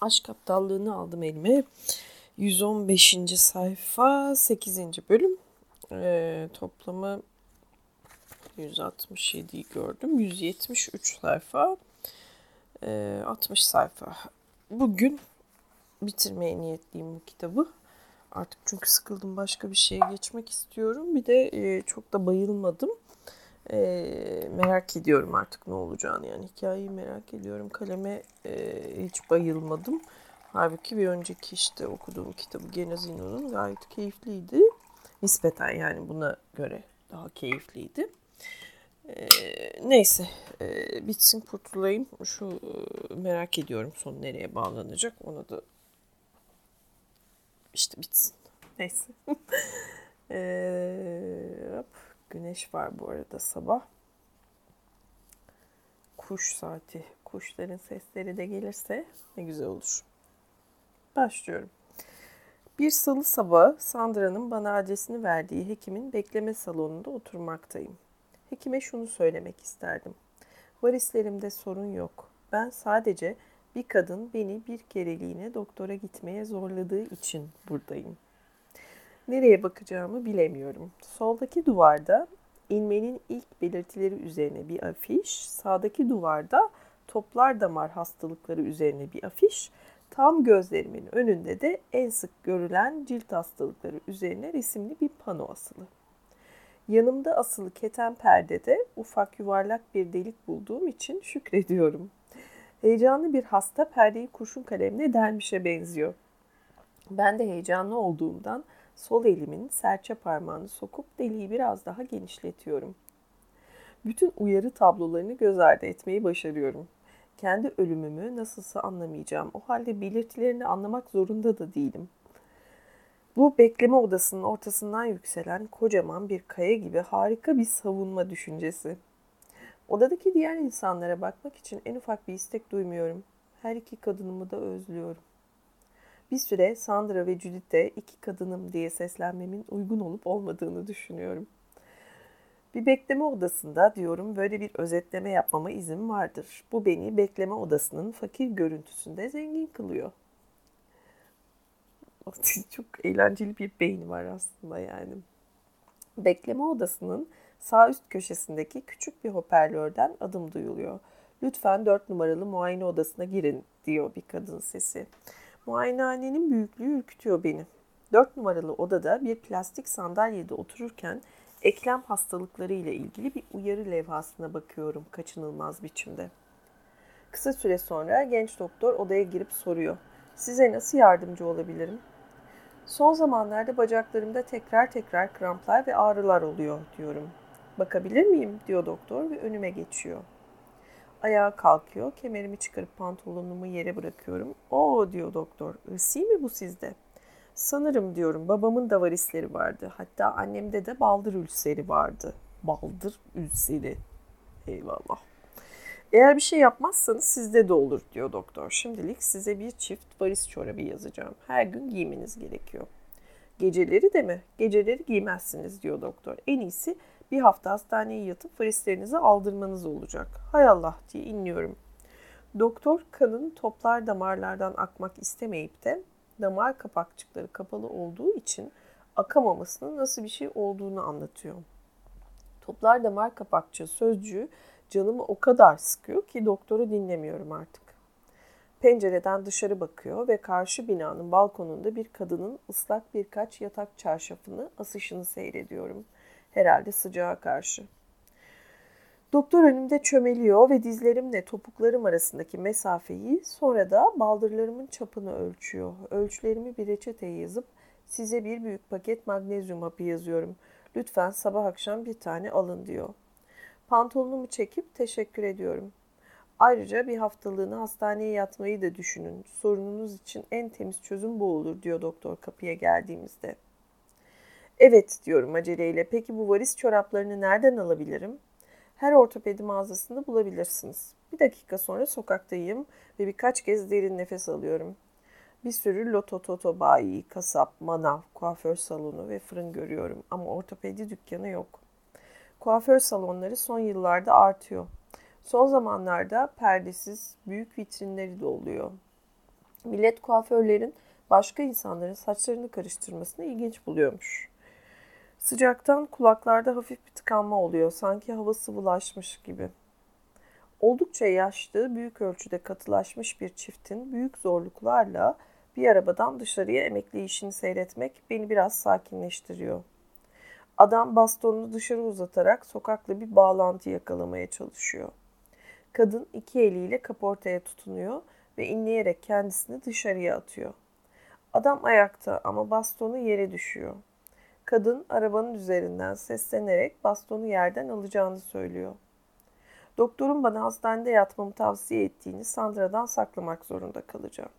Aşk aptallığını aldım elime. 115. sayfa 8. bölüm. Ee, toplamı 167'yi gördüm. 173 sayfa. Ee, 60 sayfa. Bugün bitirmeye niyetliyim bu kitabı. Artık çünkü sıkıldım başka bir şeye geçmek istiyorum. Bir de e, çok da bayılmadım. E, merak ediyorum artık ne olacağını yani hikayeyi merak ediyorum. Kaleme e, hiç bayılmadım. Halbuki bir önceki işte okuduğum kitabı Genazinu'nun gayet keyifliydi. Nispeten yani buna göre daha keyifliydi. E, neyse e, bitsin kurtulayım. Şu e, merak ediyorum son nereye bağlanacak. Ona da işte bitsin. Neyse. hop. Güneş var bu arada sabah. Kuş saati. Kuşların sesleri de gelirse ne güzel olur. Başlıyorum. Bir salı sabahı Sandra'nın bana adresini verdiği hekimin bekleme salonunda oturmaktayım. Hekime şunu söylemek isterdim. Varislerimde sorun yok. Ben sadece bir kadın beni bir kereliğine doktora gitmeye zorladığı için buradayım. Nereye bakacağımı bilemiyorum. Soldaki duvarda inmenin ilk belirtileri üzerine bir afiş, sağdaki duvarda toplar damar hastalıkları üzerine bir afiş, tam gözlerimin önünde de en sık görülen cilt hastalıkları üzerine resimli bir pano asılı. Yanımda asılı keten perdede ufak yuvarlak bir delik bulduğum için şükrediyorum. Heyecanlı bir hasta perdeyi kurşun kalemle delmişe benziyor. Ben de heyecanlı olduğumdan sol elimin serçe parmağını sokup deliği biraz daha genişletiyorum. Bütün uyarı tablolarını göz ardı etmeyi başarıyorum. Kendi ölümümü nasılsa anlamayacağım. O halde belirtilerini anlamak zorunda da değilim. Bu bekleme odasının ortasından yükselen kocaman bir kaya gibi harika bir savunma düşüncesi. Odadaki diğer insanlara bakmak için en ufak bir istek duymuyorum. Her iki kadınımı da özlüyorum. Bir süre Sandra ve Judith'e iki kadınım diye seslenmemin uygun olup olmadığını düşünüyorum. Bir bekleme odasında diyorum böyle bir özetleme yapmama izin vardır. Bu beni bekleme odasının fakir görüntüsünde zengin kılıyor. Çok eğlenceli bir beyni var aslında yani. Bekleme odasının Sağ üst köşesindeki küçük bir hoparlörden adım duyuluyor. Lütfen dört numaralı muayene odasına girin diyor bir kadın sesi. Muayenehanenin büyüklüğü ürkütüyor beni. Dört numaralı odada bir plastik sandalyede otururken eklem hastalıkları ile ilgili bir uyarı levhasına bakıyorum kaçınılmaz biçimde. Kısa süre sonra genç doktor odaya girip soruyor. Size nasıl yardımcı olabilirim? Son zamanlarda bacaklarımda tekrar tekrar kramplar ve ağrılar oluyor diyorum. Bakabilir miyim diyor doktor ve önüme geçiyor. Ayağa kalkıyor. Kemerimi çıkarıp pantolonumu yere bırakıyorum. O diyor doktor. Irsi mi bu sizde? Sanırım diyorum babamın da varisleri vardı. Hatta annemde de baldır ülseri vardı. Baldır ülseri. Eyvallah. Eğer bir şey yapmazsanız sizde de olur diyor doktor. Şimdilik size bir çift varis çorabı yazacağım. Her gün giymeniz gerekiyor. Geceleri de mi? Geceleri giymezsiniz diyor doktor. En iyisi bir hafta hastaneye yatıp varislerinizi aldırmanız olacak. Hay Allah diye inliyorum. Doktor kanın toplar damarlardan akmak istemeyip de damar kapakçıkları kapalı olduğu için akamamasının nasıl bir şey olduğunu anlatıyor. Toplar damar kapakçığı sözcüğü canımı o kadar sıkıyor ki doktoru dinlemiyorum artık. Pencereden dışarı bakıyor ve karşı binanın balkonunda bir kadının ıslak birkaç yatak çarşafını asışını seyrediyorum.'' Herhalde sıcağa karşı. Doktor önümde çömeliyor ve dizlerimle topuklarım arasındaki mesafeyi sonra da baldırlarımın çapını ölçüyor. Ölçülerimi bir reçeteye yazıp size bir büyük paket magnezyum hapı yazıyorum. Lütfen sabah akşam bir tane alın diyor. Pantolonumu çekip teşekkür ediyorum. Ayrıca bir haftalığını hastaneye yatmayı da düşünün. Sorununuz için en temiz çözüm bu olur diyor doktor kapıya geldiğimizde.'' Evet diyorum aceleyle. Peki bu varis çoraplarını nereden alabilirim? Her ortopedi mağazasında bulabilirsiniz. Bir dakika sonra sokaktayım ve birkaç kez derin nefes alıyorum. Bir sürü loto toto bayi, kasap, manav, kuaför salonu ve fırın görüyorum ama ortopedi dükkanı yok. Kuaför salonları son yıllarda artıyor. Son zamanlarda perdesiz büyük vitrinleri de oluyor. Millet kuaförlerin başka insanların saçlarını karıştırmasını ilginç buluyormuş. Sıcaktan kulaklarda hafif bir tıkanma oluyor. Sanki hava sıvılaşmış gibi. Oldukça yaşlı, büyük ölçüde katılaşmış bir çiftin büyük zorluklarla bir arabadan dışarıya emekli işini seyretmek beni biraz sakinleştiriyor. Adam bastonunu dışarı uzatarak sokakla bir bağlantı yakalamaya çalışıyor. Kadın iki eliyle kaportaya tutunuyor ve inleyerek kendisini dışarıya atıyor. Adam ayakta ama bastonu yere düşüyor. Kadın arabanın üzerinden seslenerek bastonu yerden alacağını söylüyor. Doktorun bana hastanede yatmamı tavsiye ettiğini Sandra'dan saklamak zorunda kalacağım.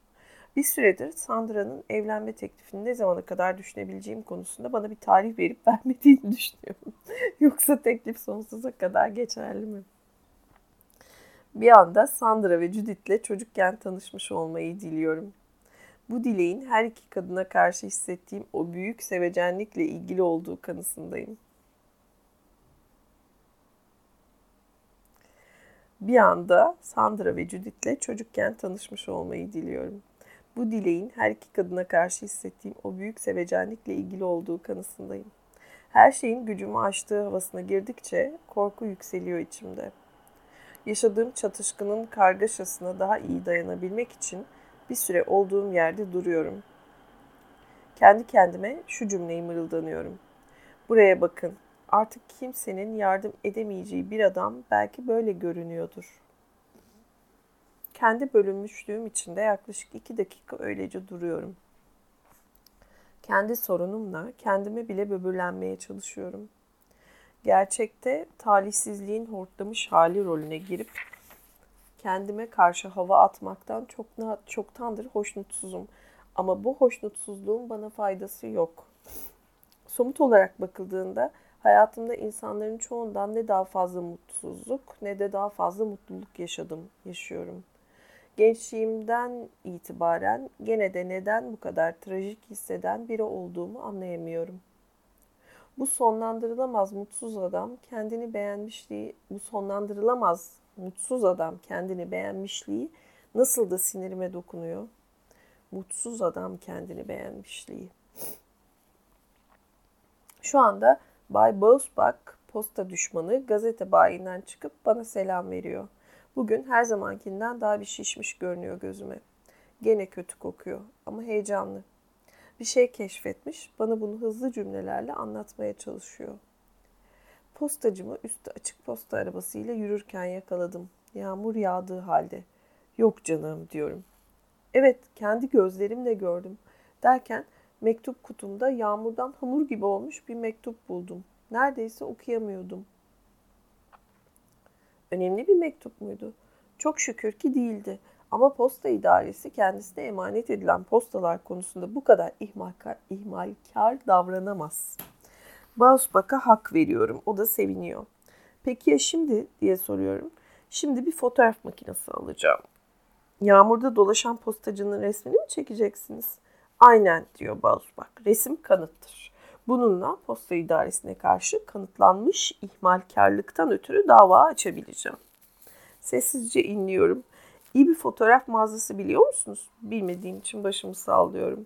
Bir süredir Sandra'nın evlenme teklifini ne zamana kadar düşünebileceğim konusunda bana bir tarih verip vermediğini düşünüyorum. Yoksa teklif sonsuza kadar geçerli mi? Bir anda Sandra ve Judith'le çocukken tanışmış olmayı diliyorum. Bu dileğin her iki kadına karşı hissettiğim o büyük sevecenlikle ilgili olduğu kanısındayım. Bir anda Sandra ve Judith'le çocukken tanışmış olmayı diliyorum. Bu dileğin her iki kadına karşı hissettiğim o büyük sevecenlikle ilgili olduğu kanısındayım. Her şeyin gücümü aştığı havasına girdikçe korku yükseliyor içimde. Yaşadığım çatışkının kargaşasına daha iyi dayanabilmek için bir süre olduğum yerde duruyorum. Kendi kendime şu cümleyi mırıldanıyorum. Buraya bakın. Artık kimsenin yardım edemeyeceği bir adam belki böyle görünüyordur. Kendi bölünmüşlüğüm içinde yaklaşık iki dakika öylece duruyorum. Kendi sorunumla kendime bile böbürlenmeye çalışıyorum. Gerçekte talihsizliğin hortlamış hali rolüne girip kendime karşı hava atmaktan çok çoktandır hoşnutsuzum. Ama bu hoşnutsuzluğun bana faydası yok. Somut olarak bakıldığında hayatımda insanların çoğundan ne daha fazla mutsuzluk ne de daha fazla mutluluk yaşadım, yaşıyorum. Gençliğimden itibaren gene de neden bu kadar trajik hisseden biri olduğumu anlayamıyorum. Bu sonlandırılamaz mutsuz adam kendini beğenmişliği, bu sonlandırılamaz mutsuz adam kendini beğenmişliği nasıl da sinirime dokunuyor. Mutsuz adam kendini beğenmişliği. Şu anda Bay Bousbach posta düşmanı gazete bayinden çıkıp bana selam veriyor. Bugün her zamankinden daha bir şişmiş görünüyor gözüme. Gene kötü kokuyor ama heyecanlı. Bir şey keşfetmiş, bana bunu hızlı cümlelerle anlatmaya çalışıyor. Postacımı üstü açık posta arabasıyla yürürken yakaladım. Yağmur yağdığı halde. Yok canım diyorum. Evet kendi gözlerimle gördüm. Derken mektup kutumda yağmurdan hamur gibi olmuş bir mektup buldum. Neredeyse okuyamıyordum. Önemli bir mektup muydu? Çok şükür ki değildi. Ama posta idaresi kendisine emanet edilen postalar konusunda bu kadar ihmalkar, ihmalkar davranamaz. Bausbach'a hak veriyorum. O da seviniyor. Peki ya şimdi diye soruyorum. Şimdi bir fotoğraf makinesi alacağım. Yağmurda dolaşan postacının resmini mi çekeceksiniz? Aynen diyor Bausbach. Resim kanıttır. Bununla posta idaresine karşı kanıtlanmış ihmalkarlıktan ötürü dava açabileceğim. Sessizce inliyorum. İyi bir fotoğraf mağazası biliyor musunuz? Bilmediğim için başımı sallıyorum.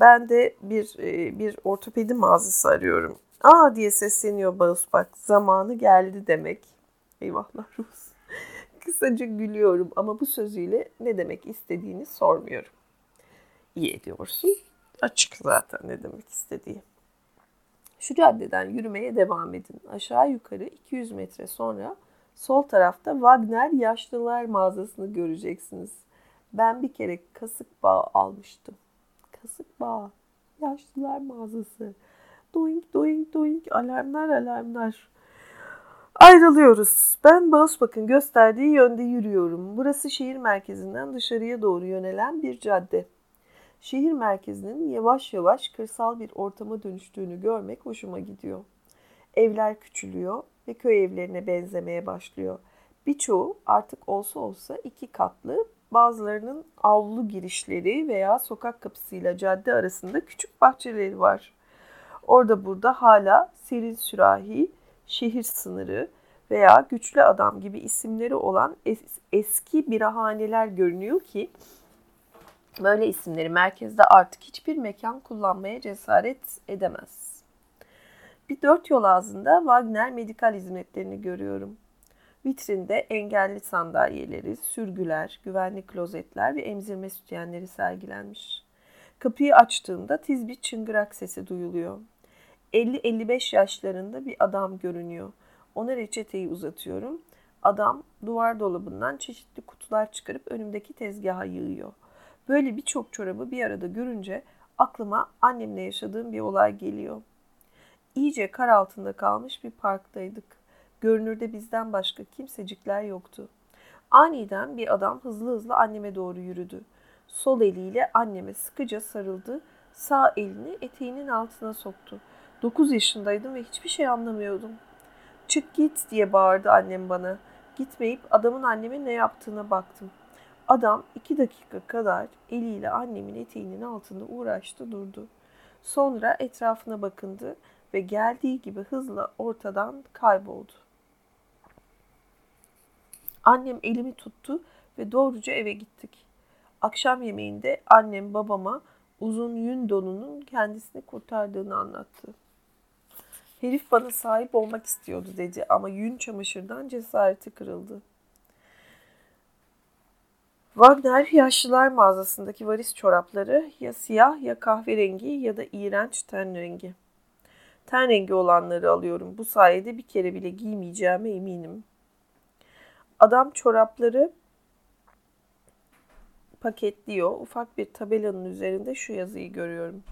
Ben de bir e, bir ortopedi mağazası arıyorum. Aa diye sesleniyor Bağusbak. Zamanı geldi demek. Eyvahlar olsun. Kısaca gülüyorum ama bu sözüyle ne demek istediğini sormuyorum. İyi ediyorsun. Açık zaten ne demek istediği. Şu caddeden yürümeye devam edin. Aşağı yukarı 200 metre sonra sol tarafta Wagner Yaşlılar mağazasını göreceksiniz. Ben bir kere kasık bağ almıştım. Kasık bağ. Yaşlılar mağazası. Doink doink doink alarmlar alarmlar. Ayrılıyoruz. Ben Bağusbak'ın gösterdiği yönde yürüyorum. Burası şehir merkezinden dışarıya doğru yönelen bir cadde. Şehir merkezinin yavaş yavaş kırsal bir ortama dönüştüğünü görmek hoşuma gidiyor. Evler küçülüyor ve köy evlerine benzemeye başlıyor. Birçoğu artık olsa olsa iki katlı, bazılarının avlu girişleri veya sokak kapısıyla cadde arasında küçük bahçeleri var. Orada burada hala Serin Sürahi, Şehir Sınırı veya Güçlü Adam gibi isimleri olan es- eski birahaneler görünüyor ki Böyle isimleri merkezde artık hiçbir mekan kullanmaya cesaret edemez. Bir dört yol ağzında Wagner medikal hizmetlerini görüyorum. Vitrinde engelli sandalyeleri, sürgüler, güvenli klozetler ve emzirme sütyenleri sergilenmiş. Kapıyı açtığımda tiz bir çıngırak sesi duyuluyor. 50-55 yaşlarında bir adam görünüyor. Ona reçeteyi uzatıyorum. Adam duvar dolabından çeşitli kutular çıkarıp önümdeki tezgaha yığıyor. Böyle birçok çorabı bir arada görünce aklıma annemle yaşadığım bir olay geliyor. İyice kar altında kalmış bir parktaydık. Görünürde bizden başka kimsecikler yoktu. Aniden bir adam hızlı hızlı anneme doğru yürüdü. Sol eliyle anneme sıkıca sarıldı, sağ elini eteğinin altına soktu. Dokuz yaşındaydım ve hiçbir şey anlamıyordum. Çık git diye bağırdı annem bana. Gitmeyip adamın anneme ne yaptığına baktım. Adam iki dakika kadar eliyle annemin eteğinin altında uğraştı durdu. Sonra etrafına bakındı ve geldiği gibi hızla ortadan kayboldu. Annem elimi tuttu ve doğruca eve gittik. Akşam yemeğinde annem babama uzun yün donunun kendisini kurtardığını anlattı. Herif bana sahip olmak istiyordu dedi ama yün çamaşırdan cesareti kırıldı. Wagner yaşlılar mağazasındaki varis çorapları ya siyah ya kahverengi ya da iğrenç ten rengi. Ten rengi olanları alıyorum. Bu sayede bir kere bile giymeyeceğime eminim. Adam çorapları paketliyor. Ufak bir tabelanın üzerinde şu yazıyı görüyorum.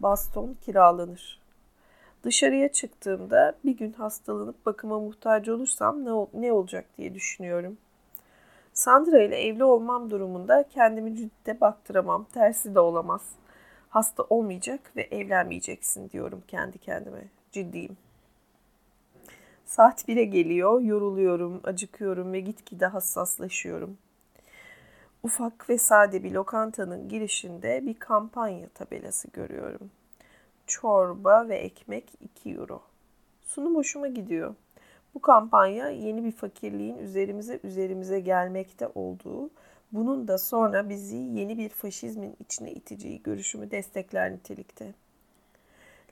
Baston kiralanır. Dışarıya çıktığımda bir gün hastalanıp bakıma muhtaç olursam ne, ne olacak diye düşünüyorum. Sandra ile evli olmam durumunda kendimi ciddi baktıramam. Tersi de olamaz. Hasta olmayacak ve evlenmeyeceksin diyorum kendi kendime. Ciddiyim. Saat 1'e geliyor, yoruluyorum, acıkıyorum ve gitgide hassaslaşıyorum. Ufak ve sade bir lokantanın girişinde bir kampanya tabelası görüyorum. Çorba ve ekmek 2 euro. Sunum hoşuma gidiyor. Bu kampanya yeni bir fakirliğin üzerimize üzerimize gelmekte olduğu, bunun da sonra bizi yeni bir faşizmin içine iteceği görüşümü destekler nitelikte.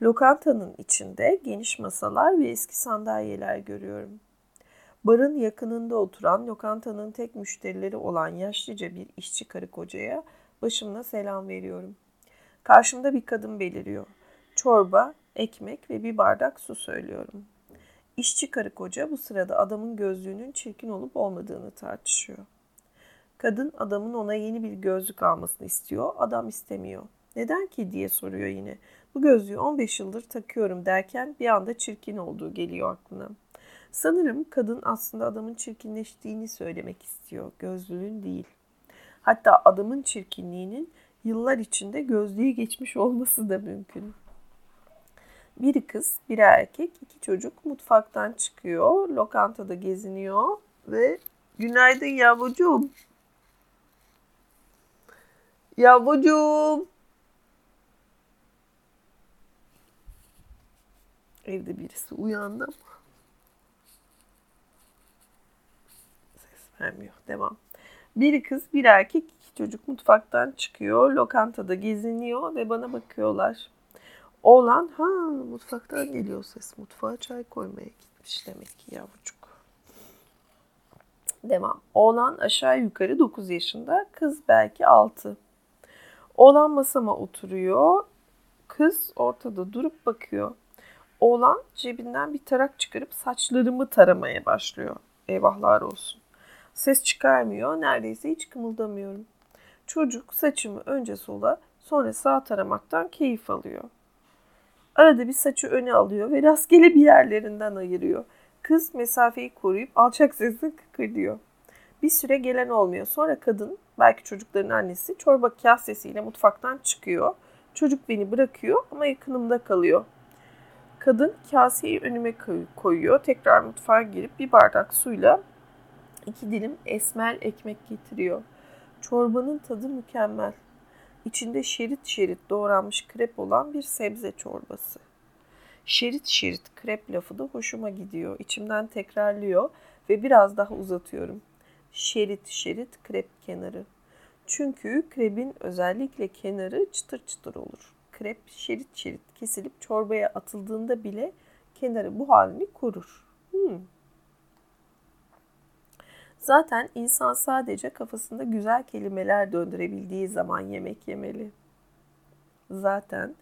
Lokantanın içinde geniş masalar ve eski sandalyeler görüyorum. Barın yakınında oturan lokantanın tek müşterileri olan yaşlıca bir işçi karı kocaya başımla selam veriyorum. Karşımda bir kadın beliriyor. Çorba, ekmek ve bir bardak su söylüyorum. İşçi karı koca bu sırada adamın gözlüğünün çirkin olup olmadığını tartışıyor. Kadın adamın ona yeni bir gözlük almasını istiyor. Adam istemiyor. Neden ki diye soruyor yine. Bu gözlüğü 15 yıldır takıyorum derken bir anda çirkin olduğu geliyor aklına. Sanırım kadın aslında adamın çirkinleştiğini söylemek istiyor. Gözlüğün değil. Hatta adamın çirkinliğinin yıllar içinde gözlüğü geçmiş olması da mümkün. Bir kız, bir erkek, iki çocuk mutfaktan çıkıyor, lokantada geziniyor ve günaydın yavrucuğum. Yavrucuğum. Evde birisi uyandı ama ses vermiyor. Devam. Bir kız, bir erkek, iki çocuk mutfaktan çıkıyor, lokantada geziniyor ve bana bakıyorlar. Oğlan ha mutfaktan geliyor ses. Mutfağa çay koymaya gitmiş demek ki yavrucuk. Devam. Oğlan aşağı yukarı 9 yaşında. Kız belki 6. Oğlan masama oturuyor. Kız ortada durup bakıyor. Oğlan cebinden bir tarak çıkarıp saçlarımı taramaya başlıyor. Eyvahlar olsun. Ses çıkarmıyor. Neredeyse hiç kımıldamıyorum. Çocuk saçımı önce sola sonra sağ taramaktan keyif alıyor. Arada bir saçı öne alıyor ve rastgele bir yerlerinden ayırıyor. Kız mesafeyi koruyup alçak sesle kıkırdıyor. Bir süre gelen olmuyor. Sonra kadın, belki çocukların annesi, çorba kasesiyle mutfaktan çıkıyor. Çocuk beni bırakıyor ama yakınımda kalıyor. Kadın kaseyi önüme koyuyor. Tekrar mutfağa girip bir bardak suyla iki dilim esmer ekmek getiriyor. Çorbanın tadı mükemmel içinde şerit şerit doğranmış krep olan bir sebze çorbası. Şerit şerit krep lafı da hoşuma gidiyor. İçimden tekrarlıyor ve biraz daha uzatıyorum. Şerit şerit krep kenarı. Çünkü krebin özellikle kenarı çıtır çıtır olur. Krep şerit şerit kesilip çorbaya atıldığında bile kenarı bu halini korur. Hmm. Zaten insan sadece kafasında güzel kelimeler döndürebildiği zaman yemek yemeli. Zaten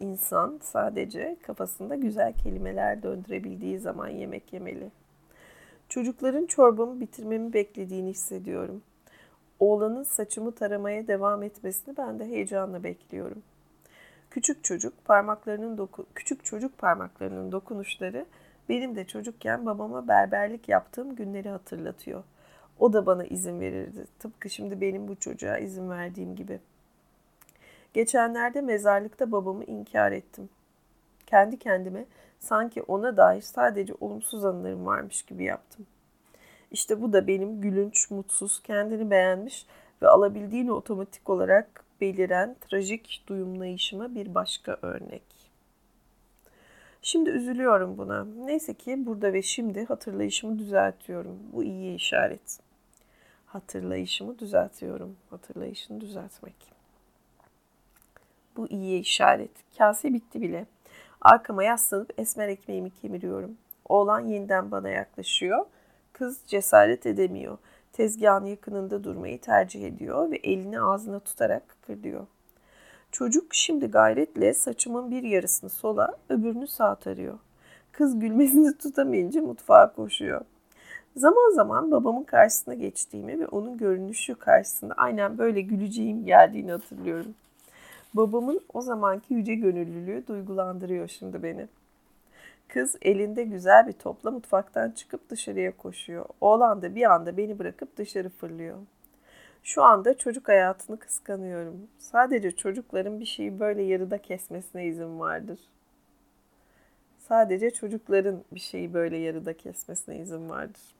insan sadece kafasında güzel kelimeler döndürebildiği zaman yemek yemeli. Çocukların çorbamı bitirmemi beklediğini hissediyorum. Oğlanın saçımı taramaya devam etmesini ben de heyecanla bekliyorum. Küçük çocuk parmaklarının doku küçük çocuk parmaklarının dokunuşları benim de çocukken babama berberlik yaptığım günleri hatırlatıyor. O da bana izin verirdi. Tıpkı şimdi benim bu çocuğa izin verdiğim gibi. Geçenlerde mezarlıkta babamı inkar ettim. Kendi kendime sanki ona dair sadece olumsuz anılarım varmış gibi yaptım. İşte bu da benim gülünç, mutsuz, kendini beğenmiş ve alabildiğini otomatik olarak beliren trajik duyumlayışıma bir başka örnek. Şimdi üzülüyorum buna. Neyse ki burada ve şimdi hatırlayışımı düzeltiyorum. Bu iyi işaret. Hatırlayışımı düzeltiyorum. Hatırlayışını düzeltmek. Bu iyi işaret. Kase bitti bile. Arkama yaslanıp esmer ekmeğimi kemiriyorum. Oğlan yeniden bana yaklaşıyor. Kız cesaret edemiyor. Tezgahın yakınında durmayı tercih ediyor ve elini ağzına tutarak kıkırdıyor. Çocuk şimdi gayretle saçımın bir yarısını sola, öbürünü sağa tarıyor. Kız gülmesini tutamayınca mutfağa koşuyor. Zaman zaman babamın karşısına geçtiğimi ve onun görünüşü karşısında aynen böyle güleceğim geldiğini hatırlıyorum. Babamın o zamanki yüce gönüllülüğü duygulandırıyor şimdi beni. Kız elinde güzel bir topla mutfaktan çıkıp dışarıya koşuyor. Oğlan da bir anda beni bırakıp dışarı fırlıyor. Şu anda çocuk hayatını kıskanıyorum. Sadece çocukların bir şeyi böyle yarıda kesmesine izin vardır. Sadece çocukların bir şeyi böyle yarıda kesmesine izin vardır.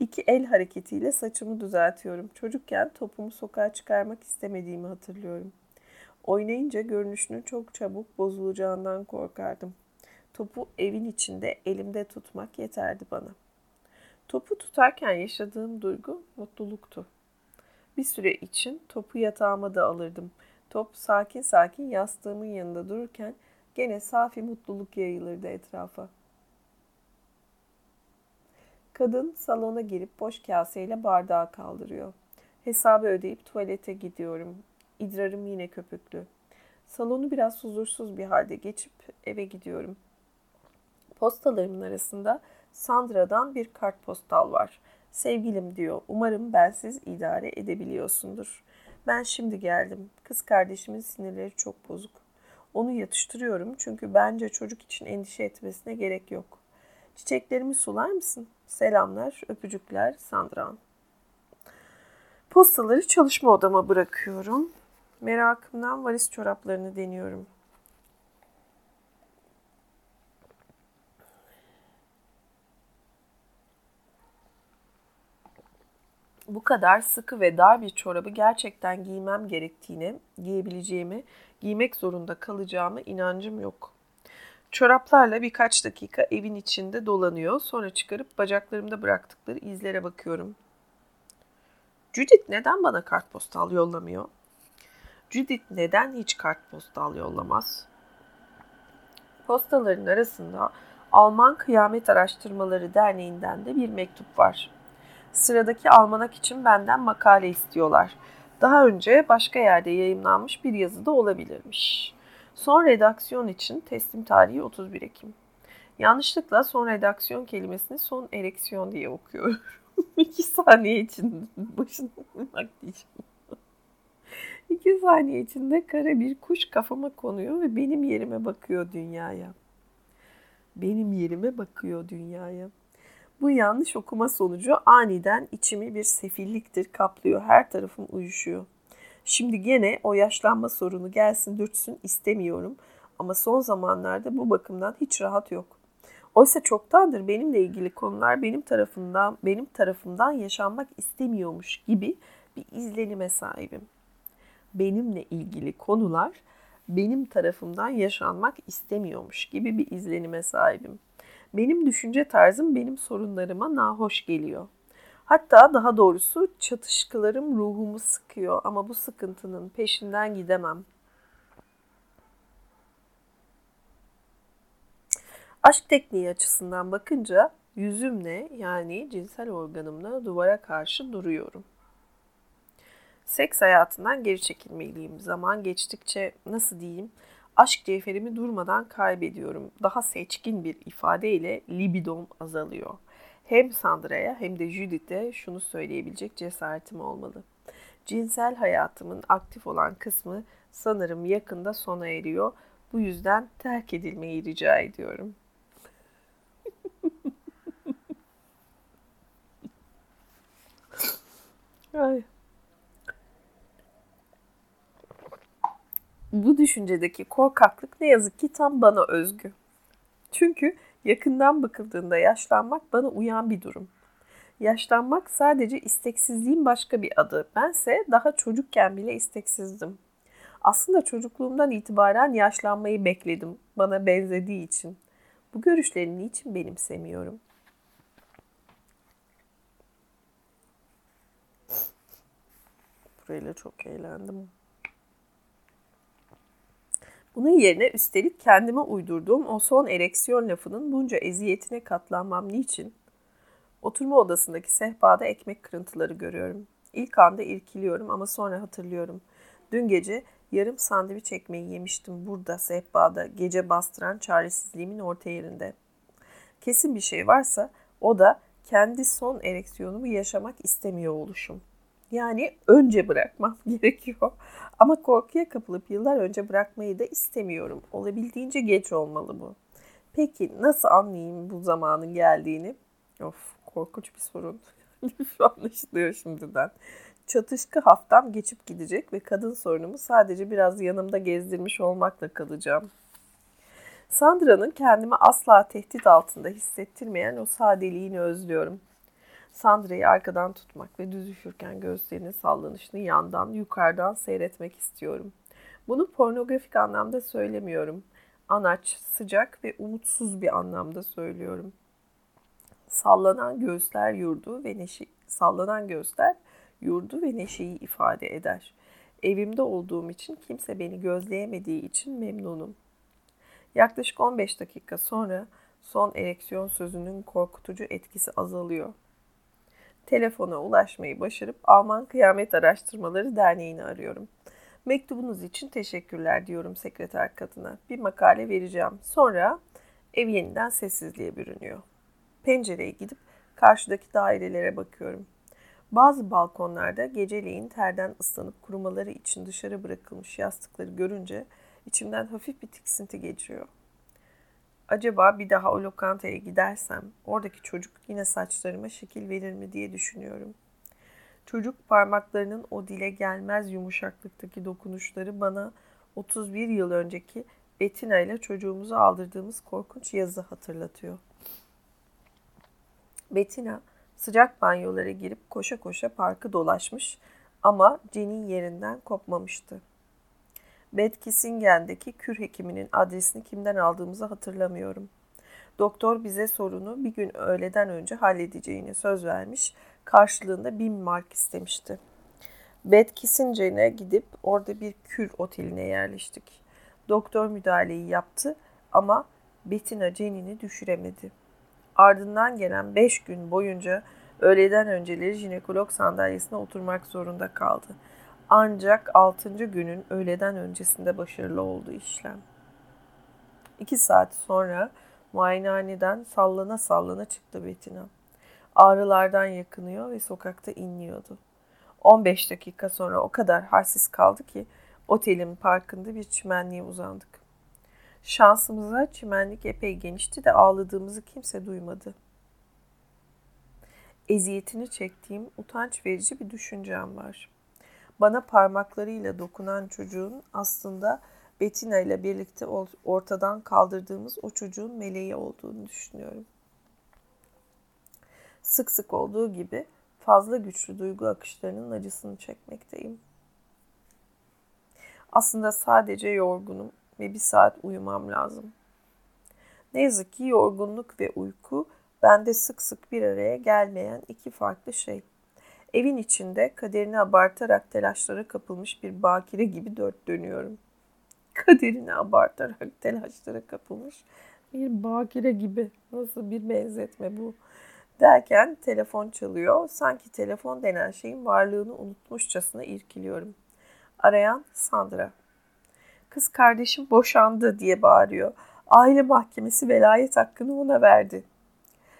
İki el hareketiyle saçımı düzeltiyorum. Çocukken topumu sokağa çıkarmak istemediğimi hatırlıyorum. Oynayınca görünüşünün çok çabuk bozulacağından korkardım. Topu evin içinde elimde tutmak yeterdi bana. Topu tutarken yaşadığım duygu mutluluktu. Bir süre için topu yatağıma da alırdım. Top sakin sakin yastığımın yanında dururken gene safi mutluluk yayılırdı etrafa. Kadın salona girip boş kaseyle bardağı kaldırıyor. Hesabı ödeyip tuvalete gidiyorum. İdrarım yine köpüklü. Salonu biraz huzursuz bir halde geçip eve gidiyorum. Postalarımın arasında Sandra'dan bir kartpostal var. Sevgilim diyor, umarım bensiz idare edebiliyorsundur. Ben şimdi geldim. Kız kardeşimin sinirleri çok bozuk. Onu yatıştırıyorum çünkü bence çocuk için endişe etmesine gerek yok. Çiçeklerimi sular mısın? Selamlar, öpücükler, Sandra. Postaları çalışma odama bırakıyorum. Merakımdan valiz çoraplarını deniyorum. bu kadar sıkı ve dar bir çorabı gerçekten giymem gerektiğini, giyebileceğimi, giymek zorunda kalacağımı inancım yok. Çoraplarla birkaç dakika evin içinde dolanıyor. Sonra çıkarıp bacaklarımda bıraktıkları izlere bakıyorum. Judith neden bana kartpostal yollamıyor? Judith neden hiç kartpostal yollamaz? Postaların arasında Alman Kıyamet Araştırmaları Derneği'nden de bir mektup var. Sıradaki almanak için benden makale istiyorlar. Daha önce başka yerde yayınlanmış bir yazı da olabilirmiş. Son redaksiyon için teslim tarihi 31 Ekim. Yanlışlıkla son redaksiyon kelimesini son ereksiyon diye okuyorum. İki saniye içinde başına bak diyeceğim. İki saniye içinde kara bir kuş kafama konuyor ve benim yerime bakıyor dünyaya. Benim yerime bakıyor dünyaya. Bu yanlış okuma sonucu aniden içimi bir sefilliktir kaplıyor. Her tarafım uyuşuyor. Şimdi gene o yaşlanma sorunu gelsin dürtsün istemiyorum. Ama son zamanlarda bu bakımdan hiç rahat yok. Oysa çoktandır benimle ilgili konular benim tarafından benim tarafımdan yaşanmak istemiyormuş gibi bir izlenime sahibim. Benimle ilgili konular benim tarafımdan yaşanmak istemiyormuş gibi bir izlenime sahibim. Benim düşünce tarzım benim sorunlarıma nahoş geliyor. Hatta daha doğrusu çatışkılarım ruhumu sıkıyor ama bu sıkıntının peşinden gidemem. Aşk tekniği açısından bakınca yüzümle yani cinsel organımla duvara karşı duruyorum. Seks hayatından geri çekilmeliyim. Zaman geçtikçe nasıl diyeyim aşk cevherimi durmadan kaybediyorum. Daha seçkin bir ifadeyle libidom azalıyor. Hem Sandra'ya hem de Judith'e şunu söyleyebilecek cesaretim olmalı. Cinsel hayatımın aktif olan kısmı sanırım yakında sona eriyor. Bu yüzden terk edilmeyi rica ediyorum. Ay. Bu düşüncedeki korkaklık ne yazık ki tam bana özgü. Çünkü yakından bakıldığında yaşlanmak bana uyan bir durum. Yaşlanmak sadece isteksizliğin başka bir adı. Bense daha çocukken bile isteksizdim. Aslında çocukluğumdan itibaren yaşlanmayı bekledim bana benzediği için. Bu görüşlerini niçin benimsemiyorum? Burayla çok eğlendim. Bunun yerine üstelik kendime uydurduğum o son ereksiyon lafının bunca eziyetine katlanmam niçin? Oturma odasındaki sehpada ekmek kırıntıları görüyorum. İlk anda irkiliyorum ama sonra hatırlıyorum. Dün gece yarım sandviç ekmeği yemiştim burada sehpada gece bastıran çaresizliğimin orta yerinde. Kesin bir şey varsa o da kendi son ereksiyonumu yaşamak istemiyor oluşum. Yani önce bırakmam gerekiyor. Ama korkuya kapılıp yıllar önce bırakmayı da istemiyorum. Olabildiğince geç olmalı bu. Peki nasıl anlayayım bu zamanın geldiğini? Of korkunç bir sorun. Anlaşılıyor şimdiden. Çatışkı haftam geçip gidecek ve kadın sorunumu sadece biraz yanımda gezdirmiş olmakla kalacağım. Sandra'nın kendimi asla tehdit altında hissettirmeyen o sadeliğini özlüyorum. Sandra'yı arkadan tutmak ve düz üşürken gözlerinin sallanışını yandan, yukarıdan seyretmek istiyorum. Bunu pornografik anlamda söylemiyorum. Anaç, sıcak ve umutsuz bir anlamda söylüyorum. Sallanan göğüsler yurdu ve neşe, sallanan göğüsler yurdu ve neşeyi ifade eder. Evimde olduğum için kimse beni gözleyemediği için memnunum. Yaklaşık 15 dakika sonra son ereksiyon sözünün korkutucu etkisi azalıyor telefona ulaşmayı başarıp Alman Kıyamet Araştırmaları Derneği'ni arıyorum. Mektubunuz için teşekkürler diyorum sekreter kadına. Bir makale vereceğim. Sonra ev yeniden sessizliğe bürünüyor. Pencereye gidip karşıdaki dairelere bakıyorum. Bazı balkonlarda geceleyin terden ıslanıp kurumaları için dışarı bırakılmış yastıkları görünce içimden hafif bir tiksinti geçiyor. Acaba bir daha o lokantaya gidersem oradaki çocuk yine saçlarıma şekil verir mi diye düşünüyorum. Çocuk parmaklarının o dile gelmez yumuşaklıktaki dokunuşları bana 31 yıl önceki Bettina ile çocuğumuzu aldırdığımız korkunç yazı hatırlatıyor. Bettina sıcak banyolara girip koşa koşa parkı dolaşmış ama Jenny yerinden kopmamıştı. Beth Kissingen'deki kür hekiminin adresini kimden aldığımızı hatırlamıyorum. Doktor bize sorunu bir gün öğleden önce halledeceğini söz vermiş, karşılığında bin mark istemişti. Kissingen'e gidip orada bir kür oteline yerleştik. Doktor müdahaleyi yaptı ama Bettina Jenny'ni düşüremedi. Ardından gelen beş gün boyunca öğleden önceleri jinekolog sandalyesine oturmak zorunda kaldı. Ancak altıncı günün öğleden öncesinde başarılı oldu işlem. İki saat sonra muayenehaneden sallana sallana çıktı Betina. Ağrılardan yakınıyor ve sokakta inliyordu. 15 dakika sonra o kadar halsiz kaldı ki otelin parkında bir çimenliğe uzandık. Şansımıza çimenlik epey genişti de ağladığımızı kimse duymadı. Eziyetini çektiğim utanç verici bir düşüncem var bana parmaklarıyla dokunan çocuğun aslında Bettina ile birlikte ortadan kaldırdığımız o çocuğun meleği olduğunu düşünüyorum. Sık sık olduğu gibi fazla güçlü duygu akışlarının acısını çekmekteyim. Aslında sadece yorgunum ve bir saat uyumam lazım. Ne yazık ki yorgunluk ve uyku Bende sık sık bir araya gelmeyen iki farklı şey. Evin içinde kaderini abartarak telaşlara kapılmış bir bakire gibi dört dönüyorum. Kaderini abartarak telaşlara kapılmış bir bakire gibi. Nasıl bir benzetme bu? Derken telefon çalıyor. Sanki telefon denen şeyin varlığını unutmuşçasına irkiliyorum. Arayan Sandra. Kız kardeşim boşandı diye bağırıyor. Aile mahkemesi velayet hakkını ona verdi.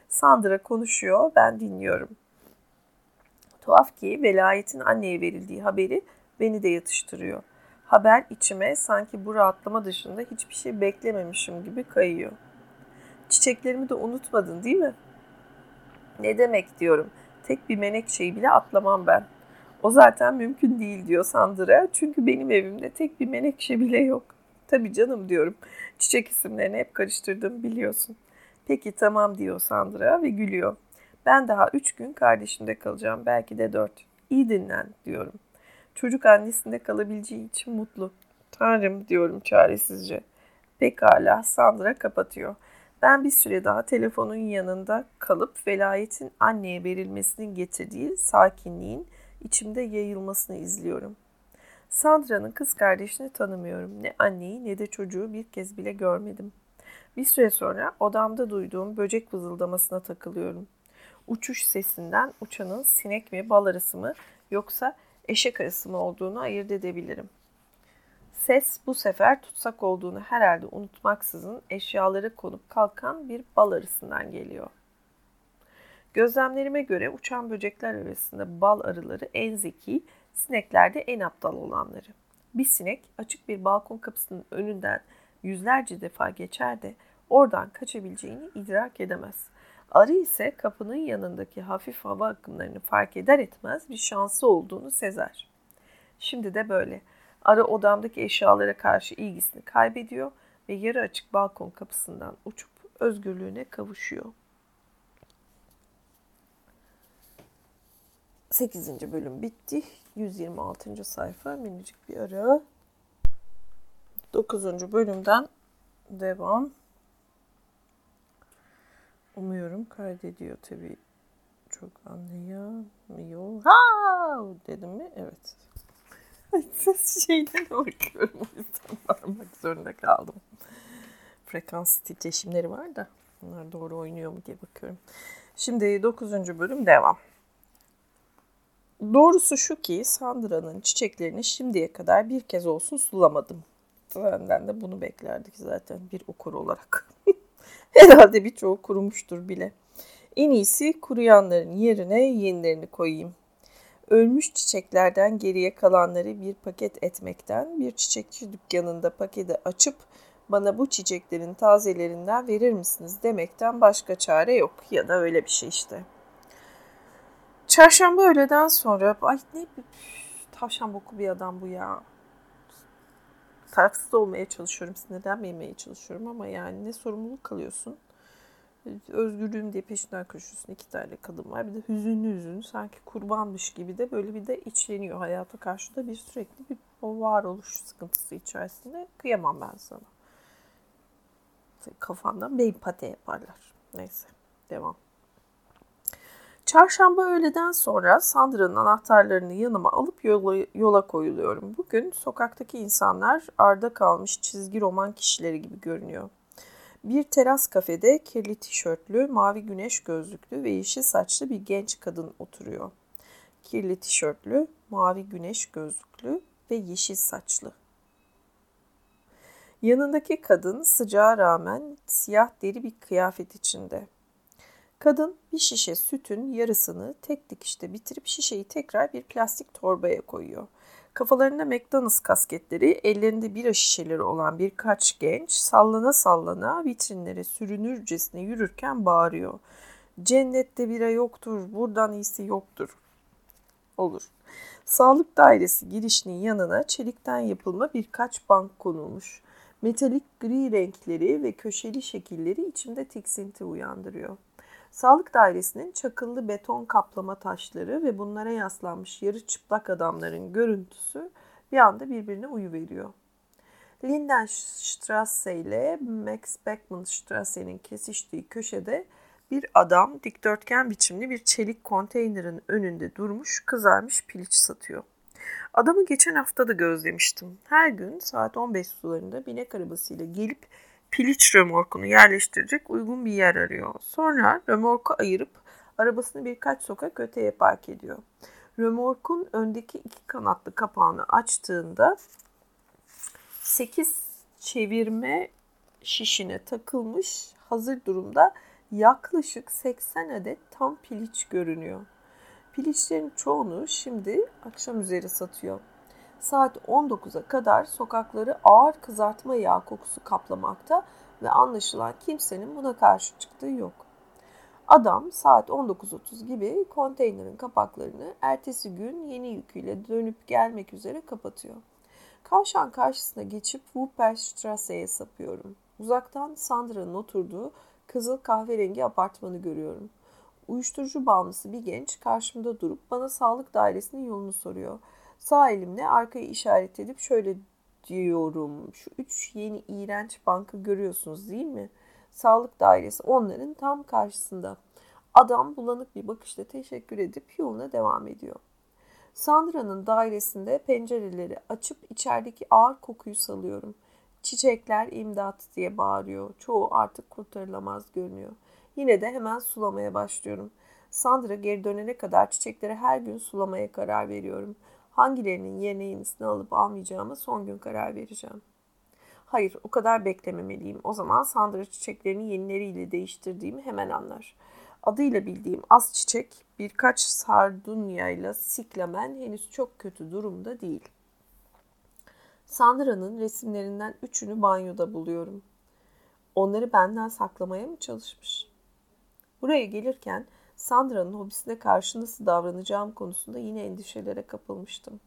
Sandra konuşuyor, ben dinliyorum. Tuhaf ki velayetin anneye verildiği haberi beni de yatıştırıyor. Haber içime sanki bu rahatlama dışında hiçbir şey beklememişim gibi kayıyor. Çiçeklerimi de unutmadın değil mi? Ne demek diyorum. Tek bir menekşeyi bile atlamam ben. O zaten mümkün değil diyor Sandra. Çünkü benim evimde tek bir menekşe bile yok. Tabii canım diyorum. Çiçek isimlerini hep karıştırdım biliyorsun. Peki tamam diyor Sandra ve gülüyor. Ben daha üç gün kardeşimde kalacağım. Belki de dört. İyi dinlen diyorum. Çocuk annesinde kalabileceği için mutlu. Tanrım diyorum çaresizce. Pekala Sandra kapatıyor. Ben bir süre daha telefonun yanında kalıp velayetin anneye verilmesinin getirdiği sakinliğin içimde yayılmasını izliyorum. Sandra'nın kız kardeşini tanımıyorum. Ne anneyi ne de çocuğu bir kez bile görmedim. Bir süre sonra odamda duyduğum böcek vızıldamasına takılıyorum. Uçuş sesinden uçanın sinek mi, bal arısı mı yoksa eşek arısı mı olduğunu ayırt edebilirim. Ses bu sefer tutsak olduğunu herhalde unutmaksızın eşyaları konup kalkan bir bal arısından geliyor. Gözlemlerime göre uçan böcekler arasında bal arıları en zeki, sineklerde en aptal olanları. Bir sinek açık bir balkon kapısının önünden yüzlerce defa geçer de oradan kaçabileceğini idrak edemez. Arı ise kapının yanındaki hafif hava akımlarını fark eder etmez bir şansı olduğunu sezer. Şimdi de böyle. Arı odamdaki eşyalara karşı ilgisini kaybediyor ve yarı açık balkon kapısından uçup özgürlüğüne kavuşuyor. 8. bölüm bitti. 126. sayfa minicik bir ara. 9. bölümden devam. Umuyorum kaydediyor tabii. Çok anlayamıyor. Ha dedim mi? Evet. Ses şeyine bakıyorum. O yüzden varmak zorunda kaldım. Frekans titreşimleri var da bunlar doğru oynuyor mu diye bakıyorum. Şimdi 9. bölüm devam. Doğrusu şu ki Sandra'nın çiçeklerini şimdiye kadar bir kez olsun sulamadım. Benden de bunu beklerdik zaten bir okur olarak. Herhalde birçoğu kurumuştur bile. En iyisi kuruyanların yerine yenilerini koyayım. Ölmüş çiçeklerden geriye kalanları bir paket etmekten, bir çiçekçi dükkanında paketi açıp bana bu çiçeklerin tazelerinden verir misiniz demekten başka çare yok. Ya da öyle bir şey işte. Çarşamba öğleden sonra ay ne bir tavşan boku bir adam bu ya. Tarafsız olmaya çalışıyorum, sinirlenmemeye çalışıyorum ama yani ne sorumluluk kalıyorsun. Özgürlüğüm diye peşinden koşuyorsun. iki tane kadın var. Bir de hüzünlü hüzünlü sanki kurbanmış gibi de böyle bir de içleniyor hayata karşı da bir sürekli bir o varoluş sıkıntısı içerisinde. Kıyamam ben sana. Kafandan beyin pate yaparlar. Neyse devam. Çarşamba öğleden sonra Sandra'nın anahtarlarını yanıma alıp yola, yola koyuluyorum. Bugün sokaktaki insanlar arda kalmış çizgi roman kişileri gibi görünüyor. Bir teras kafede kirli tişörtlü, mavi güneş gözlüklü ve yeşil saçlı bir genç kadın oturuyor. Kirli tişörtlü, mavi güneş gözlüklü ve yeşil saçlı. Yanındaki kadın sıcağa rağmen siyah deri bir kıyafet içinde. Kadın bir şişe sütün yarısını tek dikişte bitirip şişeyi tekrar bir plastik torbaya koyuyor. Kafalarında McDonald's kasketleri, ellerinde bira şişeleri olan birkaç genç sallana sallana vitrinlere sürünürcesine yürürken bağırıyor. Cennette bira yoktur, buradan iyisi yoktur. Olur. Sağlık dairesi girişinin yanına çelikten yapılma birkaç bank konulmuş. Metalik gri renkleri ve köşeli şekilleri içimde tiksinti uyandırıyor. Sağlık dairesinin çakıllı beton kaplama taşları ve bunlara yaslanmış yarı çıplak adamların görüntüsü bir anda birbirine uyuveriyor. Lindenstrasse ile Max Beckmann Strasse'nin kesiştiği köşede Bir adam dikdörtgen biçimli bir çelik konteynerin önünde durmuş kızarmış piliç satıyor. Adamı geçen hafta da gözlemiştim. Her gün saat 15 sularında binek arabasıyla gelip piliç römorkunu yerleştirecek uygun bir yer arıyor. Sonra römorku ayırıp arabasını birkaç sokak öteye park ediyor. Römorkun öndeki iki kanatlı kapağını açtığında 8 çevirme şişine takılmış hazır durumda yaklaşık 80 adet tam piliç görünüyor. Piliçlerin çoğunu şimdi akşam üzeri satıyor. Saat 19'a kadar sokakları ağır kızartma yağ kokusu kaplamakta ve anlaşılan kimsenin buna karşı çıktığı yok. Adam saat 19.30 gibi konteynerin kapaklarını ertesi gün yeni yüküyle dönüp gelmek üzere kapatıyor. Kavşan karşısına geçip Wupperstrasse'ye sapıyorum. Uzaktan Sandra'nın oturduğu kızıl kahverengi apartmanı görüyorum. Uyuşturucu bağımlısı bir genç karşımda durup bana sağlık dairesinin yolunu soruyor. Sağ elimle arkayı işaret edip şöyle diyorum. Şu üç yeni iğrenç banka görüyorsunuz değil mi? Sağlık dairesi onların tam karşısında. Adam bulanık bir bakışla teşekkür edip yoluna devam ediyor. Sandra'nın dairesinde pencereleri açıp içerideki ağır kokuyu salıyorum. Çiçekler imdat diye bağırıyor. Çoğu artık kurtarılamaz görünüyor. Yine de hemen sulamaya başlıyorum. Sandra geri dönene kadar çiçekleri her gün sulamaya karar veriyorum. Hangilerinin yerine yenisini alıp almayacağımı son gün karar vereceğim. Hayır, o kadar beklememeliyim. O zaman Sandra çiçeklerini yenileriyle değiştirdiğimi hemen anlar. Adıyla bildiğim az çiçek birkaç sardunya ile siklamen henüz çok kötü durumda değil. Sandra'nın resimlerinden üçünü banyoda buluyorum. Onları benden saklamaya mı çalışmış? Buraya gelirken Sandra'nın hobisine karşı nasıl davranacağım konusunda yine endişelere kapılmıştım.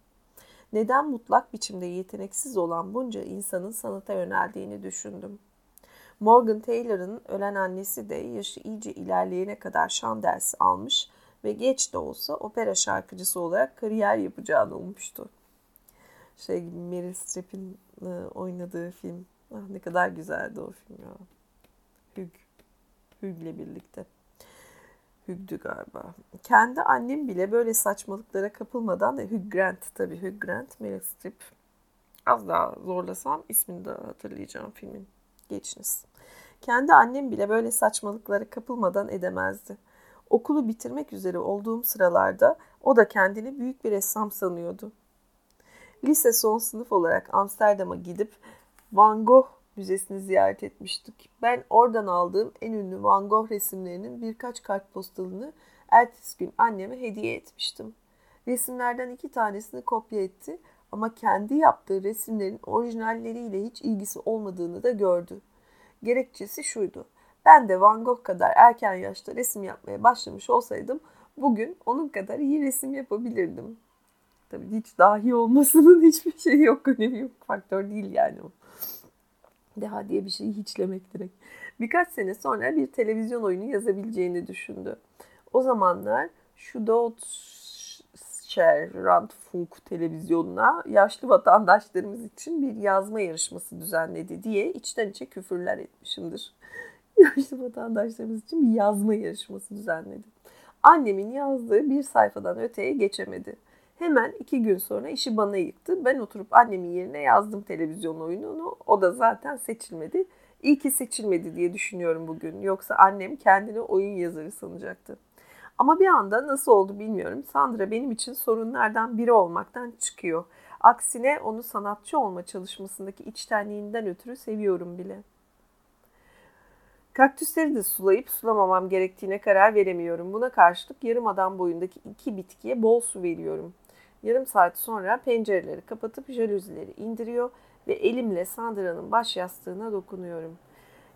Neden mutlak biçimde yeteneksiz olan bunca insanın sanata yöneldiğini düşündüm. Morgan Taylor'ın ölen annesi de yaşı iyice ilerleyene kadar şan dersi almış ve geç de olsa opera şarkıcısı olarak kariyer yapacağını ummuştu. Şey gibi Meryl Streep'in e, oynadığı film. Ah, ne kadar güzeldi o film ya. Hugh. Hugh'le birlikte. Hugh'dü galiba. Kendi annem bile böyle saçmalıklara kapılmadan da Hugh Grant tabii Hugh Grant, Meryl Streep. Az daha zorlasam ismini de hatırlayacağım filmin. Geçiniz. Kendi annem bile böyle saçmalıklara kapılmadan edemezdi. Okulu bitirmek üzere olduğum sıralarda o da kendini büyük bir ressam sanıyordu. Lise son sınıf olarak Amsterdam'a gidip Van Gogh Müzesi'ni ziyaret etmiştik. Ben oradan aldığım en ünlü Van Gogh resimlerinin birkaç kartpostalını ertesi gün anneme hediye etmiştim. Resimlerden iki tanesini kopya etti ama kendi yaptığı resimlerin orijinalleriyle hiç ilgisi olmadığını da gördü. Gerekçesi şuydu. Ben de Van Gogh kadar erken yaşta resim yapmaya başlamış olsaydım bugün onun kadar iyi resim yapabilirdim. Tabii hiç dahi olmasının hiçbir şey yok, önemi yok. Faktör değil yani o. Deha diye bir şeyi hiçlemek direkt. Birkaç sene sonra bir televizyon oyunu yazabileceğini düşündü. O zamanlar şu Deutscher Rundfunk televizyonuna yaşlı vatandaşlarımız için bir yazma yarışması düzenledi diye içten içe küfürler etmişimdir. Yaşlı vatandaşlarımız için bir yazma yarışması düzenledi. Annemin yazdığı bir sayfadan öteye geçemedi. Hemen iki gün sonra işi bana yıktı. Ben oturup annemin yerine yazdım televizyon oyununu. O da zaten seçilmedi. İyi ki seçilmedi diye düşünüyorum bugün. Yoksa annem kendini oyun yazarı sanacaktı. Ama bir anda nasıl oldu bilmiyorum. Sandra benim için sorunlardan biri olmaktan çıkıyor. Aksine onu sanatçı olma çalışmasındaki içtenliğinden ötürü seviyorum bile. Kaktüsleri de sulayıp sulamamam gerektiğine karar veremiyorum. Buna karşılık yarım adam boyundaki iki bitkiye bol su veriyorum. Yarım saat sonra pencereleri kapatıp jalüzileri indiriyor ve elimle Sandra'nın baş yastığına dokunuyorum.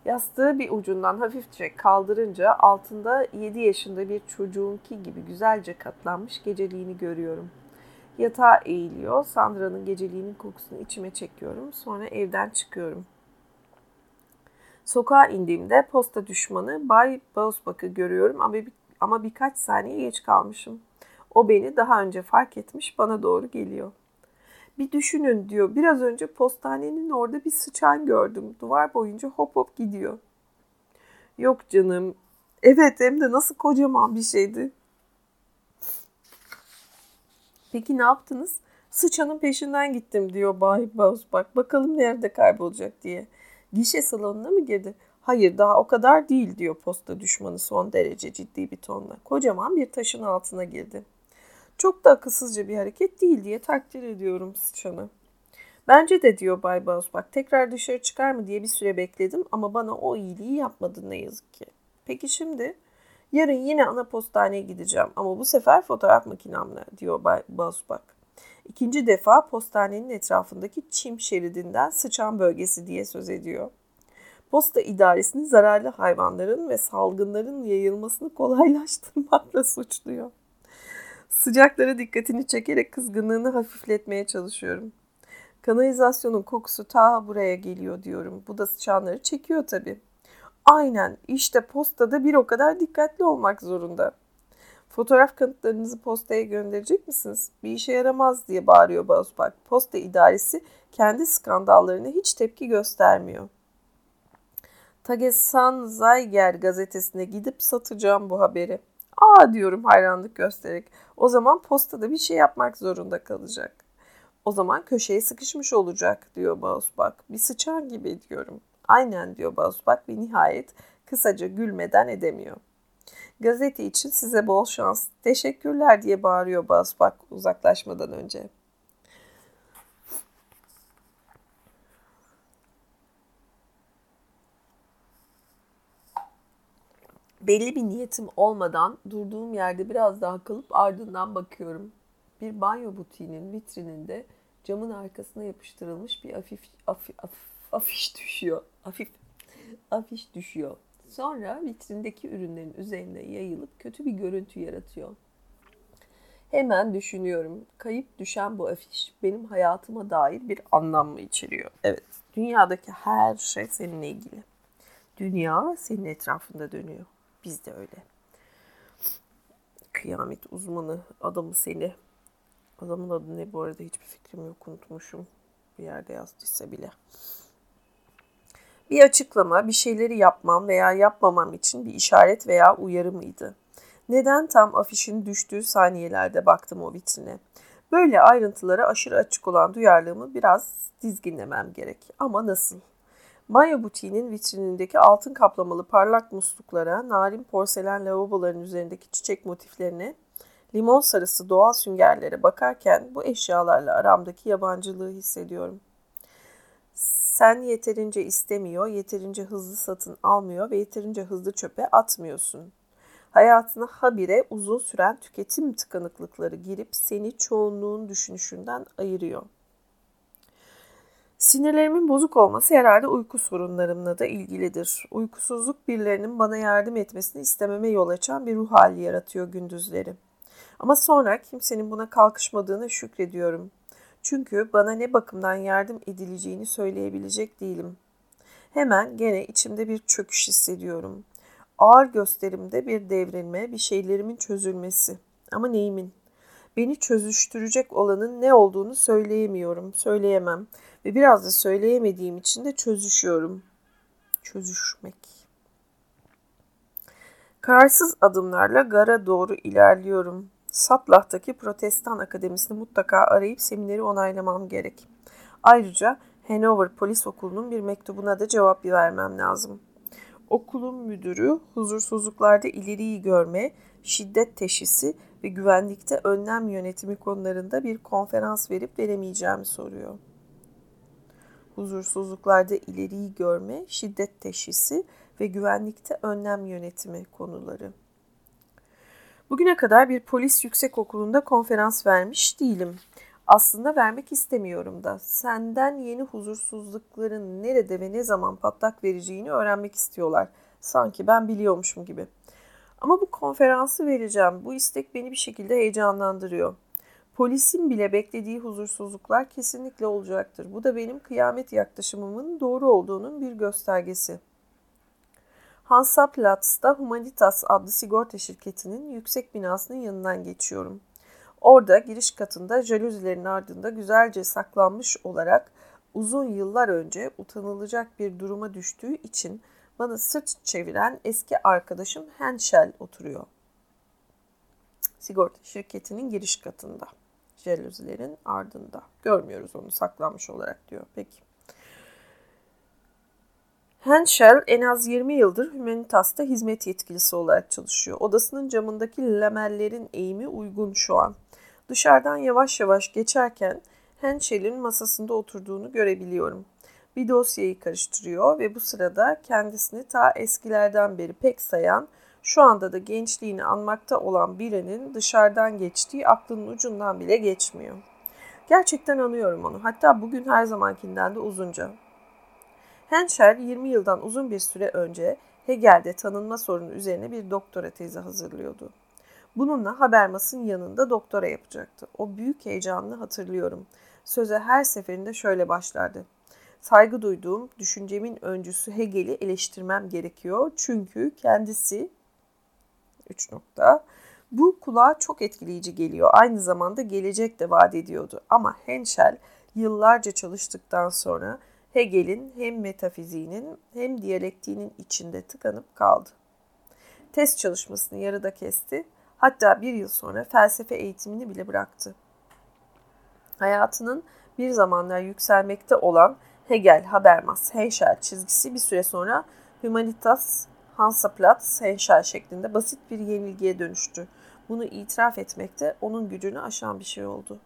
Yastığı bir ucundan hafifçe kaldırınca altında 7 yaşında bir çocuğunki gibi güzelce katlanmış geceliğini görüyorum. Yatağa eğiliyor. Sandra'nın geceliğinin kokusunu içime çekiyorum. Sonra evden çıkıyorum. Sokağa indiğimde posta düşmanı Bay Bozbak'ı görüyorum ama, bir, ama birkaç saniye geç kalmışım. O beni daha önce fark etmiş bana doğru geliyor. Bir düşünün diyor. Biraz önce postanenin orada bir sıçan gördüm. Duvar boyunca hop hop gidiyor. Yok canım. Evet hem de nasıl kocaman bir şeydi. Peki ne yaptınız? Sıçanın peşinden gittim diyor Bay Bak Bakalım nerede kaybolacak diye. Gişe salonuna mı girdi? Hayır daha o kadar değil diyor posta düşmanı son derece ciddi bir tonla. Kocaman bir taşın altına girdi. Çok da akılsızca bir hareket değil diye takdir ediyorum sıçanı. Bence de diyor Bay Bak tekrar dışarı çıkar mı diye bir süre bekledim ama bana o iyiliği yapmadı ne yazık ki. Peki şimdi? Yarın yine ana postaneye gideceğim ama bu sefer fotoğraf makinamla diyor Bay Bak. İkinci defa postanenin etrafındaki çim şeridinden sıçan bölgesi diye söz ediyor. Posta idaresini zararlı hayvanların ve salgınların yayılmasını kolaylaştırmakla suçluyor. Sıcaklara dikkatini çekerek kızgınlığını hafifletmeye çalışıyorum. Kanalizasyonun kokusu ta buraya geliyor diyorum. Bu da sıçanları çekiyor tabii. Aynen işte postada bir o kadar dikkatli olmak zorunda. Fotoğraf kanıtlarınızı postaya gönderecek misiniz? Bir işe yaramaz diye bağırıyor Bozbak. Posta idaresi kendi skandallarına hiç tepki göstermiyor. Tagesan Zayger gazetesine gidip satacağım bu haberi. Aa diyorum hayranlık göstererek. O zaman postada bir şey yapmak zorunda kalacak. O zaman köşeye sıkışmış olacak diyor Bozbak. Bir sıçan gibi diyorum. Aynen diyor Bozbak ve nihayet kısaca gülmeden edemiyor. Gazete için size bol şans. Teşekkürler diye bağırıyor Bozbak uzaklaşmadan önce. Belli bir niyetim olmadan durduğum yerde biraz daha kalıp ardından bakıyorum. Bir banyo butiğinin vitrininde camın arkasına yapıştırılmış bir hafif, hafif, hafif afiş düşüyor. Hafif afiş düşüyor. Sonra vitrindeki ürünlerin üzerine yayılıp kötü bir görüntü yaratıyor. Hemen düşünüyorum. Kayıp düşen bu afiş benim hayatıma dair bir anlam mı içeriyor? Evet. Dünyadaki her şey seninle ilgili. Dünya senin etrafında dönüyor. Biz de öyle. Kıyamet uzmanı adamı seni. Adamın adı ne bu arada hiçbir fikrim yok unutmuşum. Bir yerde yazdıysa bile. Bir açıklama, bir şeyleri yapmam veya yapmamam için bir işaret veya uyarı mıydı? Neden tam afişin düştüğü saniyelerde baktım o vitrine? Böyle ayrıntılara aşırı açık olan duyarlılığımı biraz dizginlemem gerek. Ama nasıl? Maya butiğinin vitrinindeki altın kaplamalı parlak musluklara, narin porselen lavaboların üzerindeki çiçek motiflerine, limon sarısı doğal süngerlere bakarken bu eşyalarla aramdaki yabancılığı hissediyorum.'' sen yeterince istemiyor, yeterince hızlı satın almıyor ve yeterince hızlı çöpe atmıyorsun. Hayatına habire uzun süren tüketim tıkanıklıkları girip seni çoğunluğun düşünüşünden ayırıyor. Sinirlerimin bozuk olması herhalde uyku sorunlarımla da ilgilidir. Uykusuzluk birilerinin bana yardım etmesini istememe yol açan bir ruh hali yaratıyor gündüzleri. Ama sonra kimsenin buna kalkışmadığına şükrediyorum.'' Çünkü bana ne bakımdan yardım edileceğini söyleyebilecek değilim. Hemen gene içimde bir çöküş hissediyorum. Ağır gösterimde bir devrilme, bir şeylerimin çözülmesi. Ama neyimin? Beni çözüştürecek olanın ne olduğunu söyleyemiyorum, söyleyemem. Ve biraz da söyleyemediğim için de çözüşüyorum. Çözüşmek. Kararsız adımlarla gara doğru ilerliyorum. Satlah'taki Protestan Akademisi'ni mutlaka arayıp semineri onaylamam gerek. Ayrıca Hanover Polis Okulu'nun bir mektubuna da cevap vermem lazım. Okulun müdürü huzursuzluklarda ileriyi görme, şiddet teşhisi ve güvenlikte önlem yönetimi konularında bir konferans verip veremeyeceğimi soruyor. Huzursuzluklarda ileriyi görme, şiddet teşhisi ve güvenlikte önlem yönetimi konuları. Bugüne kadar bir polis yüksek okulunda konferans vermiş değilim. Aslında vermek istemiyorum da. Senden yeni huzursuzlukların nerede ve ne zaman patlak vereceğini öğrenmek istiyorlar. Sanki ben biliyormuşum gibi. Ama bu konferansı vereceğim. Bu istek beni bir şekilde heyecanlandırıyor. Polisin bile beklediği huzursuzluklar kesinlikle olacaktır. Bu da benim kıyamet yaklaşımımın doğru olduğunun bir göstergesi.'' Hansaplatz'ta Humanitas adlı sigorta şirketinin yüksek binasının yanından geçiyorum. Orada giriş katında jaluzilerin ardında güzelce saklanmış olarak uzun yıllar önce utanılacak bir duruma düştüğü için Bana sırt çeviren eski arkadaşım Henschel oturuyor. Sigorta şirketinin giriş katında. Jeluzilerin ardında. Görmüyoruz onu saklanmış olarak diyor. Peki. Henschel en az 20 yıldır Humanitas'ta hizmet yetkilisi olarak çalışıyor. Odasının camındaki lamellerin eğimi uygun şu an. Dışarıdan yavaş yavaş geçerken Henschel'in masasında oturduğunu görebiliyorum. Bir dosyayı karıştırıyor ve bu sırada kendisini ta eskilerden beri pek sayan, şu anda da gençliğini anmakta olan birinin dışarıdan geçtiği aklının ucundan bile geçmiyor. Gerçekten anıyorum onu. Hatta bugün her zamankinden de uzunca. Henschel 20 yıldan uzun bir süre önce Hegel'de tanınma sorunu üzerine bir doktora tezi hazırlıyordu. Bununla Habermas'ın yanında doktora yapacaktı. O büyük heyecanını hatırlıyorum. Söze her seferinde şöyle başlardı. Saygı duyduğum düşüncemin öncüsü Hegel'i eleştirmem gerekiyor. Çünkü kendisi 3 nokta bu kulağa çok etkileyici geliyor. Aynı zamanda gelecek de vaat ediyordu. Ama Henschel yıllarca çalıştıktan sonra Hegel'in hem metafiziğinin hem diyalektiğinin içinde tıkanıp kaldı. Test çalışmasını yarıda kesti, hatta bir yıl sonra felsefe eğitimini bile bıraktı. Hayatının bir zamanlar yükselmekte olan Hegel, Habermas, Henschel çizgisi bir süre sonra Humanitas, Hansaplatz, Henschel şeklinde basit bir yenilgiye dönüştü. Bunu itiraf etmekte onun gücünü aşan bir şey oldu.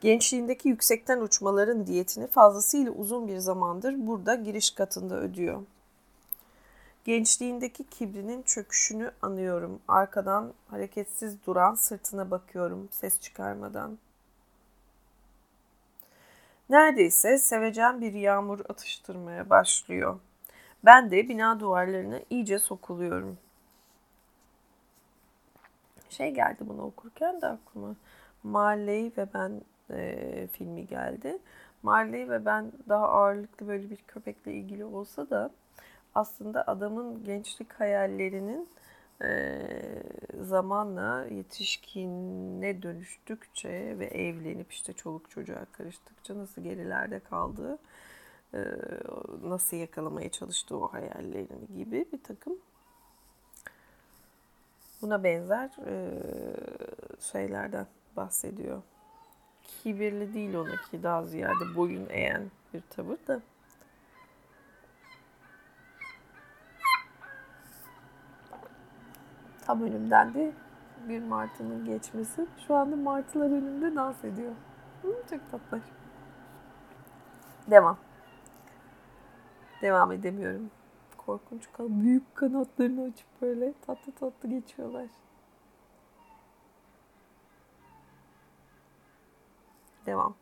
Gençliğindeki yüksekten uçmaların diyetini fazlasıyla uzun bir zamandır burada giriş katında ödüyor. Gençliğindeki kibrinin çöküşünü anıyorum. Arkadan hareketsiz duran sırtına bakıyorum ses çıkarmadan. Neredeyse sevecen bir yağmur atıştırmaya başlıyor. Ben de bina duvarlarına iyice sokuluyorum. Şey geldi bunu okurken de aklıma. Marley ve ben e, filmi geldi. Marley ve ben daha ağırlıklı böyle bir köpekle ilgili olsa da aslında adamın gençlik hayallerinin e, zamanla yetişkine dönüştükçe ve evlenip işte çoluk çocuğa karıştıkça nasıl gerilerde kaldığı, nasıl yakalamaya çalıştığı o hayallerini gibi bir takım buna benzer e, şeylerden bahsediyor kibirli değil onunki daha ziyade boyun eğen bir tavır da. Tam önümden de bir martının geçmesi. Şu anda martılar önümde dans ediyor. Hı, çok tatlı. Devam. Devam edemiyorum. Korkunç kal büyük kanatlarını açıp böyle tatlı tatlı geçiyorlar. Devam.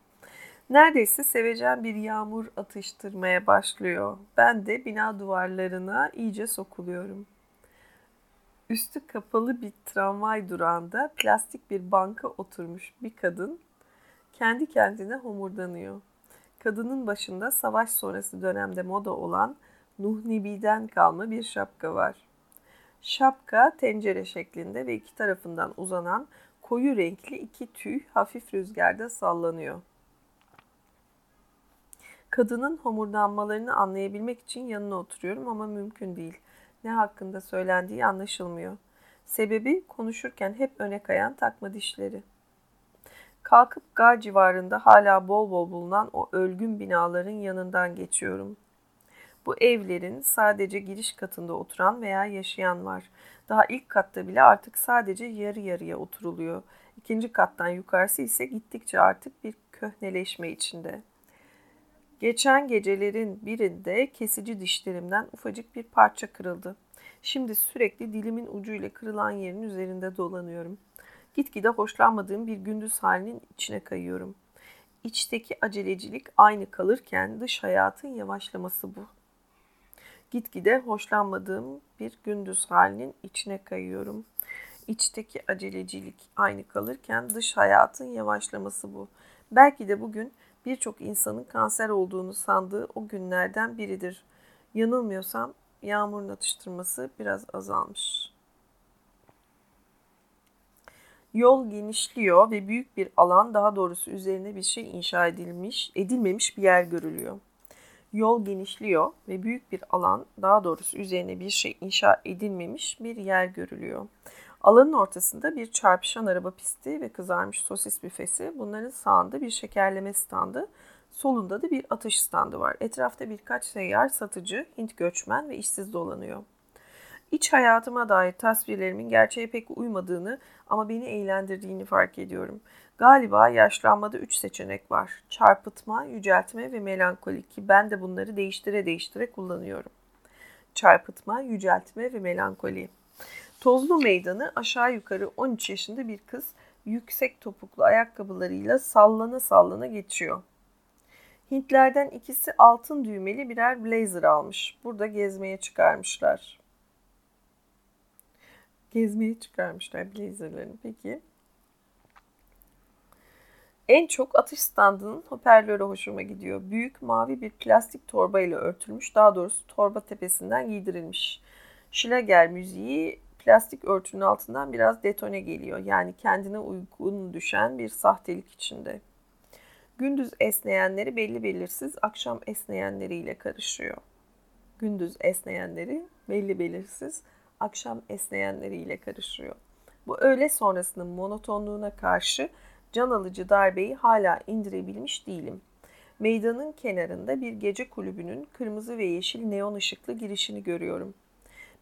Neredeyse sevecen bir yağmur atıştırmaya başlıyor. Ben de bina duvarlarına iyice sokuluyorum. Üstü kapalı bir tramvay durağında plastik bir banka oturmuş bir kadın kendi kendine homurdanıyor. Kadının başında savaş sonrası dönemde moda olan Nuhnibi'den kalma bir şapka var. Şapka tencere şeklinde ve iki tarafından uzanan koyu renkli iki tüy hafif rüzgarda sallanıyor. Kadının homurdanmalarını anlayabilmek için yanına oturuyorum ama mümkün değil. Ne hakkında söylendiği anlaşılmıyor. Sebebi konuşurken hep öne kayan takma dişleri. Kalkıp gar civarında hala bol bol bulunan o ölgün binaların yanından geçiyorum. Bu evlerin sadece giriş katında oturan veya yaşayan var. Daha ilk katta bile artık sadece yarı yarıya oturuluyor. İkinci kattan yukarısı ise gittikçe artık bir köhneleşme içinde. Geçen gecelerin birinde kesici dişlerimden ufacık bir parça kırıldı. Şimdi sürekli dilimin ucuyla kırılan yerin üzerinde dolanıyorum. Gitgide hoşlanmadığım bir gündüz halinin içine kayıyorum. İçteki acelecilik aynı kalırken dış hayatın yavaşlaması bu. Gitgide hoşlanmadığım bir gündüz halinin içine kayıyorum. İçteki acelecilik aynı kalırken dış hayatın yavaşlaması bu. Belki de bugün birçok insanın kanser olduğunu sandığı o günlerden biridir. Yanılmıyorsam yağmurun atıştırması biraz azalmış. Yol genişliyor ve büyük bir alan daha doğrusu üzerine bir şey inşa edilmiş, edilmemiş bir yer görülüyor. Yol genişliyor ve büyük bir alan, daha doğrusu üzerine bir şey inşa edilmemiş bir yer görülüyor. Alanın ortasında bir çarpışan araba pisti ve kızarmış sosis büfesi. Bunların sağında bir şekerleme standı, solunda da bir atış standı var. Etrafta birkaç seyyar satıcı, Hint göçmen ve işsiz dolanıyor. İç hayatıma dair tasvirlerimin gerçeğe pek uymadığını ama beni eğlendirdiğini fark ediyorum. Galiba yaşlanmada üç seçenek var. Çarpıtma, yüceltme ve melankoli ki ben de bunları değiştire değiştire kullanıyorum. Çarpıtma, yüceltme ve melankoli. Tozlu meydanı aşağı yukarı 13 yaşında bir kız yüksek topuklu ayakkabılarıyla sallana sallana geçiyor. Hintlerden ikisi altın düğmeli birer blazer almış. Burada gezmeye çıkarmışlar. Gezmeye çıkarmışlar blazerlerini. Peki. En çok atış standının hoparlörü hoşuma gidiyor. Büyük mavi bir plastik torba ile örtülmüş. Daha doğrusu torba tepesinden giydirilmiş. Schlager müziği plastik örtünün altından biraz detone geliyor. Yani kendine uygun düşen bir sahtelik içinde. Gündüz esneyenleri belli belirsiz, akşam esneyenleriyle karışıyor. Gündüz esneyenleri belli belirsiz, akşam esneyenleriyle karışıyor. Bu öğle sonrasının monotonluğuna karşı can alıcı darbeyi hala indirebilmiş değilim. Meydanın kenarında bir gece kulübünün kırmızı ve yeşil neon ışıklı girişini görüyorum.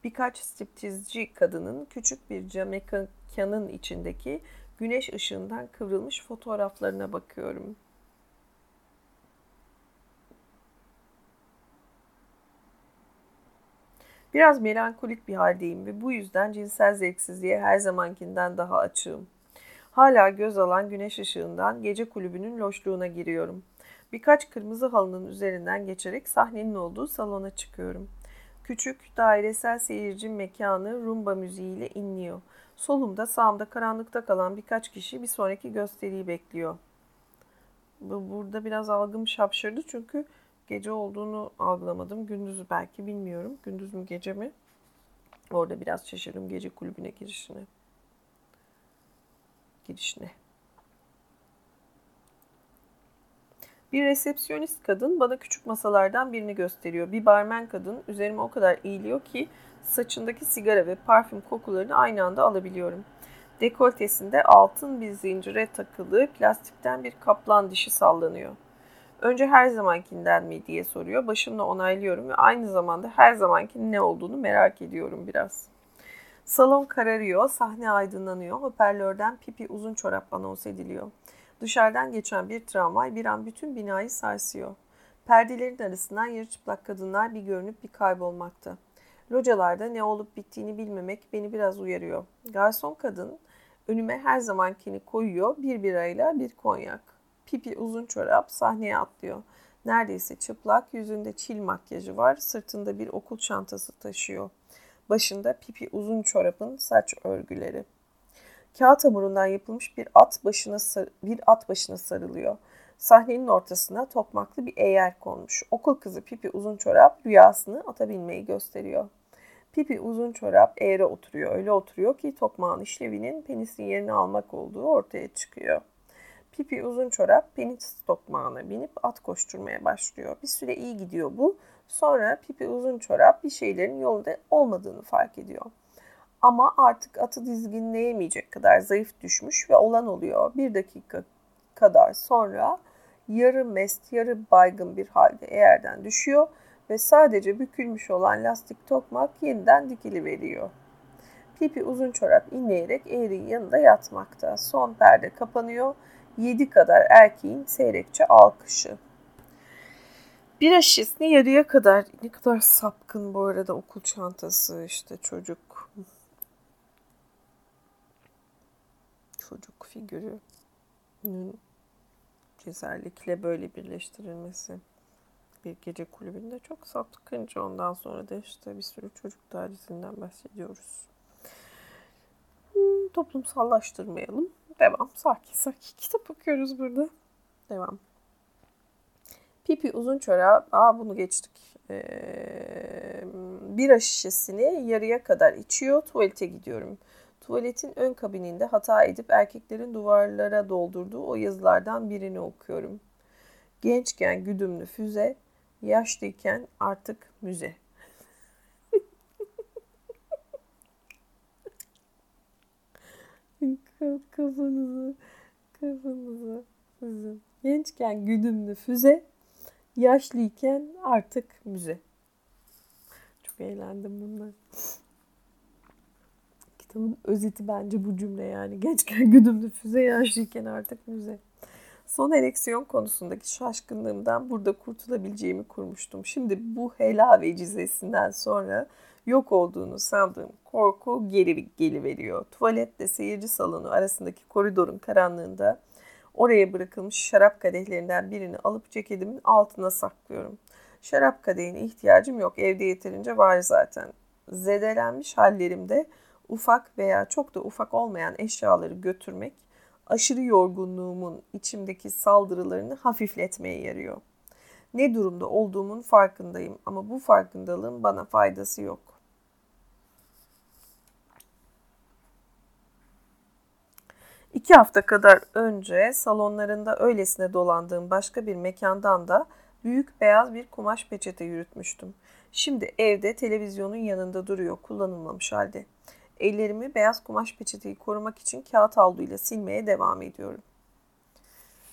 Birkaç striptizci kadının küçük bir cam mekanın içindeki güneş ışığından kıvrılmış fotoğraflarına bakıyorum. Biraz melankolik bir haldeyim ve bu yüzden cinsel zevksizliğe her zamankinden daha açığım. Hala göz alan güneş ışığından gece kulübünün loşluğuna giriyorum. Birkaç kırmızı halının üzerinden geçerek sahnenin olduğu salona çıkıyorum. Küçük, dairesel seyirci mekanı rumba müziğiyle inliyor. Solumda, sağımda karanlıkta kalan birkaç kişi bir sonraki gösteriyi bekliyor. Burada biraz algım şapşırdı çünkü gece olduğunu algılamadım. Gündüzü belki bilmiyorum. Gündüz mü gece mi? Orada biraz şaşırdım gece kulübüne girişine. Girişine. Bir resepsiyonist kadın bana küçük masalardan birini gösteriyor. Bir barmen kadın üzerime o kadar eğiliyor ki saçındaki sigara ve parfüm kokularını aynı anda alabiliyorum. Dekoltesinde altın bir zincire takılı plastikten bir kaplan dişi sallanıyor. Önce her zamankinden mi diye soruyor. Başımla onaylıyorum ve aynı zamanda her zamankinin ne olduğunu merak ediyorum biraz. Salon kararıyor, sahne aydınlanıyor, hoparlörden pipi uzun çorap anons ediliyor. Dışarıdan geçen bir tramvay bir an bütün binayı sarsıyor. Perdelerin arasından yarı çıplak kadınlar bir görünüp bir kaybolmakta. Localarda ne olup bittiğini bilmemek beni biraz uyarıyor. Garson kadın önüme her zamankini koyuyor bir birayla bir konyak. Pipi uzun çorap sahneye atlıyor. Neredeyse çıplak, yüzünde çil makyajı var, sırtında bir okul çantası taşıyor. Başında pipi uzun çorapın saç örgüleri. Kağıt hamurundan yapılmış bir at başına bir at başına sarılıyor. Sahnenin ortasına tokmaklı bir eğer konmuş. Okul kızı Pipi uzun çorap rüyasını ata binmeyi gösteriyor. Pipi uzun çorap eğre oturuyor. Öyle oturuyor ki tokmağın işlevinin penisin yerini almak olduğu ortaya çıkıyor. Pipi uzun çorap penis tokmağına binip at koşturmaya başlıyor. Bir süre iyi gidiyor bu. Sonra Pipi uzun çorap bir şeylerin yolunda olmadığını fark ediyor. Ama artık atı dizginleyemeyecek kadar zayıf düşmüş ve olan oluyor. Bir dakika kadar sonra yarı mest, yarı baygın bir halde eğerden düşüyor ve sadece bükülmüş olan lastik tokmak yeniden dikili veriyor. Pipi uzun çorap inleyerek eğrinin yanında yatmakta. Son perde kapanıyor. Yedi kadar erkeğin seyrekçe alkışı. Bir şişesini yarıya kadar ne kadar sapkın bu arada okul çantası işte çocuk çocuk figürü özellikle böyle birleştirilmesi bir gece kulübünde çok sapkınca ondan sonra da işte bir sürü çocuk daizinden bahsediyoruz. Toplumsallaştırmayalım. Devam. Sakin sakin kitap okuyoruz burada. Devam. Pipi uzun çorap. Aa bunu geçtik. Ee, bira şişesini yarıya kadar içiyor. Tuvalete gidiyorum. Tuvaletin ön kabininde hata edip erkeklerin duvarlara doldurduğu o yazılardan birini okuyorum. Gençken güdümlü füze, Yaşlıyken artık müze. Kafanızı, kafanızı sizin. Gençken güdümlü füze, yaşlıyken artık müze. Çok eğlendim bunlar. Kitabın özeti bence bu cümle yani. Gençken güdümlü füze, yaşlıyken artık müze. Son ereksiyon konusundaki şaşkınlığımdan burada kurtulabileceğimi kurmuştum. Şimdi bu hela vecizesinden sonra yok olduğunu sandığım korku geri geliveriyor. Tuvaletle seyirci salonu arasındaki koridorun karanlığında oraya bırakılmış şarap kadehlerinden birini alıp ceketimin altına saklıyorum. Şarap kadehine ihtiyacım yok. Evde yeterince var zaten. Zedelenmiş hallerimde ufak veya çok da ufak olmayan eşyaları götürmek aşırı yorgunluğumun içimdeki saldırılarını hafifletmeye yarıyor. Ne durumda olduğumun farkındayım ama bu farkındalığın bana faydası yok. İki hafta kadar önce salonlarında öylesine dolandığım başka bir mekandan da büyük beyaz bir kumaş peçete yürütmüştüm. Şimdi evde televizyonun yanında duruyor kullanılmamış halde. Ellerimi beyaz kumaş peçeteyi korumak için kağıt havluyla silmeye devam ediyorum.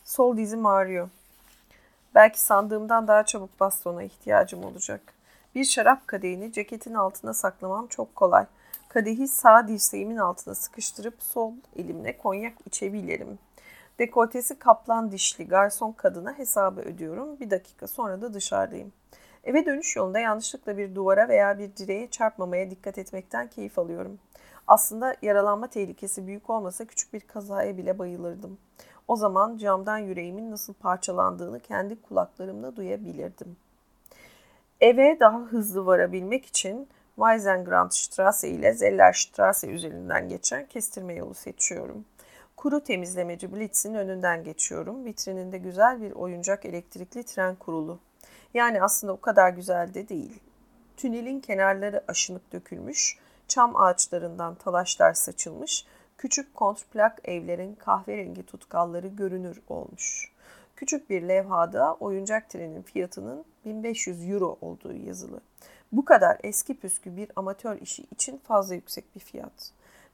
Sol dizim ağrıyor. Belki sandığımdan daha çabuk bastona ihtiyacım olacak. Bir şarap kadehini ceketin altına saklamam çok kolay. Kadehi sağ dirseğimin altına sıkıştırıp sol elimle konyak içebilirim. Dekoltesi kaplan dişli garson kadına hesabı ödüyorum. Bir dakika sonra da dışarıdayım. Eve dönüş yolunda yanlışlıkla bir duvara veya bir direğe çarpmamaya dikkat etmekten keyif alıyorum. Aslında yaralanma tehlikesi büyük olmasa küçük bir kazaya bile bayılırdım. O zaman camdan yüreğimin nasıl parçalandığını kendi kulaklarımla duyabilirdim. Eve daha hızlı varabilmek için Weizengrandstrasse ile Zellerstrasse üzerinden geçen kestirme yolu seçiyorum. Kuru temizlemeci Blitz'in önünden geçiyorum. Vitrininde güzel bir oyuncak elektrikli tren kurulu. Yani aslında o kadar güzel de değil. Tünelin kenarları aşınıp dökülmüş, çam ağaçlarından talaşlar saçılmış, küçük kontrplak evlerin kahverengi tutkalları görünür olmuş. Küçük bir levhada oyuncak trenin fiyatının 1500 euro olduğu yazılı. Bu kadar eski püskü bir amatör işi için fazla yüksek bir fiyat.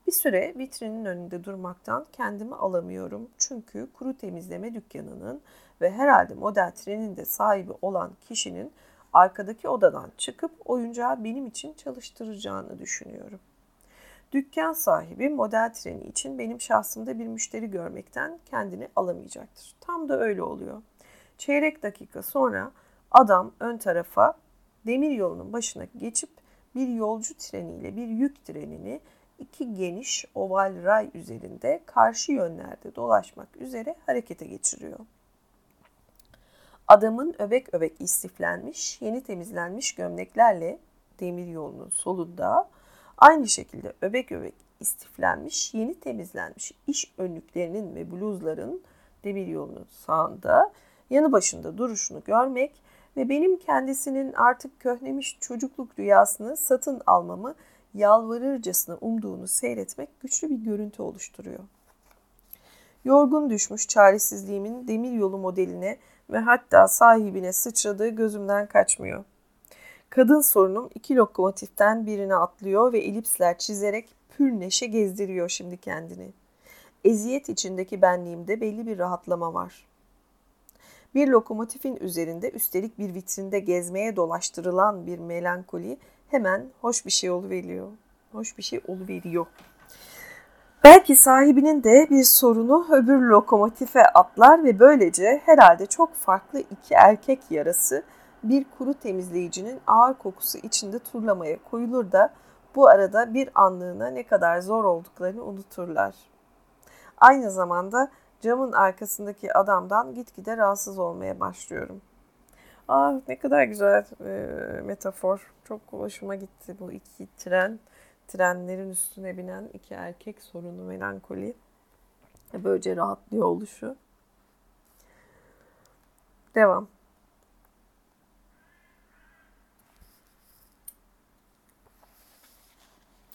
Bir süre vitrinin önünde durmaktan kendimi alamıyorum. Çünkü kuru temizleme dükkanının ve herhalde model trenin de sahibi olan kişinin arkadaki odadan çıkıp oyuncağı benim için çalıştıracağını düşünüyorum. Dükkan sahibi model treni için benim şahsımda bir müşteri görmekten kendini alamayacaktır. Tam da öyle oluyor. Çeyrek dakika sonra adam ön tarafa demir yolunun başına geçip bir yolcu treniyle bir yük trenini iki geniş oval ray üzerinde karşı yönlerde dolaşmak üzere harekete geçiriyor. Adamın öbek öbek istiflenmiş, yeni temizlenmiş gömleklerle demir yolunun solunda aynı şekilde öbek öbek istiflenmiş, yeni temizlenmiş iş önlüklerinin ve bluzların demir yolunun sağında yanı başında duruşunu görmek ve benim kendisinin artık köhnemiş çocukluk rüyasını satın almamı yalvarırcasına umduğunu seyretmek güçlü bir görüntü oluşturuyor. Yorgun düşmüş çaresizliğimin demir yolu modeline ve hatta sahibine sıçradığı gözümden kaçmıyor. Kadın sorunum iki lokomotiften birine atlıyor ve elipsler çizerek pür neşe gezdiriyor şimdi kendini. Eziyet içindeki benliğimde belli bir rahatlama var. Bir lokomotifin üzerinde üstelik bir vitrinde gezmeye dolaştırılan bir melankoli hemen hoş bir şey oluveriyor. Hoş bir şey oluveriyor. Belki sahibinin de bir sorunu öbür lokomotife atlar ve böylece herhalde çok farklı iki erkek yarası bir kuru temizleyicinin ağır kokusu içinde turlamaya koyulur da bu arada bir anlığına ne kadar zor olduklarını unuturlar. Aynı zamanda camın arkasındaki adamdan gitgide rahatsız olmaya başlıyorum. Ah ne kadar güzel e, metafor. Çok hoşuma gitti bu iki tren. Trenlerin üstüne binen iki erkek sorunu melankoli. Böylece rahatlıyor oluşu. Devam.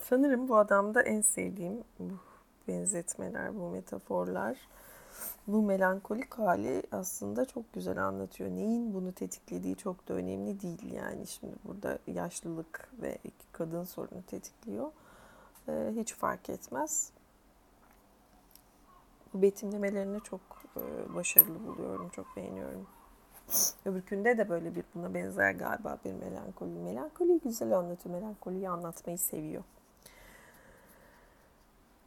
Sanırım bu adamda en sevdiğim bu benzetmeler, bu metaforlar. Bu melankolik hali aslında çok güzel anlatıyor. Neyin bunu tetiklediği çok da önemli değil yani. Şimdi burada yaşlılık ve kadın sorunu tetikliyor. Ee, hiç fark etmez. Bu betimlemelerini çok e, başarılı buluyorum, çok beğeniyorum. Öbürkünde de böyle bir buna benzer galiba bir melankoli. Melankoli güzel anlatıyor. Melankoliyi anlatmayı seviyor.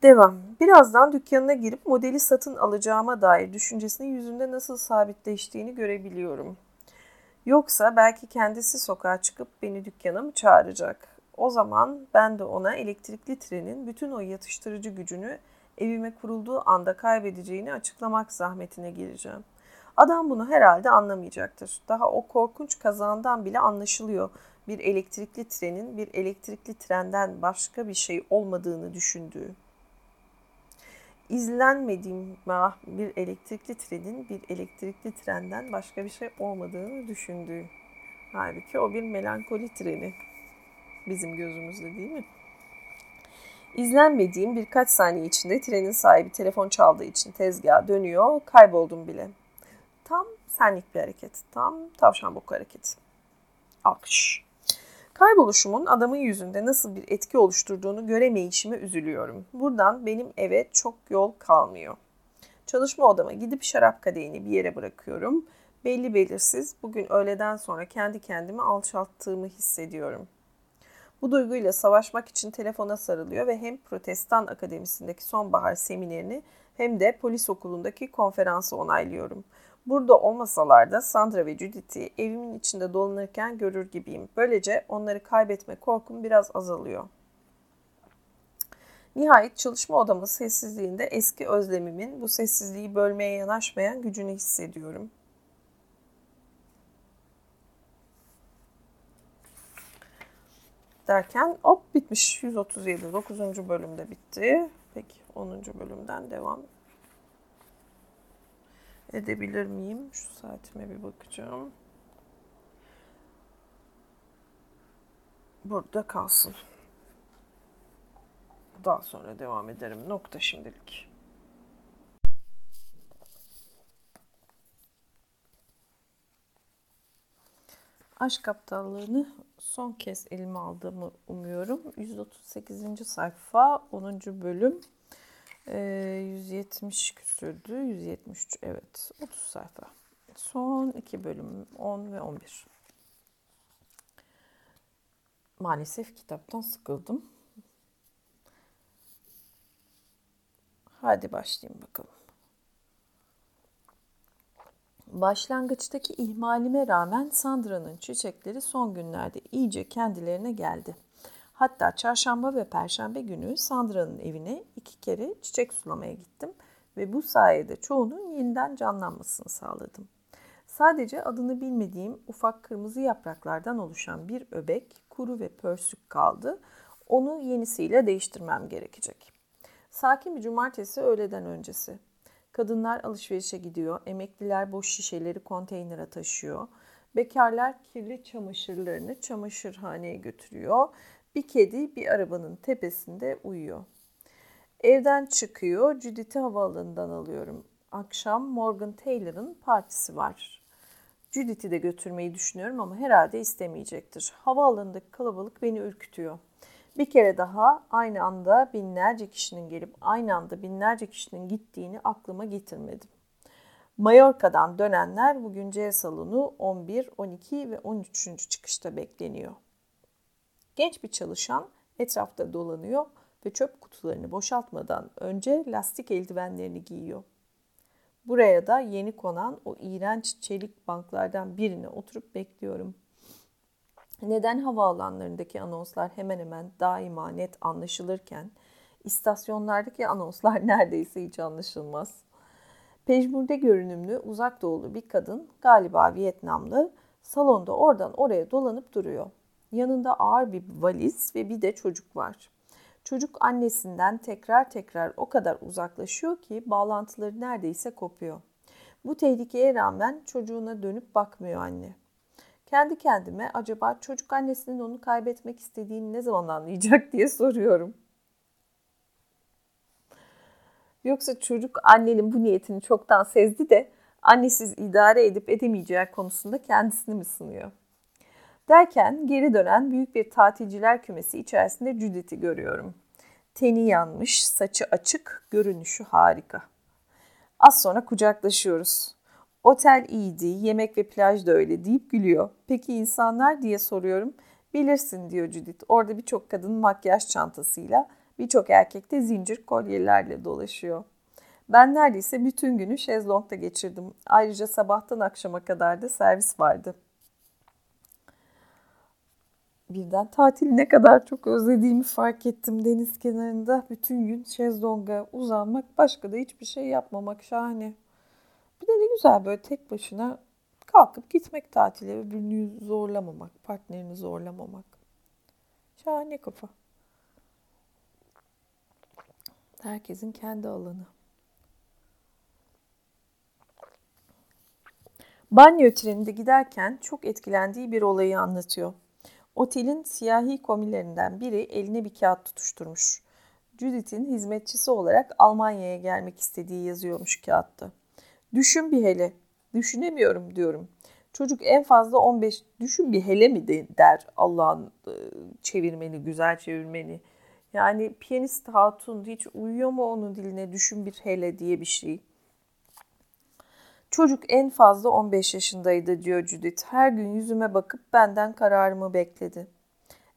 Devam. Birazdan dükkanına girip modeli satın alacağıma dair düşüncesini yüzünde nasıl sabitleştiğini görebiliyorum. Yoksa belki kendisi sokağa çıkıp beni dükkana mı çağıracak? O zaman ben de ona elektrikli trenin bütün o yatıştırıcı gücünü evime kurulduğu anda kaybedeceğini açıklamak zahmetine gireceğim. Adam bunu herhalde anlamayacaktır. Daha o korkunç kazandan bile anlaşılıyor bir elektrikli trenin bir elektrikli trenden başka bir şey olmadığını düşündüğü. İzlenmediğim bir elektrikli trenin bir elektrikli trenden başka bir şey olmadığını düşündüğü. Halbuki o bir melankoli treni. Bizim gözümüzde değil mi? İzlenmediğim birkaç saniye içinde trenin sahibi telefon çaldığı için tezgaha dönüyor. Kayboldum bile. Tam senlik bir hareket. Tam tavşan boku hareketi. Alkış. Kayboluşumun adamın yüzünde nasıl bir etki oluşturduğunu göremeyişime üzülüyorum. Buradan benim eve çok yol kalmıyor. Çalışma odama gidip şarap kadehini bir yere bırakıyorum. Belli belirsiz bugün öğleden sonra kendi kendimi alçalttığımı hissediyorum. Bu duyguyla savaşmak için telefona sarılıyor ve hem Protestan Akademisi'ndeki sonbahar seminerini hem de polis okulundaki konferansı onaylıyorum. Burada olmasalar da Sandra ve Judith'i evimin içinde dolanırken görür gibiyim. Böylece onları kaybetme korkum biraz azalıyor. Nihayet çalışma odamın sessizliğinde eski özlemimin bu sessizliği bölmeye yanaşmayan gücünü hissediyorum. Derken hop bitmiş 137 9. bölümde bitti. Peki 10. bölümden devam edebilir miyim? Şu saatime bir bakacağım. Burada kalsın. Daha sonra devam ederim. Nokta şimdilik. Aşk aptallığını son kez elime aldığımı umuyorum. 138. sayfa 10. bölüm 170 ee, küsürdü. 173 evet. 30 sayfa. Son iki bölüm 10 ve 11. Maalesef kitaptan sıkıldım. Hadi başlayayım bakalım. Başlangıçtaki ihmalime rağmen Sandra'nın çiçekleri son günlerde iyice kendilerine geldi. Hatta çarşamba ve perşembe günü Sandra'nın evine iki kere çiçek sulamaya gittim ve bu sayede çoğunun yeniden canlanmasını sağladım. Sadece adını bilmediğim ufak kırmızı yapraklardan oluşan bir öbek, kuru ve pörsük kaldı. Onu yenisiyle değiştirmem gerekecek. Sakin bir cumartesi öğleden öncesi. Kadınlar alışverişe gidiyor, emekliler boş şişeleri konteynere taşıyor. Bekarlar kirli çamaşırlarını çamaşırhaneye götürüyor. Bir kedi bir arabanın tepesinde uyuyor. Evden çıkıyor, Judith'i havaalanından alıyorum. Akşam Morgan Taylor'ın partisi var. Judith'i de götürmeyi düşünüyorum ama herhalde istemeyecektir. Havaalanındaki kalabalık beni ürkütüyor. Bir kere daha aynı anda binlerce kişinin gelip aynı anda binlerce kişinin gittiğini aklıma getirmedim. Mallorca'dan dönenler bugün C salonu 11, 12 ve 13. çıkışta bekleniyor. Genç bir çalışan etrafta dolanıyor ve çöp kutularını boşaltmadan önce lastik eldivenlerini giyiyor. Buraya da yeni konan o iğrenç çelik banklardan birine oturup bekliyorum. Neden havaalanlarındaki anonslar hemen hemen daima net anlaşılırken istasyonlardaki anonslar neredeyse hiç anlaşılmaz. Pejmurde görünümlü uzak doğulu bir kadın galiba Vietnamlı salonda oradan oraya dolanıp duruyor. Yanında ağır bir valiz ve bir de çocuk var. Çocuk annesinden tekrar tekrar o kadar uzaklaşıyor ki bağlantıları neredeyse kopuyor. Bu tehlikeye rağmen çocuğuna dönüp bakmıyor anne. Kendi kendime acaba çocuk annesinin onu kaybetmek istediğini ne zaman anlayacak diye soruyorum. Yoksa çocuk annenin bu niyetini çoktan sezdi de annesiz idare edip edemeyeceği konusunda kendisini mi sınıyor? Derken geri dönen büyük bir tatilciler kümesi içerisinde Judith'i görüyorum. Teni yanmış, saçı açık, görünüşü harika. Az sonra kucaklaşıyoruz. Otel iyiydi, yemek ve plaj da öyle deyip gülüyor. Peki insanlar diye soruyorum. Bilirsin diyor Judith. Orada birçok kadın makyaj çantasıyla, birçok erkek de zincir kolyelerle dolaşıyor. Ben neredeyse bütün günü şezlongda geçirdim. Ayrıca sabahtan akşama kadar da servis vardı. Birden tatili ne kadar çok özlediğimi fark ettim. Deniz kenarında bütün gün şezlonga uzanmak, başka da hiçbir şey yapmamak şahane. Bir de ne güzel böyle tek başına kalkıp gitmek tatile, öbürünü zorlamamak, partnerini zorlamamak. Şahane kafa. Herkesin kendi alanı. Banyo treninde giderken çok etkilendiği bir olayı anlatıyor. Otelin siyahi komilerinden biri eline bir kağıt tutuşturmuş. Judith'in hizmetçisi olarak Almanya'ya gelmek istediği yazıyormuş kağıtta. Düşün bir hele. Düşünemiyorum diyorum. Çocuk en fazla 15 düşün bir hele mi de, der Allah'ın e, çevirmeni, güzel çevirmeni. Yani piyanist hatun hiç uyuyor mu onun diline düşün bir hele diye bir şey. Çocuk en fazla 15 yaşındaydı diyor Judith. Her gün yüzüme bakıp benden kararımı bekledi.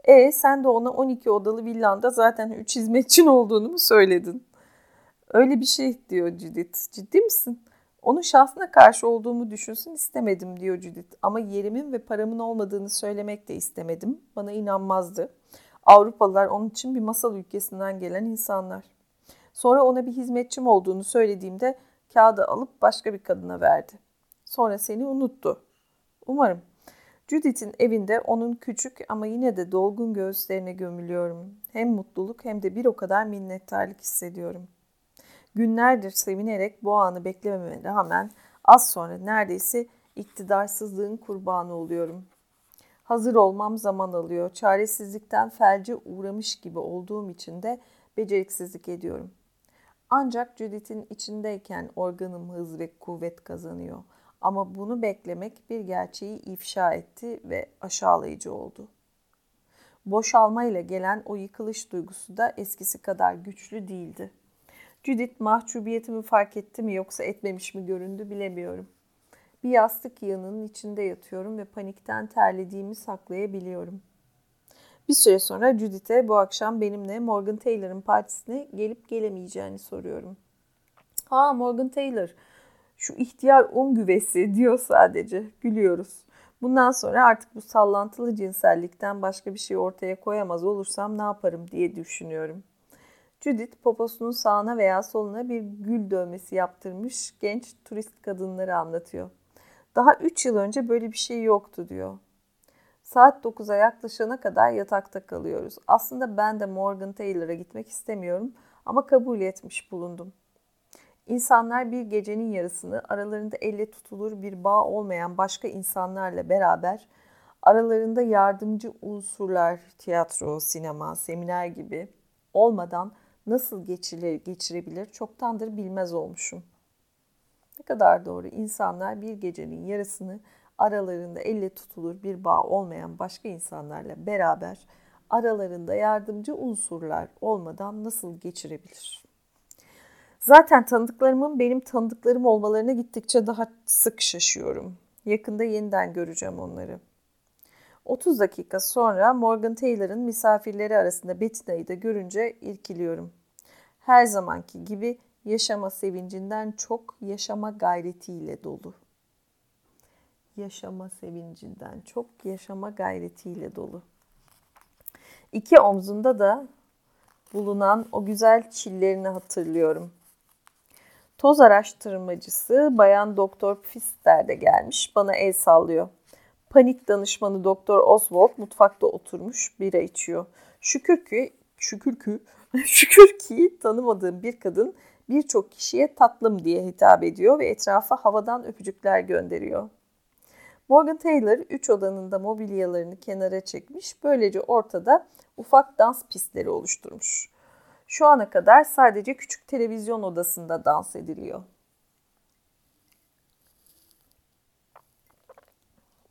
E sen de ona 12 odalı villanda zaten 3 hizmetçin olduğunu mu söyledin? Öyle bir şey diyor Judith. Ciddi misin? Onun şahsına karşı olduğumu düşünsün istemedim diyor Judith. Ama yerimin ve paramın olmadığını söylemek de istemedim. Bana inanmazdı. Avrupalılar onun için bir masal ülkesinden gelen insanlar. Sonra ona bir hizmetçim olduğunu söylediğimde kağıdı alıp başka bir kadına verdi. Sonra seni unuttu. Umarım. Judith'in evinde onun küçük ama yine de dolgun göğüslerine gömülüyorum. Hem mutluluk hem de bir o kadar minnettarlık hissediyorum. Günlerdir sevinerek bu anı beklememe rağmen az sonra neredeyse iktidarsızlığın kurbanı oluyorum. Hazır olmam zaman alıyor. Çaresizlikten felce uğramış gibi olduğum için de beceriksizlik ediyorum. Ancak Judith'in içindeyken organım hız ve kuvvet kazanıyor. Ama bunu beklemek bir gerçeği ifşa etti ve aşağılayıcı oldu. Boşalmayla gelen o yıkılış duygusu da eskisi kadar güçlü değildi. Judith mahcubiyetimi fark etti mi yoksa etmemiş mi göründü bilemiyorum. Bir yastık yığınının içinde yatıyorum ve panikten terlediğimi saklayabiliyorum.'' Bir süre sonra Judith'e bu akşam benimle Morgan Taylor'ın partisine gelip gelemeyeceğini soruyorum. Ha Morgan Taylor şu ihtiyar un güvesi diyor sadece. Gülüyoruz. Bundan sonra artık bu sallantılı cinsellikten başka bir şey ortaya koyamaz olursam ne yaparım diye düşünüyorum. Judith poposunun sağına veya soluna bir gül dövmesi yaptırmış genç turist kadınları anlatıyor. Daha 3 yıl önce böyle bir şey yoktu diyor. Saat 9'a yaklaşana kadar yatakta kalıyoruz. Aslında ben de Morgan Taylor'a gitmek istemiyorum ama kabul etmiş bulundum. İnsanlar bir gecenin yarısını aralarında elle tutulur bir bağ olmayan başka insanlarla beraber aralarında yardımcı unsurlar, tiyatro, sinema, seminer gibi olmadan nasıl geçirir, geçirebilir çoktandır bilmez olmuşum. Ne kadar doğru insanlar bir gecenin yarısını aralarında elle tutulur bir bağ olmayan başka insanlarla beraber aralarında yardımcı unsurlar olmadan nasıl geçirebilir? Zaten tanıdıklarımın benim tanıdıklarım olmalarına gittikçe daha sık şaşıyorum. Yakında yeniden göreceğim onları. 30 dakika sonra Morgan Taylor'ın misafirleri arasında Bettina'yı da görünce irkiliyorum. Her zamanki gibi yaşama sevincinden çok yaşama gayretiyle dolu yaşama sevincinden çok yaşama gayretiyle dolu. İki omzunda da bulunan o güzel çillerini hatırlıyorum. Toz araştırmacısı Bayan Doktor Pfister de gelmiş. Bana el sallıyor. Panik danışmanı Doktor Oswald mutfakta oturmuş bira içiyor. Şükür ki, şükür ki, şükür ki tanımadığım bir kadın birçok kişiye tatlım diye hitap ediyor ve etrafa havadan öpücükler gönderiyor. Morgan Taylor 3 odanın da mobilyalarını kenara çekmiş. Böylece ortada ufak dans pistleri oluşturmuş. Şu ana kadar sadece küçük televizyon odasında dans ediliyor.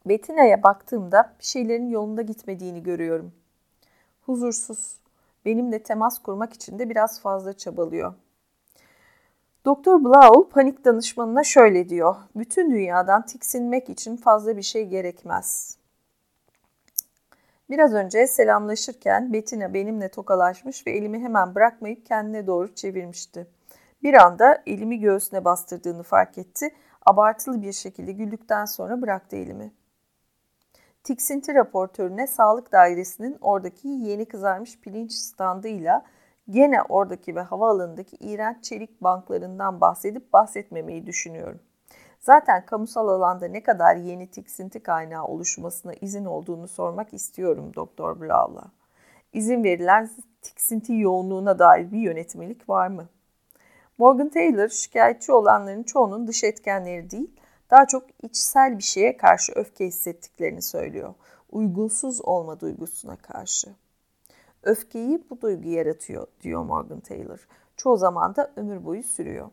Bettina'ya baktığımda bir şeylerin yolunda gitmediğini görüyorum. Huzursuz. Benimle temas kurmak için de biraz fazla çabalıyor. Doktor Blau panik danışmanına şöyle diyor. Bütün dünyadan tiksinmek için fazla bir şey gerekmez. Biraz önce selamlaşırken Bettina benimle tokalaşmış ve elimi hemen bırakmayıp kendine doğru çevirmişti. Bir anda elimi göğsüne bastırdığını fark etti. Abartılı bir şekilde güldükten sonra bıraktı elimi. Tiksinti raportörüne sağlık dairesinin oradaki yeni kızarmış pirinç standıyla gene oradaki ve havaalanındaki iğrenç çelik banklarından bahsedip bahsetmemeyi düşünüyorum. Zaten kamusal alanda ne kadar yeni tiksinti kaynağı oluşmasına izin olduğunu sormak istiyorum Doktor Blau'la. İzin verilen tiksinti yoğunluğuna dair bir yönetmelik var mı? Morgan Taylor şikayetçi olanların çoğunun dış etkenleri değil, daha çok içsel bir şeye karşı öfke hissettiklerini söylüyor. Uygunsuz olma duygusuna karşı. Öfkeyi bu duygu yaratıyor diyor Morgan Taylor. Çoğu zaman da ömür boyu sürüyor.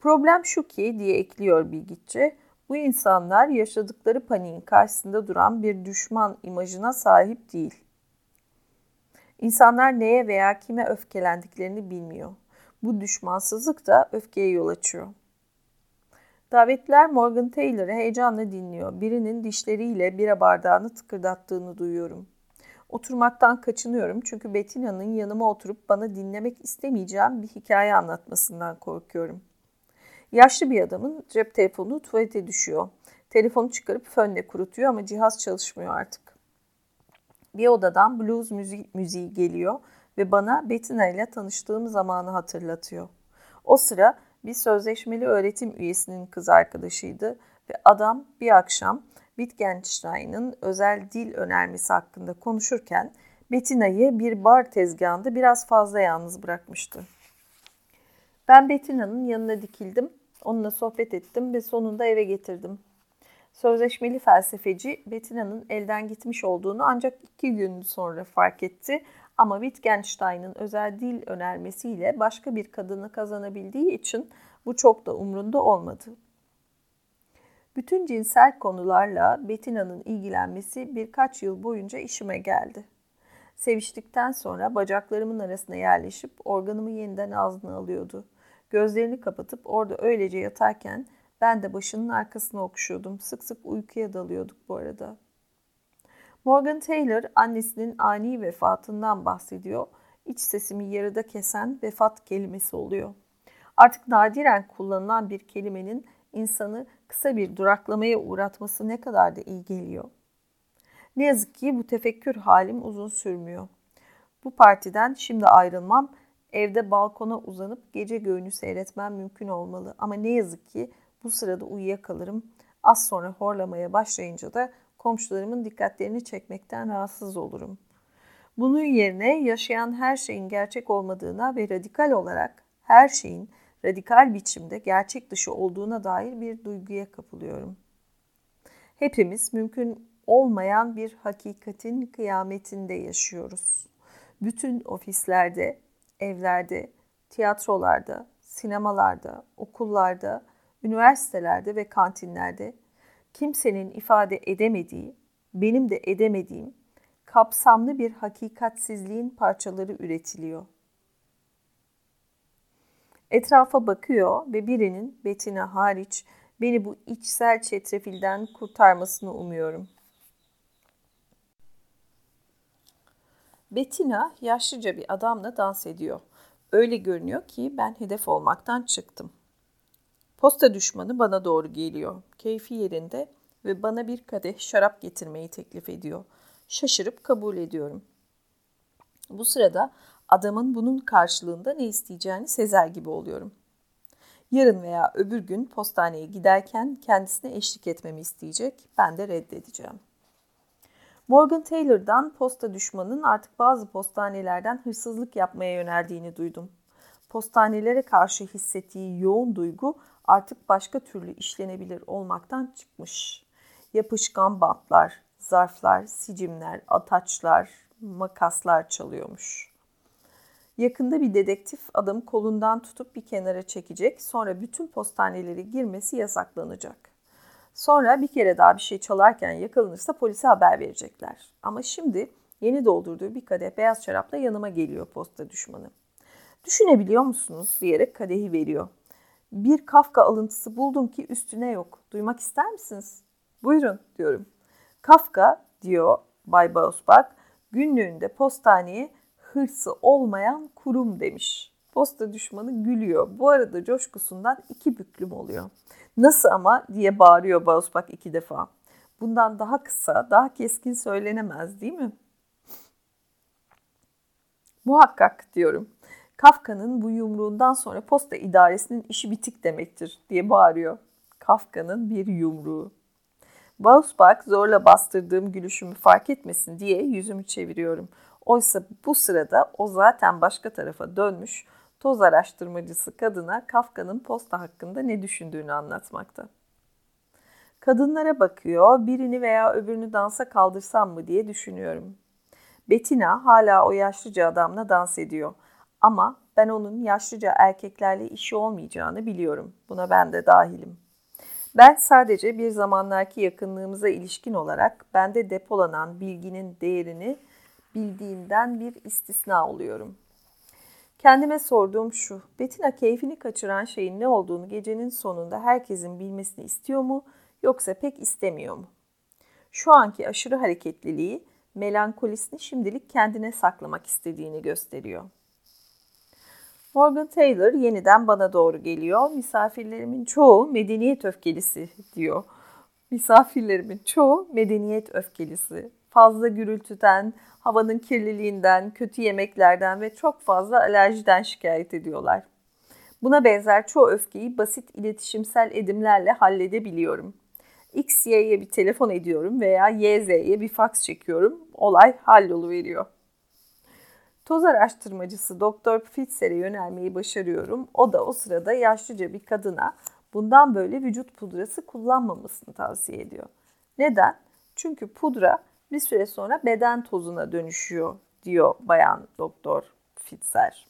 Problem şu ki diye ekliyor bilgiçi, bu insanlar yaşadıkları paniğin karşısında duran bir düşman imajına sahip değil. İnsanlar neye veya kime öfkelendiklerini bilmiyor. Bu düşmansızlık da öfkeye yol açıyor. Davetliler Morgan Taylor'ı heyecanla dinliyor. Birinin dişleriyle bira bardağını tıkırdattığını duyuyorum. Oturmaktan kaçınıyorum çünkü Bettina'nın yanıma oturup bana dinlemek istemeyeceğim bir hikaye anlatmasından korkuyorum. Yaşlı bir adamın cep telefonu tuvalete düşüyor. Telefonu çıkarıp fönle kurutuyor ama cihaz çalışmıyor artık. Bir odadan blues müziği, müziği geliyor ve bana Bettina ile tanıştığım zamanı hatırlatıyor. O sıra bir sözleşmeli öğretim üyesinin kız arkadaşıydı ve adam bir akşam Wittgenstein'ın özel dil önermesi hakkında konuşurken Bettina'yı bir bar tezgahında biraz fazla yalnız bırakmıştı. Ben Bettina'nın yanına dikildim, onunla sohbet ettim ve sonunda eve getirdim. Sözleşmeli felsefeci Bettina'nın elden gitmiş olduğunu ancak iki gün sonra fark etti ama Wittgenstein'ın özel dil önermesiyle başka bir kadını kazanabildiği için bu çok da umrunda olmadı. Bütün cinsel konularla Bettina'nın ilgilenmesi birkaç yıl boyunca işime geldi. Seviştikten sonra bacaklarımın arasına yerleşip organımı yeniden ağzına alıyordu. Gözlerini kapatıp orada öylece yatarken ben de başının arkasına okşuyordum. Sık sık uykuya dalıyorduk bu arada. Morgan Taylor annesinin ani vefatından bahsediyor. İç sesimi yarıda kesen vefat kelimesi oluyor. Artık nadiren kullanılan bir kelimenin insanı kısa bir duraklamaya uğratması ne kadar da iyi geliyor. Ne yazık ki bu tefekkür halim uzun sürmüyor. Bu partiden şimdi ayrılmam, evde balkona uzanıp gece göğünü seyretmem mümkün olmalı. Ama ne yazık ki bu sırada uyuyakalırım. Az sonra horlamaya başlayınca da komşularımın dikkatlerini çekmekten rahatsız olurum. Bunun yerine yaşayan her şeyin gerçek olmadığına ve radikal olarak her şeyin radikal biçimde gerçek dışı olduğuna dair bir duyguya kapılıyorum. Hepimiz mümkün olmayan bir hakikatin kıyametinde yaşıyoruz. Bütün ofislerde, evlerde, tiyatrolarda, sinemalarda, okullarda, üniversitelerde ve kantinlerde kimsenin ifade edemediği, benim de edemediğim kapsamlı bir hakikatsizliğin parçaları üretiliyor. Etrafa bakıyor ve birinin Betina hariç beni bu içsel çetrefilden kurtarmasını umuyorum. Bettina yaşlıca bir adamla dans ediyor. Öyle görünüyor ki ben hedef olmaktan çıktım. Posta düşmanı bana doğru geliyor. Keyfi yerinde ve bana bir kadeh şarap getirmeyi teklif ediyor. Şaşırıp kabul ediyorum. Bu sırada adamın bunun karşılığında ne isteyeceğini sezer gibi oluyorum. Yarın veya öbür gün postaneye giderken kendisine eşlik etmemi isteyecek. Ben de reddedeceğim. Morgan Taylor'dan posta düşmanın artık bazı postanelerden hırsızlık yapmaya yöneldiğini duydum. Postanelere karşı hissettiği yoğun duygu artık başka türlü işlenebilir olmaktan çıkmış. Yapışkan bantlar, zarflar, sicimler, ataçlar, makaslar çalıyormuş. Yakında bir dedektif adamı kolundan tutup bir kenara çekecek. Sonra bütün postaneleri girmesi yasaklanacak. Sonra bir kere daha bir şey çalarken yakalanırsa polise haber verecekler. Ama şimdi yeni doldurduğu bir kadeh beyaz şarapla yanıma geliyor posta düşmanı. Düşünebiliyor musunuz diyerek kadehi veriyor. Bir Kafka alıntısı buldum ki üstüne yok. Duymak ister misiniz? Buyurun diyorum. Kafka diyor Bay Bausbach günlüğünde postaneye hırsı olmayan kurum demiş. Posta düşmanı gülüyor. Bu arada coşkusundan iki büklüm oluyor. Nasıl ama diye bağırıyor Bausbach iki defa. Bundan daha kısa, daha keskin söylenemez değil mi? Muhakkak diyorum. Kafka'nın bu yumruğundan sonra posta idaresinin işi bitik demektir diye bağırıyor. Kafka'nın bir yumruğu. Bausbach zorla bastırdığım gülüşümü fark etmesin diye yüzümü çeviriyorum. Oysa bu sırada o zaten başka tarafa dönmüş, toz araştırmacısı kadına Kafka'nın posta hakkında ne düşündüğünü anlatmakta. Kadınlara bakıyor, birini veya öbürünü dansa kaldırsam mı diye düşünüyorum. Bettina hala o yaşlıca adamla dans ediyor. Ama ben onun yaşlıca erkeklerle işi olmayacağını biliyorum. Buna ben de dahilim. Ben sadece bir zamanlarki yakınlığımıza ilişkin olarak bende depolanan bilginin değerini bildiğimden bir istisna oluyorum. Kendime sorduğum şu, Betina keyfini kaçıran şeyin ne olduğunu gecenin sonunda herkesin bilmesini istiyor mu yoksa pek istemiyor mu? Şu anki aşırı hareketliliği melankolisini şimdilik kendine saklamak istediğini gösteriyor. Morgan Taylor yeniden bana doğru geliyor. Misafirlerimin çoğu medeniyet öfkelisi diyor. Misafirlerimin çoğu medeniyet öfkelisi. Fazla gürültüden, havanın kirliliğinden, kötü yemeklerden ve çok fazla alerjiden şikayet ediyorlar. Buna benzer çoğu öfkeyi basit iletişimsel edimlerle halledebiliyorum. X, Y'ye bir telefon ediyorum veya Y, Z'ye bir faks çekiyorum. Olay halloluveriyor. Toz araştırmacısı Doktor Fitzer'e yönelmeyi başarıyorum. O da o sırada yaşlıca bir kadına bundan böyle vücut pudrası kullanmamasını tavsiye ediyor. Neden? Çünkü pudra bir süre sonra beden tozuna dönüşüyor diyor bayan doktor Fitzer.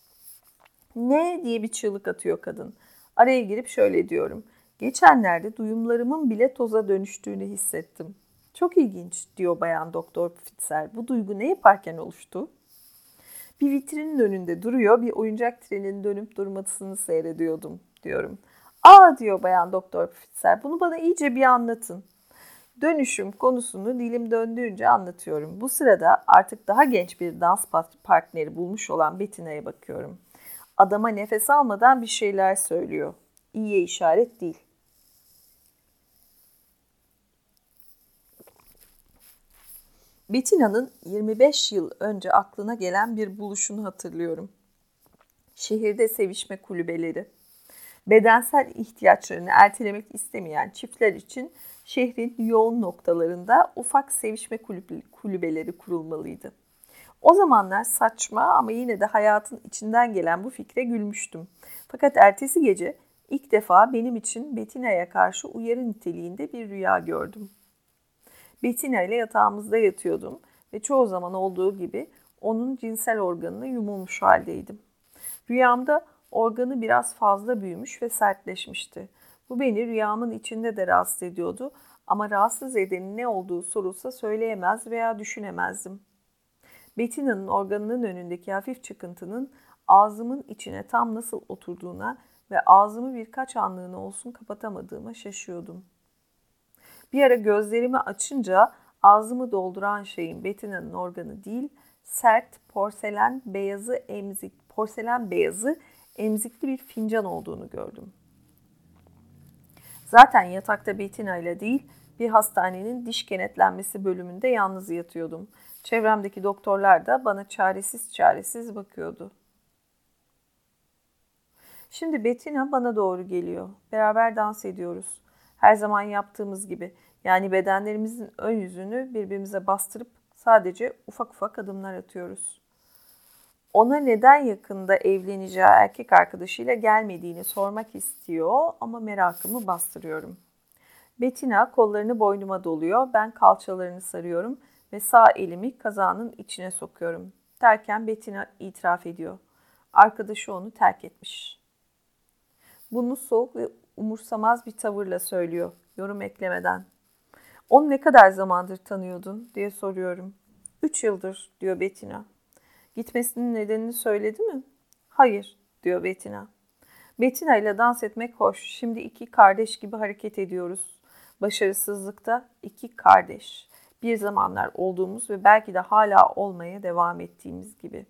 Ne diye bir çığlık atıyor kadın. Araya girip şöyle diyorum. Geçenlerde duyumlarımın bile toza dönüştüğünü hissettim. Çok ilginç diyor bayan doktor Fitzer. Bu duygu ne yaparken oluştu? Bir vitrinin önünde duruyor, bir oyuncak trenin dönüp durmasını seyrediyordum diyorum. Aa diyor bayan doktor Fitzer, bunu bana iyice bir anlatın. Dönüşüm konusunu dilim döndüğünce anlatıyorum. Bu sırada artık daha genç bir dans partneri bulmuş olan Bettina'ya bakıyorum. Adama nefes almadan bir şeyler söylüyor. İyiye işaret değil. Bettina'nın 25 yıl önce aklına gelen bir buluşunu hatırlıyorum. Şehirde sevişme kulübeleri. Bedensel ihtiyaçlarını ertelemek istemeyen çiftler için şehrin yoğun noktalarında ufak sevişme kulübeleri kurulmalıydı. O zamanlar saçma ama yine de hayatın içinden gelen bu fikre gülmüştüm. Fakat ertesi gece ilk defa benim için Bettina'ya karşı uyarı niteliğinde bir rüya gördüm. Bettina ile yatağımızda yatıyordum ve çoğu zaman olduğu gibi onun cinsel organına yumulmuş haldeydim. Rüyamda organı biraz fazla büyümüş ve sertleşmişti. Bu beni rüyamın içinde de rahatsız ediyordu ama rahatsız edenin ne olduğu sorulsa söyleyemez veya düşünemezdim. Bettina'nın organının önündeki hafif çıkıntının ağzımın içine tam nasıl oturduğuna ve ağzımı birkaç anlığına olsun kapatamadığıma şaşıyordum. Bir ara gözlerimi açınca ağzımı dolduran şeyin Bettina'nın organı değil, sert porselen beyazı emzik, porselen beyazı emzikli bir fincan olduğunu gördüm. Zaten yatakta Bettina ile değil, bir hastanenin diş kenetlenmesi bölümünde yalnız yatıyordum. Çevremdeki doktorlar da bana çaresiz çaresiz bakıyordu. Şimdi Bettina bana doğru geliyor. Beraber dans ediyoruz. Her zaman yaptığımız gibi. Yani bedenlerimizin ön yüzünü birbirimize bastırıp sadece ufak ufak adımlar atıyoruz. Ona neden yakında evleneceği erkek arkadaşıyla gelmediğini sormak istiyor ama merakımı bastırıyorum. Bettina kollarını boynuma doluyor, ben kalçalarını sarıyorum ve sağ elimi kazanın içine sokuyorum. Derken Bettina itiraf ediyor. Arkadaşı onu terk etmiş. Bunu soğuk ve umursamaz bir tavırla söylüyor, yorum eklemeden. Onu ne kadar zamandır tanıyordun diye soruyorum. Üç yıldır diyor Betina. Gitmesinin nedenini söyledi mi? Hayır diyor Betina. Betina ile dans etmek hoş. Şimdi iki kardeş gibi hareket ediyoruz. Başarısızlıkta iki kardeş. Bir zamanlar olduğumuz ve belki de hala olmaya devam ettiğimiz gibi.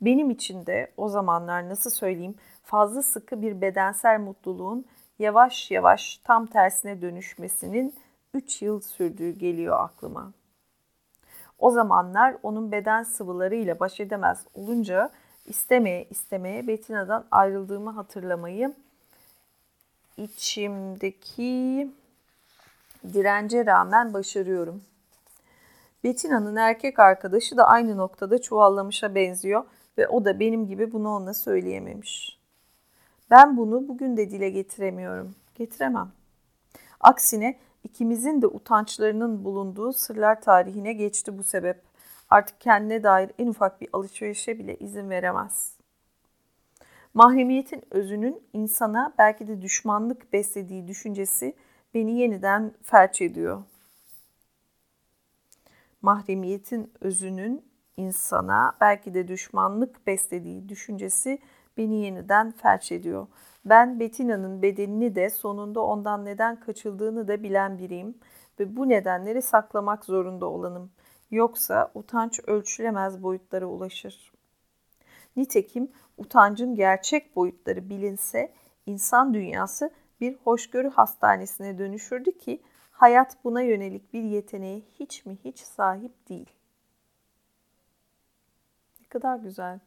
Benim için de o zamanlar nasıl söyleyeyim fazla sıkı bir bedensel mutluluğun yavaş yavaş tam tersine dönüşmesinin 3 yıl sürdüğü geliyor aklıma. O zamanlar onun beden sıvılarıyla baş edemez olunca istemeye istemeye Betina'dan ayrıldığımı hatırlamayı içimdeki dirence rağmen başarıyorum. Betina'nın erkek arkadaşı da aynı noktada çuvallamışa benziyor ve o da benim gibi bunu ona söyleyememiş. Ben bunu bugün de dile getiremiyorum. Getiremem. Aksine ikimizin de utançlarının bulunduğu sırlar tarihine geçti bu sebep. Artık kendine dair en ufak bir alışverişe bile izin veremez. Mahremiyetin özünün insana belki de düşmanlık beslediği düşüncesi beni yeniden felç ediyor. Mahremiyetin özünün insana belki de düşmanlık beslediği düşüncesi beni yeniden felç ediyor. Ben Betina'nın bedenini de sonunda ondan neden kaçıldığını da bilen biriyim ve bu nedenleri saklamak zorunda olanım. Yoksa utanç ölçülemez boyutlara ulaşır. Nitekim utancın gerçek boyutları bilinse insan dünyası bir hoşgörü hastanesine dönüşürdü ki hayat buna yönelik bir yeteneğe hiç mi hiç sahip değil. Ne kadar güzel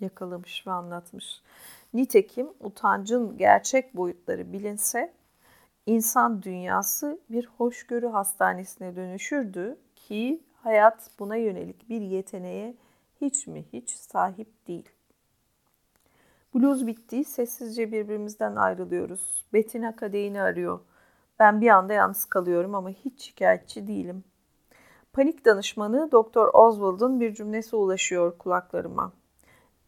yakalamış ve anlatmış. Nitekim utancın gerçek boyutları bilinse insan dünyası bir hoşgörü hastanesine dönüşürdü ki hayat buna yönelik bir yeteneğe hiç mi hiç sahip değil. Blues bitti, sessizce birbirimizden ayrılıyoruz. Betina kadeğini arıyor. Ben bir anda yalnız kalıyorum ama hiç şikayetçi değilim. Panik danışmanı Dr. Oswald'ın bir cümlesi ulaşıyor kulaklarıma.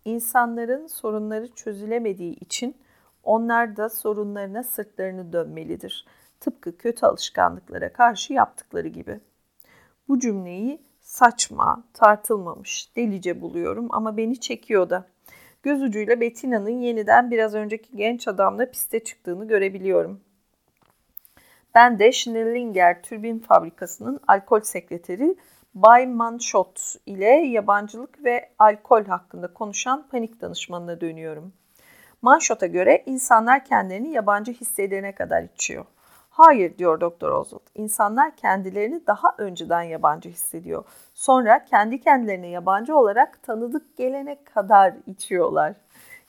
İnsanların sorunları çözülemediği için onlar da sorunlarına sırtlarını dönmelidir. Tıpkı kötü alışkanlıklara karşı yaptıkları gibi. Bu cümleyi saçma, tartılmamış, delice buluyorum ama beni çekiyor da. Göz ucuyla Bettina'nın yeniden biraz önceki genç adamla piste çıktığını görebiliyorum. Ben de Schnellinger Türbin Fabrikası'nın alkol sekreteri Bay Manshot ile yabancılık ve alkol hakkında konuşan panik danışmanına dönüyorum. Manshot'a göre insanlar kendilerini yabancı hissedene kadar içiyor. Hayır diyor Doktor Oswald. İnsanlar kendilerini daha önceden yabancı hissediyor. Sonra kendi kendilerine yabancı olarak tanıdık gelene kadar içiyorlar.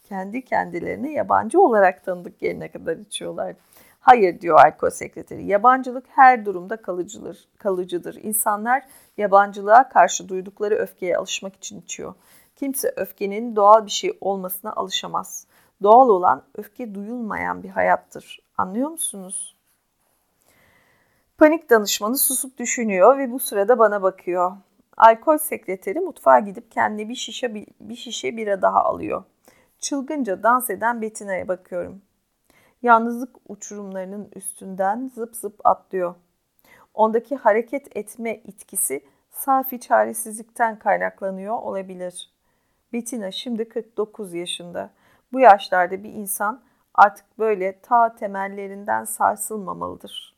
Kendi kendilerine yabancı olarak tanıdık gelene kadar içiyorlar. Hayır diyor alkol sekreteri. Yabancılık her durumda kalıcıdır. kalıcıdır. İnsanlar yabancılığa karşı duydukları öfkeye alışmak için içiyor. Kimse öfkenin doğal bir şey olmasına alışamaz. Doğal olan öfke duyulmayan bir hayattır. Anlıyor musunuz? Panik danışmanı susup düşünüyor ve bu sırada bana bakıyor. Alkol sekreteri mutfağa gidip kendine bir şişe bir şişe bira daha alıyor. Çılgınca dans eden Betina'ya bakıyorum. Yalnızlık uçurumlarının üstünden zıp zıp atlıyor. Ondaki hareket etme itkisi safi çaresizlikten kaynaklanıyor olabilir. Betina şimdi 49 yaşında. Bu yaşlarda bir insan artık böyle ta temellerinden sarsılmamalıdır.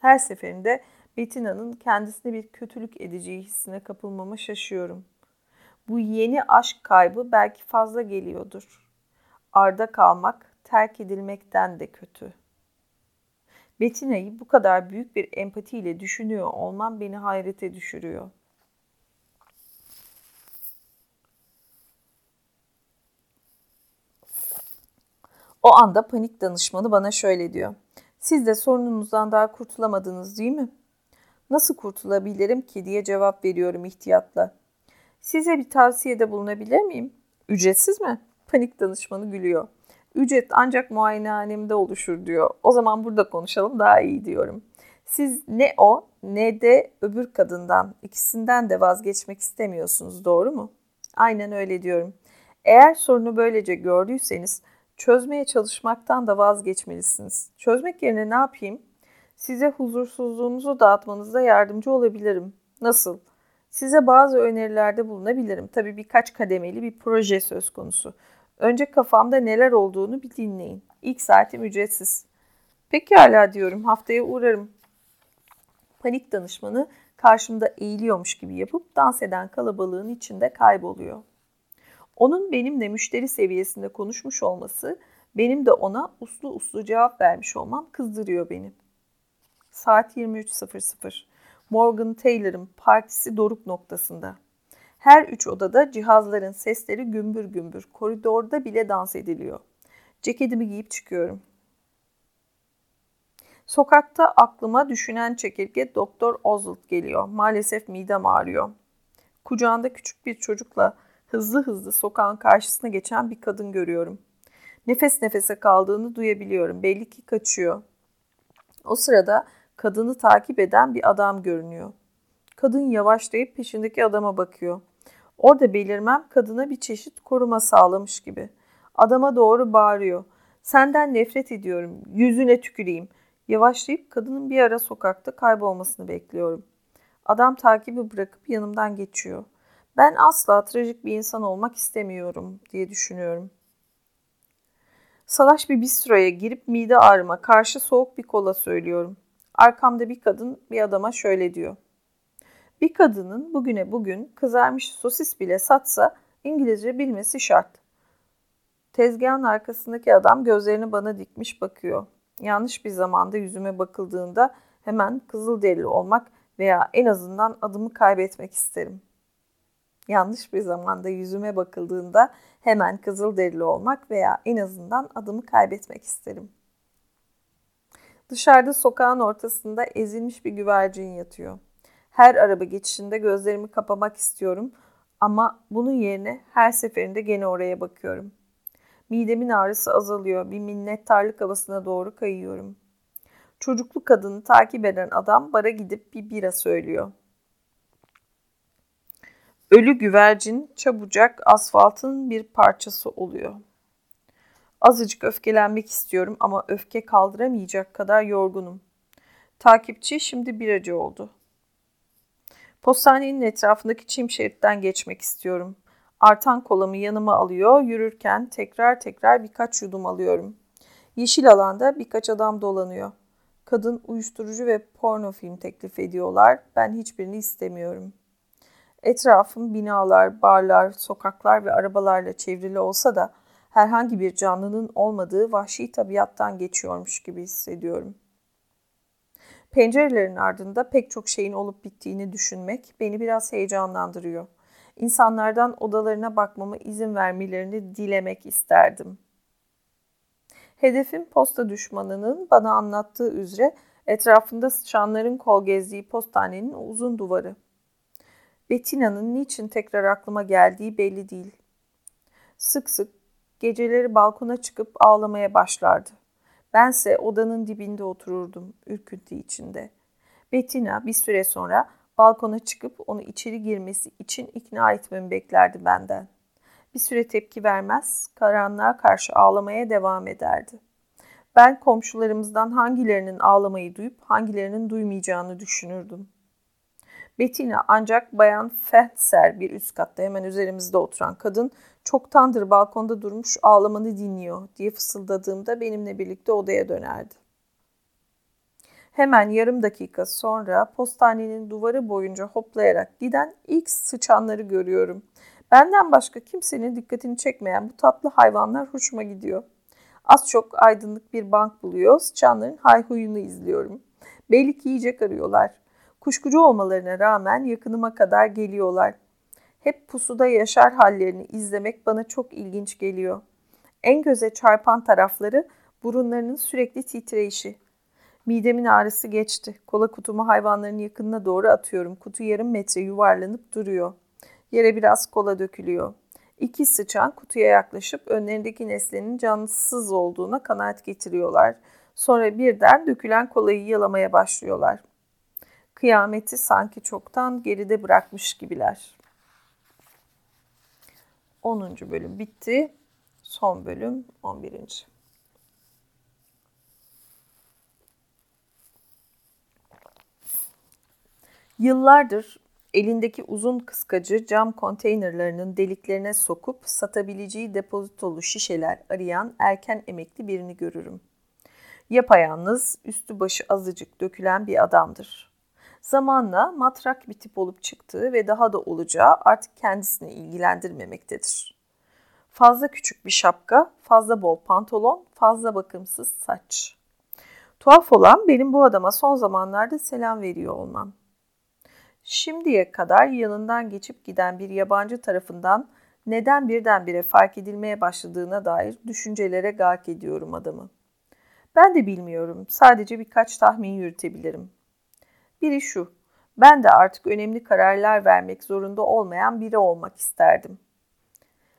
Her seferinde Betina'nın kendisine bir kötülük edeceği hissine kapılmama şaşıyorum. Bu yeni aşk kaybı belki fazla geliyordur. Arda kalmak terk edilmekten de kötü. Betina'yı bu kadar büyük bir empatiyle düşünüyor olmam beni hayrete düşürüyor. O anda panik danışmanı bana şöyle diyor. Siz de sorununuzdan daha kurtulamadınız değil mi? Nasıl kurtulabilirim ki diye cevap veriyorum ihtiyatla. Size bir tavsiyede bulunabilir miyim? Ücretsiz mi? Panik danışmanı gülüyor. Ücret ancak muayenehanemde oluşur diyor. O zaman burada konuşalım daha iyi diyorum. Siz ne o ne de öbür kadından ikisinden de vazgeçmek istemiyorsunuz doğru mu? Aynen öyle diyorum. Eğer sorunu böylece gördüyseniz çözmeye çalışmaktan da vazgeçmelisiniz. Çözmek yerine ne yapayım? Size huzursuzluğunuzu dağıtmanızda yardımcı olabilirim. Nasıl? Size bazı önerilerde bulunabilirim. Tabii birkaç kademeli bir proje söz konusu. Önce kafamda neler olduğunu bir dinleyin. İlk saatim ücretsiz. Peki hala diyorum haftaya uğrarım. Panik danışmanı karşımda eğiliyormuş gibi yapıp dans eden kalabalığın içinde kayboluyor. Onun benimle müşteri seviyesinde konuşmuş olması, benim de ona uslu uslu cevap vermiş olmam kızdırıyor beni. Saat 23.00. Morgan Taylor'ın partisi doruk noktasında. Her üç odada cihazların sesleri gümbür gümbür. Koridorda bile dans ediliyor. Ceketimi giyip çıkıyorum. Sokakta aklıma düşünen çekirge Doktor Oswald geliyor. Maalesef midem ağrıyor. Kucağında küçük bir çocukla hızlı hızlı sokağın karşısına geçen bir kadın görüyorum. Nefes nefese kaldığını duyabiliyorum. Belli ki kaçıyor. O sırada kadını takip eden bir adam görünüyor. Kadın yavaşlayıp peşindeki adama bakıyor. Orada belirmem kadına bir çeşit koruma sağlamış gibi. Adama doğru bağırıyor. Senden nefret ediyorum. Yüzüne tüküreyim. Yavaşlayıp kadının bir ara sokakta kaybolmasını bekliyorum. Adam takibi bırakıp yanımdan geçiyor. Ben asla trajik bir insan olmak istemiyorum diye düşünüyorum. Salaş bir bistroya girip mide ağrıma karşı soğuk bir kola söylüyorum. Arkamda bir kadın bir adama şöyle diyor. Bir kadının bugüne bugün kızarmış sosis bile satsa İngilizce bilmesi şart. Tezgahın arkasındaki adam gözlerini bana dikmiş bakıyor. Yanlış bir zamanda yüzüme bakıldığında hemen kızıl derili olmak veya en azından adımı kaybetmek isterim. Yanlış bir zamanda yüzüme bakıldığında hemen kızıl derili olmak veya en azından adımı kaybetmek isterim. Dışarıda sokağın ortasında ezilmiş bir güvercin yatıyor. Her araba geçişinde gözlerimi kapamak istiyorum ama bunun yerine her seferinde gene oraya bakıyorum. Midemin ağrısı azalıyor. Bir minnettarlık havasına doğru kayıyorum. Çocuklu kadını takip eden adam bara gidip bir bira söylüyor. Ölü güvercin çabucak asfaltın bir parçası oluyor. Azıcık öfkelenmek istiyorum ama öfke kaldıramayacak kadar yorgunum. Takipçi şimdi biracı oldu. Postanenin etrafındaki çim şeritten geçmek istiyorum. Artan kolamı yanıma alıyor, yürürken tekrar tekrar birkaç yudum alıyorum. Yeşil alanda birkaç adam dolanıyor. Kadın uyuşturucu ve porno film teklif ediyorlar. Ben hiçbirini istemiyorum. Etrafım binalar, barlar, sokaklar ve arabalarla çevrili olsa da herhangi bir canlının olmadığı vahşi tabiattan geçiyormuş gibi hissediyorum. Pencerelerin ardında pek çok şeyin olup bittiğini düşünmek beni biraz heyecanlandırıyor. İnsanlardan odalarına bakmama izin vermelerini dilemek isterdim. Hedefim posta düşmanının bana anlattığı üzere etrafında sıçanların kol gezdiği postanenin uzun duvarı. Bettina'nın niçin tekrar aklıma geldiği belli değil. Sık sık geceleri balkona çıkıp ağlamaya başlardı. Bense odanın dibinde otururdum ürküntü içinde. Bettina bir süre sonra balkona çıkıp onu içeri girmesi için ikna etmemi beklerdi benden. Bir süre tepki vermez, karanlığa karşı ağlamaya devam ederdi. Ben komşularımızdan hangilerinin ağlamayı duyup hangilerinin duymayacağını düşünürdüm. Bettina ancak Bayan Fetzer bir üst katta hemen üzerimizde oturan kadın çoktandır balkonda durmuş ağlamanı dinliyor diye fısıldadığımda benimle birlikte odaya dönerdi. Hemen yarım dakika sonra postanenin duvarı boyunca hoplayarak giden ilk sıçanları görüyorum. Benden başka kimsenin dikkatini çekmeyen bu tatlı hayvanlar hoşuma gidiyor. Az çok aydınlık bir bank buluyor, sıçanların hayhuyunu izliyorum. Belli ki yiyecek arıyorlar. Kuşkucu olmalarına rağmen yakınıma kadar geliyorlar. Hep pusuda yaşar hallerini izlemek bana çok ilginç geliyor. En göze çarpan tarafları burunlarının sürekli titreyişi. Midemin ağrısı geçti. Kola kutumu hayvanların yakınına doğru atıyorum. Kutu yarım metre yuvarlanıp duruyor. Yere biraz kola dökülüyor. İki sıçan kutuya yaklaşıp önlerindeki nesnenin cansız olduğuna kanaat getiriyorlar. Sonra birden dökülen kolayı yalamaya başlıyorlar. Kıyameti sanki çoktan geride bırakmış gibiler. 10. bölüm bitti. Son bölüm 11. Yıllardır elindeki uzun kıskacı cam konteynerlarının deliklerine sokup satabileceği depozitolu şişeler arayan erken emekli birini görürüm. Yapayalnız, üstü başı azıcık dökülen bir adamdır. Zamanla matrak bir tip olup çıktığı ve daha da olacağı artık kendisini ilgilendirmemektedir. Fazla küçük bir şapka, fazla bol pantolon, fazla bakımsız saç. Tuhaf olan benim bu adama son zamanlarda selam veriyor olmam. Şimdiye kadar yanından geçip giden bir yabancı tarafından neden birdenbire fark edilmeye başladığına dair düşüncelere gark ediyorum adamı. Ben de bilmiyorum, sadece birkaç tahmin yürütebilirim. Biri şu, ben de artık önemli kararlar vermek zorunda olmayan biri olmak isterdim.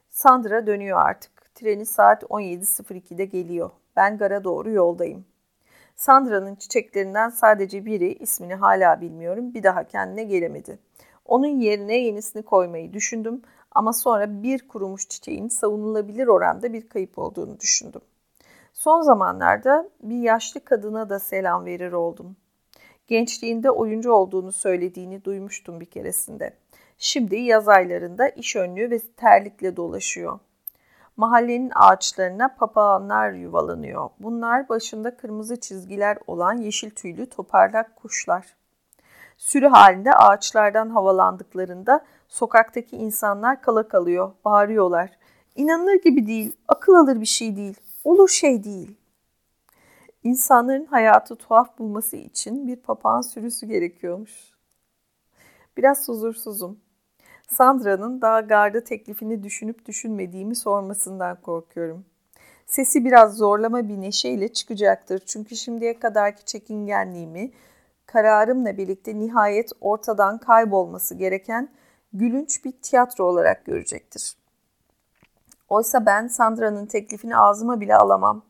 Sandra dönüyor artık. Treni saat 17.02'de geliyor. Ben gara doğru yoldayım. Sandra'nın çiçeklerinden sadece biri, ismini hala bilmiyorum, bir daha kendine gelemedi. Onun yerine yenisini koymayı düşündüm ama sonra bir kurumuş çiçeğin savunulabilir oranda bir kayıp olduğunu düşündüm. Son zamanlarda bir yaşlı kadına da selam verir oldum. Gençliğinde oyuncu olduğunu söylediğini duymuştum bir keresinde. Şimdi yaz aylarında iş önlüğü ve terlikle dolaşıyor. Mahallenin ağaçlarına papağanlar yuvalanıyor. Bunlar başında kırmızı çizgiler olan yeşil tüylü toparlak kuşlar. Sürü halinde ağaçlardan havalandıklarında sokaktaki insanlar kala kalıyor, bağırıyorlar. İnanılır gibi değil, akıl alır bir şey değil, olur şey değil. İnsanların hayatı tuhaf bulması için bir papağan sürüsü gerekiyormuş. Biraz huzursuzum. Sandra'nın daha garda teklifini düşünüp düşünmediğimi sormasından korkuyorum. Sesi biraz zorlama bir neşeyle çıkacaktır. Çünkü şimdiye kadarki çekingenliğimi kararımla birlikte nihayet ortadan kaybolması gereken gülünç bir tiyatro olarak görecektir. Oysa ben Sandra'nın teklifini ağzıma bile alamam.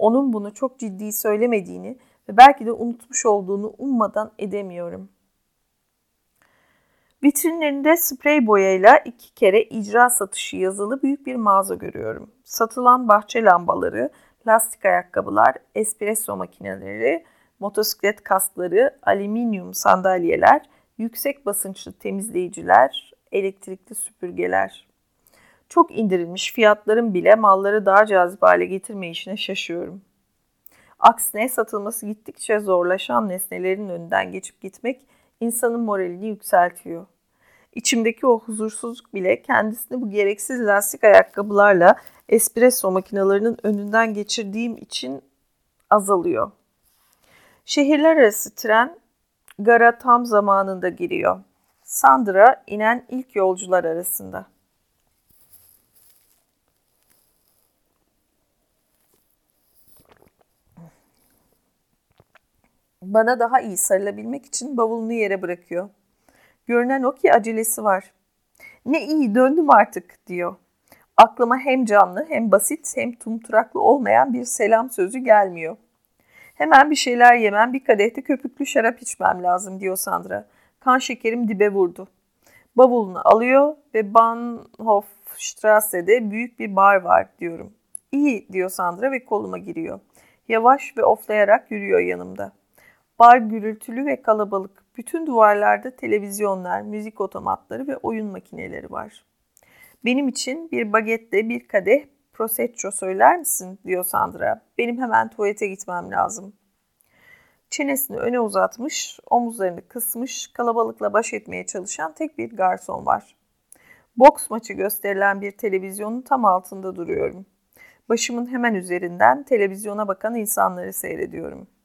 Onun bunu çok ciddi söylemediğini ve belki de unutmuş olduğunu ummadan edemiyorum.'' Vitrinlerinde sprey boyayla iki kere icra satışı yazılı büyük bir mağaza görüyorum. Satılan bahçe lambaları, lastik ayakkabılar, espresso makineleri, motosiklet kaskları, alüminyum sandalyeler, yüksek basınçlı temizleyiciler, elektrikli süpürgeler. Çok indirilmiş fiyatların bile malları daha cazip hale getirme işine şaşıyorum. Aksine satılması gittikçe zorlaşan nesnelerin önünden geçip gitmek insanın moralini yükseltiyor. İçimdeki o huzursuzluk bile kendisini bu gereksiz lastik ayakkabılarla espresso makinelerinin önünden geçirdiğim için azalıyor. Şehirler arası tren gara tam zamanında giriyor. Sandra inen ilk yolcular arasında. Bana daha iyi sarılabilmek için bavulunu yere bırakıyor. Görünen o ki acelesi var. Ne iyi döndüm artık diyor. Aklıma hem canlı hem basit hem tumturaklı olmayan bir selam sözü gelmiyor. Hemen bir şeyler yemem, bir kadehte köpüklü şarap içmem lazım diyor Sandra. Kan şekerim dibe vurdu. Bavulunu alıyor ve Bahnhofstrasse'de büyük bir bar var diyorum. İyi diyor Sandra ve koluma giriyor. Yavaş ve oflayarak yürüyor yanımda. Bar gürültülü ve kalabalık. Bütün duvarlarda televizyonlar, müzik otomatları ve oyun makineleri var. Benim için bir bagetle bir kadeh prosecco söyler misin diyor Sandra. Benim hemen tuvalete gitmem lazım. Çenesini öne uzatmış, omuzlarını kısmış, kalabalıkla baş etmeye çalışan tek bir garson var. Boks maçı gösterilen bir televizyonun tam altında duruyorum. Başımın hemen üzerinden televizyona bakan insanları seyrediyorum.''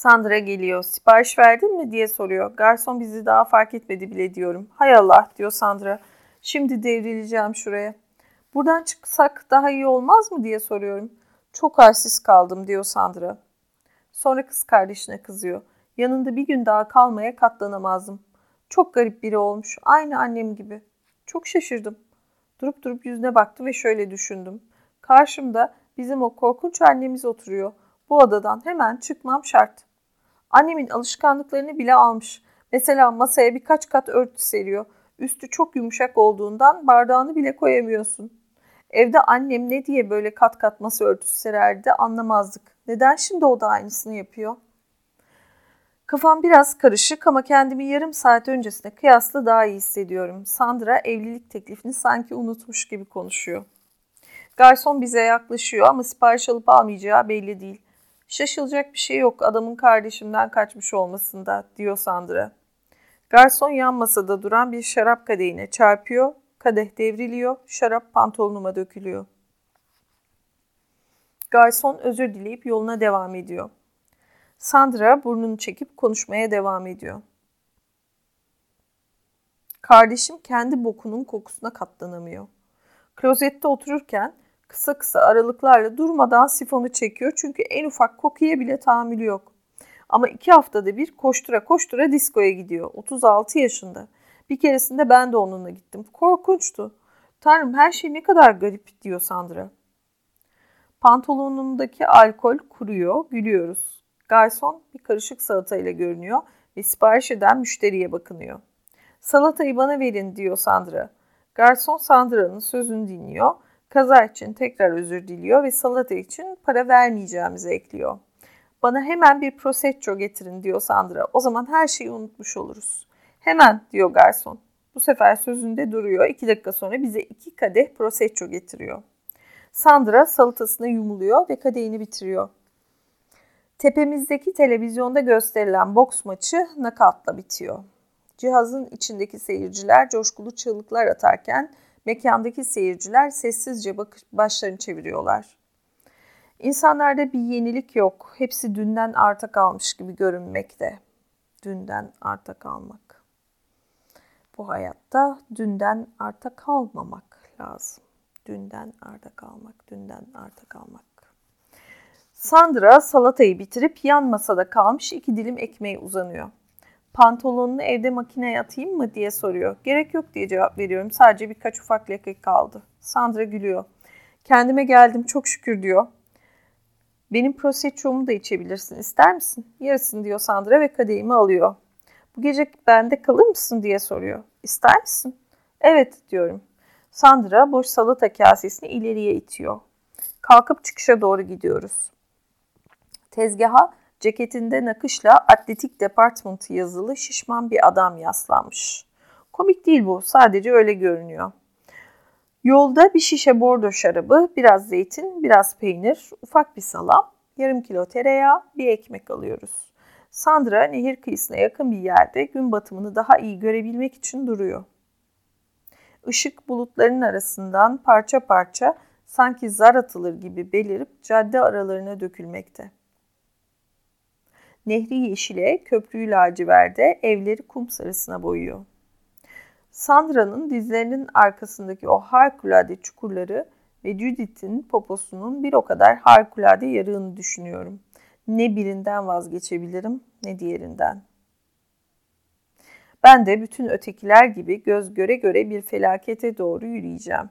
Sandra geliyor. Sipariş verdin mi diye soruyor. Garson bizi daha fark etmedi bile diyorum. Hay Allah diyor Sandra. Şimdi devrileceğim şuraya. Buradan çıksak daha iyi olmaz mı diye soruyorum. Çok halsiz kaldım diyor Sandra. Sonra kız kardeşine kızıyor. Yanında bir gün daha kalmaya katlanamazdım. Çok garip biri olmuş. Aynı annem gibi. Çok şaşırdım. Durup durup yüzüne baktım ve şöyle düşündüm. Karşımda bizim o korkunç annemiz oturuyor. Bu odadan hemen çıkmam şart. Annemin alışkanlıklarını bile almış. Mesela masaya birkaç kat örtü seriyor. Üstü çok yumuşak olduğundan bardağını bile koyamıyorsun. Evde annem ne diye böyle kat kat masa örtüsü sererdi anlamazdık. Neden şimdi o da aynısını yapıyor? Kafam biraz karışık ama kendimi yarım saat öncesine kıyasla daha iyi hissediyorum. Sandra evlilik teklifini sanki unutmuş gibi konuşuyor. Garson bize yaklaşıyor ama sipariş alıp almayacağı belli değil. Şaşılacak bir şey yok adamın kardeşimden kaçmış olmasında diyor Sandra. Garson yan masada duran bir şarap kadehine çarpıyor, kadeh devriliyor, şarap pantolonuma dökülüyor. Garson özür dileyip yoluna devam ediyor. Sandra burnunu çekip konuşmaya devam ediyor. Kardeşim kendi bokunun kokusuna katlanamıyor. Klozette otururken kısa kısa aralıklarla durmadan sifonu çekiyor çünkü en ufak kokuya bile tahammülü yok. Ama iki haftada bir koştura koştura diskoya gidiyor. 36 yaşında. Bir keresinde ben de onunla gittim. Korkunçtu. Tanrım her şey ne kadar garip diyor Sandra. Pantolonundaki alkol kuruyor. Gülüyoruz. Garson bir karışık salatayla görünüyor ve sipariş eden müşteriye bakınıyor. Salatayı bana verin diyor Sandra. Garson Sandra'nın sözünü dinliyor. Kaza için tekrar özür diliyor ve salata için para vermeyeceğimizi ekliyor. Bana hemen bir prosecco getirin diyor Sandra. O zaman her şeyi unutmuş oluruz. Hemen diyor garson. Bu sefer sözünde duruyor. İki dakika sonra bize iki kadeh prosecco getiriyor. Sandra salatasına yumuluyor ve kadehini bitiriyor. Tepemizdeki televizyonda gösterilen boks maçı nakatla bitiyor. Cihazın içindeki seyirciler coşkulu çığlıklar atarken mekandaki seyirciler sessizce başlarını çeviriyorlar. İnsanlarda bir yenilik yok. Hepsi dünden arta kalmış gibi görünmekte. Dünden arta kalmak. Bu hayatta dünden arta kalmamak lazım. Dünden arta kalmak, dünden arta kalmak. Sandra salatayı bitirip yan masada kalmış iki dilim ekmeği uzanıyor. Pantolonunu evde makineye atayım mı diye soruyor. Gerek yok diye cevap veriyorum. Sadece birkaç ufak leke kaldı. Sandra gülüyor. Kendime geldim çok şükür diyor. Benim prosecco'mu da içebilirsin. İster misin? Yarısını diyor Sandra ve kadehimi alıyor. Bu gece bende kalır mısın diye soruyor. İster misin? Evet diyorum. Sandra boş salata kasesini ileriye itiyor. Kalkıp çıkışa doğru gidiyoruz. Tezgaha ceketinde nakışla atletik department yazılı şişman bir adam yaslanmış. Komik değil bu, sadece öyle görünüyor. Yolda bir şişe bordo şarabı, biraz zeytin, biraz peynir, ufak bir salam, yarım kilo tereyağı, bir ekmek alıyoruz. Sandra nehir kıyısına yakın bir yerde gün batımını daha iyi görebilmek için duruyor. Işık bulutların arasından parça parça sanki zar atılır gibi belirip cadde aralarına dökülmekte. Nehri yeşile, köprüyü laciverde, evleri kum sarısına boyuyor. Sandra'nın dizlerinin arkasındaki o harikulade çukurları ve Judith'in poposunun bir o kadar harikulade yarığını düşünüyorum. Ne birinden vazgeçebilirim ne diğerinden. Ben de bütün ötekiler gibi göz göre göre bir felakete doğru yürüyeceğim.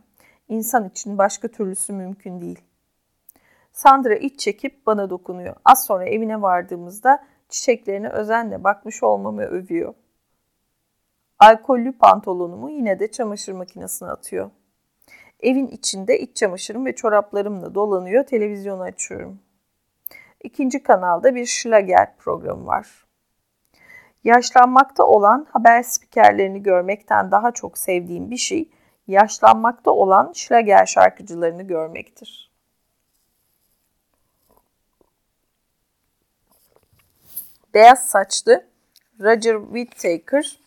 İnsan için başka türlüsü mümkün değil. Sandra iç çekip bana dokunuyor. Az sonra evine vardığımızda çiçeklerine özenle bakmış olmamı övüyor. Alkollü pantolonumu yine de çamaşır makinesine atıyor. Evin içinde iç çamaşırım ve çoraplarımla dolanıyor, televizyonu açıyorum. İkinci kanalda bir Schlager programı var. Yaşlanmakta olan haber spikerlerini görmekten daha çok sevdiğim bir şey, yaşlanmakta olan Schlager şarkıcılarını görmektir. Beyaz saçlı Roger Whittaker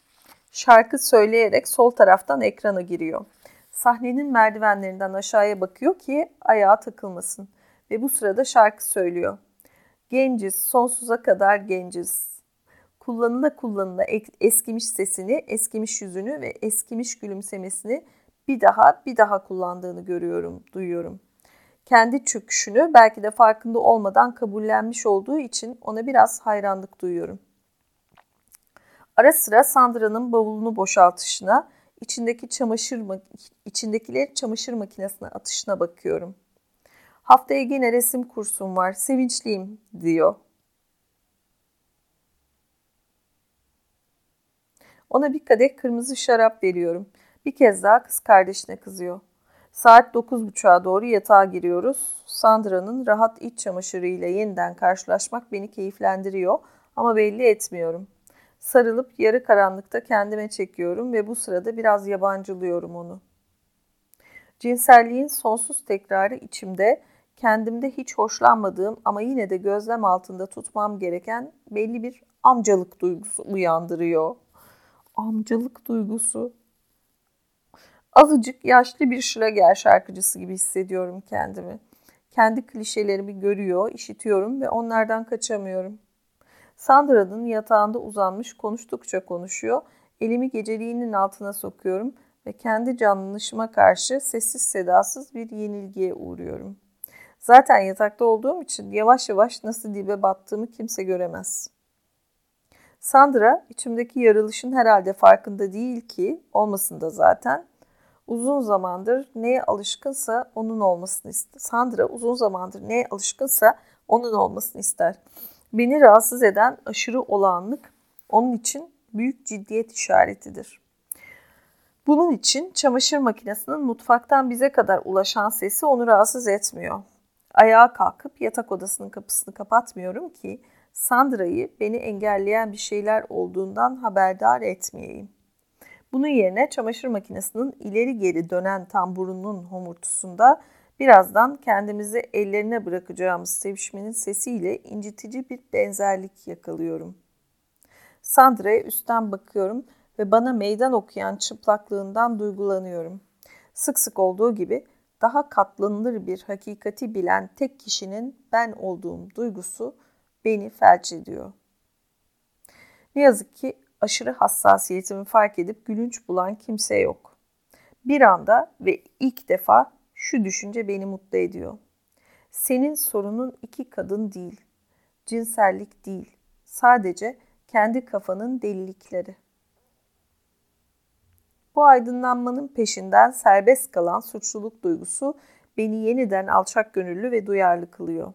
şarkı söyleyerek sol taraftan ekrana giriyor. Sahnenin merdivenlerinden aşağıya bakıyor ki ayağa takılmasın ve bu sırada şarkı söylüyor. Genciz, sonsuza kadar genciz. Kullanıla kullanıla eskimiş sesini, eskimiş yüzünü ve eskimiş gülümsemesini bir daha bir daha kullandığını görüyorum, duyuyorum. Kendi çöküşünü belki de farkında olmadan kabullenmiş olduğu için ona biraz hayranlık duyuyorum.'' Ara sıra Sandra'nın bavulunu boşaltışına, içindeki çamaşır içindekileri çamaşır makinesine atışına bakıyorum. Haftaya yine resim kursum var, sevinçliyim diyor. Ona bir kadeh kırmızı şarap veriyorum. Bir kez daha kız kardeşine kızıyor. Saat 9.30'a doğru yatağa giriyoruz. Sandra'nın rahat iç çamaşırıyla yeniden karşılaşmak beni keyiflendiriyor ama belli etmiyorum. Sarılıp yarı karanlıkta kendime çekiyorum ve bu sırada biraz yabancılıyorum onu. Cinselliğin sonsuz tekrarı içimde, kendimde hiç hoşlanmadığım ama yine de gözlem altında tutmam gereken belli bir amcalık duygusu uyandırıyor. Amcalık duygusu. Azıcık yaşlı bir Schlager şarkıcısı gibi hissediyorum kendimi. Kendi klişelerimi görüyor, işitiyorum ve onlardan kaçamıyorum. Sandra'nın yatağında uzanmış konuştukça konuşuyor. Elimi geceliğinin altına sokuyorum ve kendi canlanışıma karşı sessiz sedasız bir yenilgiye uğruyorum. Zaten yatakta olduğum için yavaş yavaş nasıl dibe battığımı kimse göremez. Sandra içimdeki yarılışın herhalde farkında değil ki, olmasın da zaten. Uzun zamandır neye alışkınsa onun olmasını ister. Sandra uzun zamandır neye alışkınsa onun olmasını ister. Beni rahatsız eden aşırı olağanlık onun için büyük ciddiyet işaretidir. Bunun için çamaşır makinesinin mutfaktan bize kadar ulaşan sesi onu rahatsız etmiyor. Ayağa kalkıp yatak odasının kapısını kapatmıyorum ki Sandra'yı beni engelleyen bir şeyler olduğundan haberdar etmeyeyim. Bunun yerine çamaşır makinesinin ileri geri dönen tamburunun homurtusunda birazdan kendimizi ellerine bırakacağımız sevişmenin sesiyle incitici bir benzerlik yakalıyorum. Sandra'ya üstten bakıyorum ve bana meydan okuyan çıplaklığından duygulanıyorum. Sık sık olduğu gibi daha katlanılır bir hakikati bilen tek kişinin ben olduğum duygusu beni felç ediyor. Ne yazık ki aşırı hassasiyetimi fark edip gülünç bulan kimse yok. Bir anda ve ilk defa şu düşünce beni mutlu ediyor. Senin sorunun iki kadın değil, cinsellik değil, sadece kendi kafanın delilikleri. Bu aydınlanmanın peşinden serbest kalan suçluluk duygusu beni yeniden alçak gönüllü ve duyarlı kılıyor.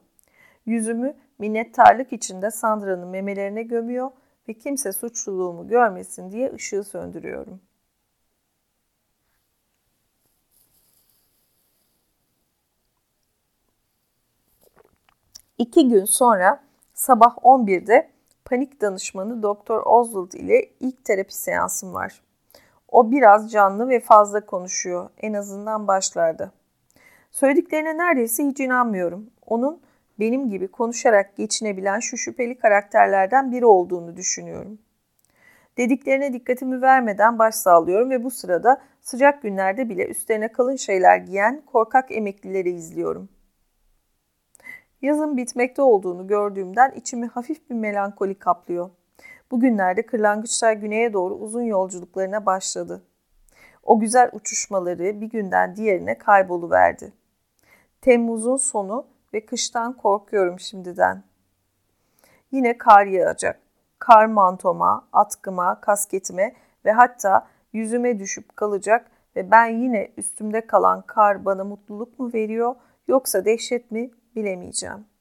Yüzümü minnettarlık içinde Sandra'nın memelerine gömüyor ve kimse suçluluğumu görmesin diye ışığı söndürüyorum. İki gün sonra sabah 11'de panik danışmanı Dr. Oswald ile ilk terapi seansım var. O biraz canlı ve fazla konuşuyor. En azından başlarda. Söylediklerine neredeyse hiç inanmıyorum. Onun benim gibi konuşarak geçinebilen şu şüpheli karakterlerden biri olduğunu düşünüyorum. Dediklerine dikkatimi vermeden baş sağlıyorum ve bu sırada sıcak günlerde bile üstlerine kalın şeyler giyen korkak emeklileri izliyorum. Yazın bitmekte olduğunu gördüğümden içimi hafif bir melankoli kaplıyor. Bugünlerde kırlangıçlar güneye doğru uzun yolculuklarına başladı. O güzel uçuşmaları bir günden diğerine kayboluverdi. Temmuz'un sonu ve kıştan korkuyorum şimdiden. Yine kar yağacak. Kar mantoma, atkıma, kasketime ve hatta yüzüme düşüp kalacak ve ben yine üstümde kalan kar bana mutluluk mu veriyor yoksa dehşet mi bilemeyeceğim.''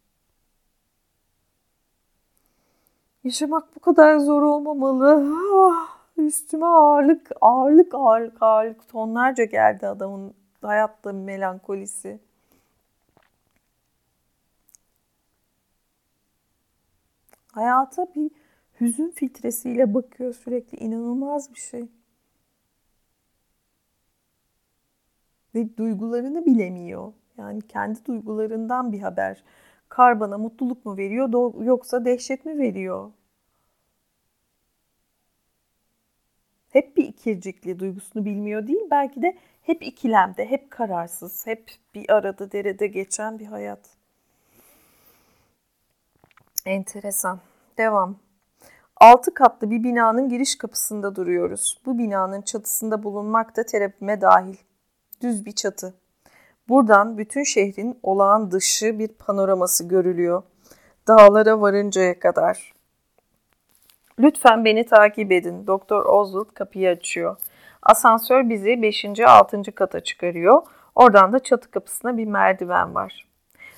Yaşamak bu kadar zor olmamalı. Ah, üstüme ağırlık, ağırlık, ağırlık, ağırlık tonlarca geldi adamın hayatta melankolisi. Hayata bir hüzün filtresiyle bakıyor sürekli. inanılmaz bir şey. Ve duygularını bilemiyor. Yani kendi duygularından bir haber. Kar bana mutluluk mu veriyor yoksa dehşet mi veriyor? Hep bir ikircikli duygusunu bilmiyor değil, belki de hep ikilemde, hep kararsız, hep bir arada derede geçen bir hayat. Enteresan. Devam. Altı katlı bir binanın giriş kapısında duruyoruz. Bu binanın çatısında bulunmak da terapime dahil. Düz bir çatı. Buradan bütün şehrin olağan dışı bir panoraması görülüyor. Dağlara varıncaya kadar. Lütfen beni takip edin. Doktor Oswald kapıyı açıyor. Asansör bizi 5. 6. kata çıkarıyor. Oradan da çatı kapısına bir merdiven var.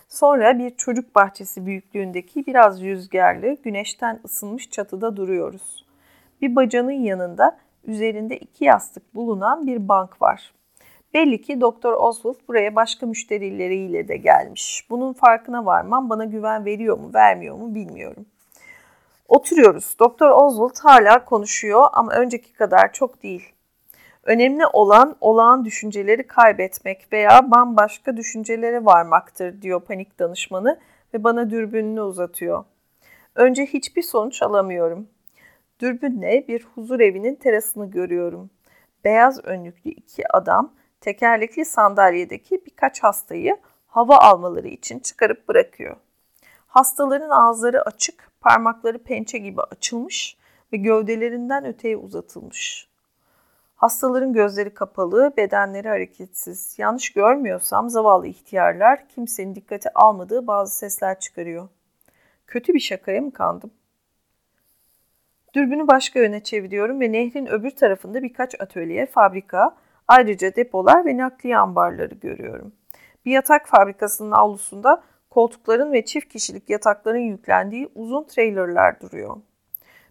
Sonra bir çocuk bahçesi büyüklüğündeki biraz rüzgarlı, güneşten ısınmış çatıda duruyoruz. Bir bacanın yanında üzerinde iki yastık bulunan bir bank var. Belli ki Doktor Oswald buraya başka müşterileriyle de gelmiş. Bunun farkına varmam bana güven veriyor mu vermiyor mu bilmiyorum. Oturuyoruz. Doktor Oswald hala konuşuyor ama önceki kadar çok değil. Önemli olan olağan düşünceleri kaybetmek veya bambaşka düşüncelere varmaktır diyor panik danışmanı ve bana dürbününü uzatıyor. Önce hiçbir sonuç alamıyorum. Dürbünle bir huzur evinin terasını görüyorum. Beyaz önlüklü iki adam tekerlekli sandalyedeki birkaç hastayı hava almaları için çıkarıp bırakıyor. Hastaların ağızları açık, parmakları pençe gibi açılmış ve gövdelerinden öteye uzatılmış. Hastaların gözleri kapalı, bedenleri hareketsiz. Yanlış görmüyorsam zavallı ihtiyarlar kimsenin dikkate almadığı bazı sesler çıkarıyor. Kötü bir şakaya mı kandım? Dürbünü başka yöne çeviriyorum ve nehrin öbür tarafında birkaç atölye, fabrika, ayrıca depolar ve nakliye ambarları görüyorum. Bir yatak fabrikasının avlusunda koltukların ve çift kişilik yatakların yüklendiği uzun trailerler duruyor.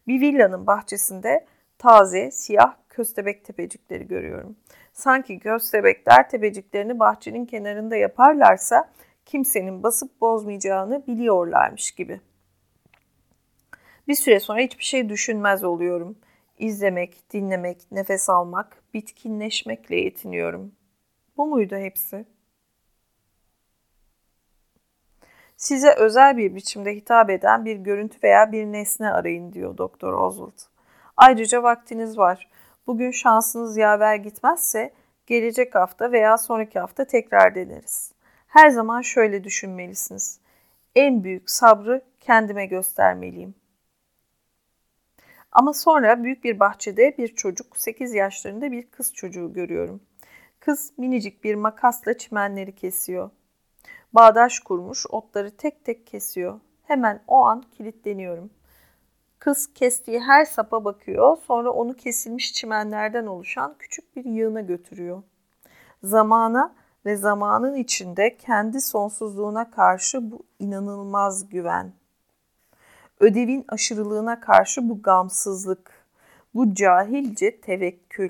Bir villanın bahçesinde taze, siyah köstebek tepecikleri görüyorum. Sanki köstebekler tepeciklerini bahçenin kenarında yaparlarsa kimsenin basıp bozmayacağını biliyorlarmış gibi. Bir süre sonra hiçbir şey düşünmez oluyorum. İzlemek, dinlemek, nefes almak, bitkinleşmekle yetiniyorum. Bu muydu hepsi? Size özel bir biçimde hitap eden bir görüntü veya bir nesne arayın diyor Doktor Oswald. Ayrıca vaktiniz var. Bugün şansınız yaver gitmezse gelecek hafta veya sonraki hafta tekrar deneriz. Her zaman şöyle düşünmelisiniz. En büyük sabrı kendime göstermeliyim. Ama sonra büyük bir bahçede bir çocuk, 8 yaşlarında bir kız çocuğu görüyorum. Kız minicik bir makasla çimenleri kesiyor. Bağdaş kurmuş, otları tek tek kesiyor. Hemen o an kilitleniyorum. Kız kestiği her sapa bakıyor, sonra onu kesilmiş çimenlerden oluşan küçük bir yığına götürüyor. Zamana ve zamanın içinde kendi sonsuzluğuna karşı bu inanılmaz güven. Ödevin aşırılığına karşı bu gamsızlık, bu cahilce tevekkül.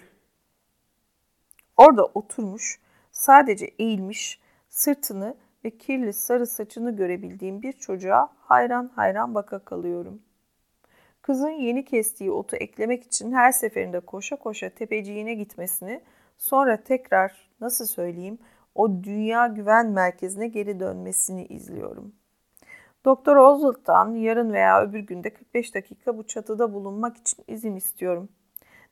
Orada oturmuş, sadece eğilmiş, sırtını ve kirli sarı saçını görebildiğim bir çocuğa hayran hayran baka kalıyorum. Kızın yeni kestiği otu eklemek için her seferinde koşa koşa tepeciğine gitmesini, sonra tekrar nasıl söyleyeyim o dünya güven merkezine geri dönmesini izliyorum. Doktor Oswald'dan yarın veya öbür günde 45 dakika bu çatıda bulunmak için izin istiyorum.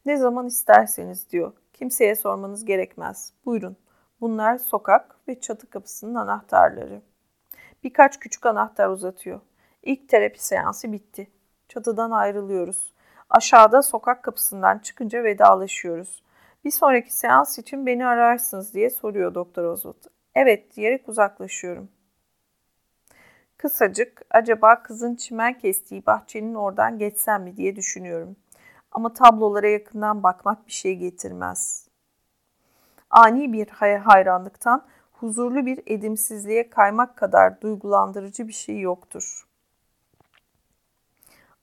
Ne zaman isterseniz diyor. Kimseye sormanız gerekmez. Buyurun. Bunlar sokak ve çatı kapısının anahtarları. Birkaç küçük anahtar uzatıyor. İlk terapi seansı bitti. Çatıdan ayrılıyoruz. Aşağıda sokak kapısından çıkınca vedalaşıyoruz. Bir sonraki seans için beni ararsınız diye soruyor Doktor Oswald. Evet diyerek uzaklaşıyorum. Kısacık acaba kızın çimen kestiği bahçenin oradan geçsem mi diye düşünüyorum. Ama tablolara yakından bakmak bir şey getirmez. Ani bir hayranlıktan huzurlu bir edimsizliğe kaymak kadar duygulandırıcı bir şey yoktur.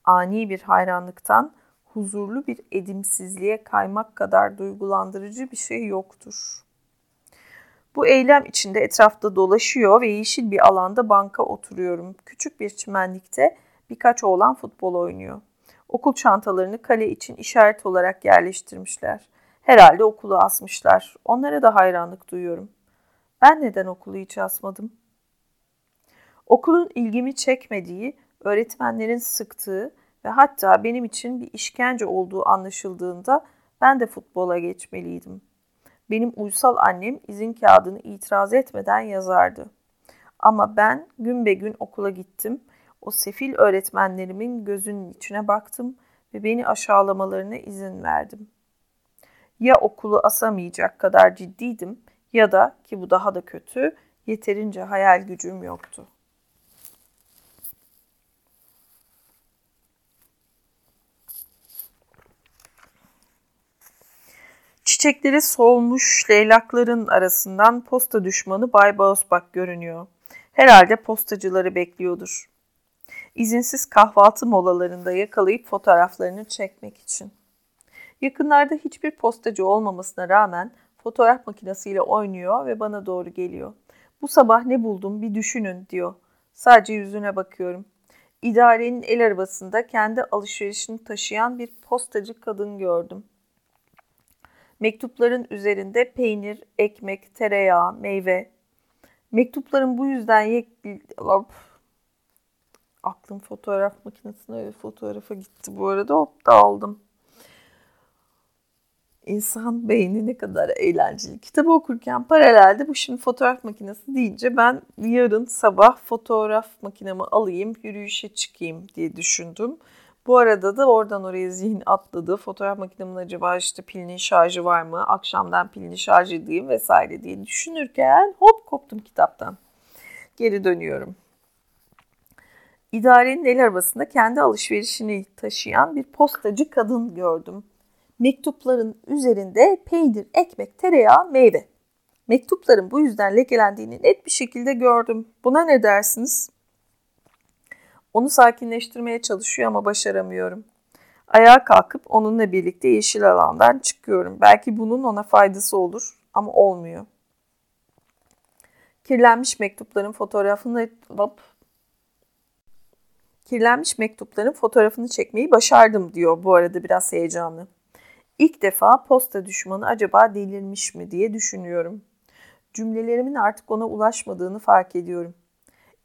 Ani bir hayranlıktan huzurlu bir edimsizliğe kaymak kadar duygulandırıcı bir şey yoktur. Bu eylem içinde etrafta dolaşıyor ve yeşil bir alanda banka oturuyorum. Küçük bir çimenlikte birkaç oğlan futbol oynuyor. Okul çantalarını kale için işaret olarak yerleştirmişler. Herhalde okulu asmışlar. Onlara da hayranlık duyuyorum. Ben neden okulu hiç asmadım? Okulun ilgimi çekmediği, öğretmenlerin sıktığı ve hatta benim için bir işkence olduğu anlaşıldığında ben de futbola geçmeliydim. Benim uysal annem izin kağıdını itiraz etmeden yazardı. Ama ben gün be gün okula gittim. O sefil öğretmenlerimin gözünün içine baktım ve beni aşağılamalarına izin verdim. Ya okulu asamayacak kadar ciddiydim ya da ki bu daha da kötü yeterince hayal gücüm yoktu. Çiçekleri solmuş leylakların arasından posta düşmanı Bay Bağusbak görünüyor. Herhalde postacıları bekliyordur. İzinsiz kahvaltı molalarında yakalayıp fotoğraflarını çekmek için. Yakınlarda hiçbir postacı olmamasına rağmen fotoğraf makinesiyle oynuyor ve bana doğru geliyor. Bu sabah ne buldum bir düşünün diyor. Sadece yüzüne bakıyorum. İdarenin el arabasında kendi alışverişini taşıyan bir postacı kadın gördüm. Mektupların üzerinde peynir, ekmek, tereyağı, meyve. Mektupların bu yüzden yek... Aklım fotoğraf makinesine ve fotoğrafa gitti bu arada. Hop da aldım. İnsan beyni ne kadar eğlenceli. Kitabı okurken paralelde bu şimdi fotoğraf makinesi deyince ben yarın sabah fotoğraf makinemi alayım, yürüyüşe çıkayım diye düşündüm. Bu arada da oradan oraya zihin atladı. Fotoğraf makinemin acaba işte pilinin şarjı var mı? Akşamdan pilini şarj edeyim vesaire diye düşünürken hop koptum kitaptan. Geri dönüyorum. İdarenin el arabasında kendi alışverişini taşıyan bir postacı kadın gördüm. Mektupların üzerinde peynir, ekmek, tereyağı, meyve. Mektupların bu yüzden lekelendiğini net bir şekilde gördüm. Buna ne dersiniz? Onu sakinleştirmeye çalışıyor ama başaramıyorum. Ayağa kalkıp onunla birlikte yeşil alandan çıkıyorum. Belki bunun ona faydası olur ama olmuyor. Kirlenmiş mektupların fotoğrafını hop, kirlenmiş mektupların fotoğrafını çekmeyi başardım diyor bu arada biraz heyecanlı. İlk defa posta düşmanı acaba delirmiş mi diye düşünüyorum. Cümlelerimin artık ona ulaşmadığını fark ediyorum.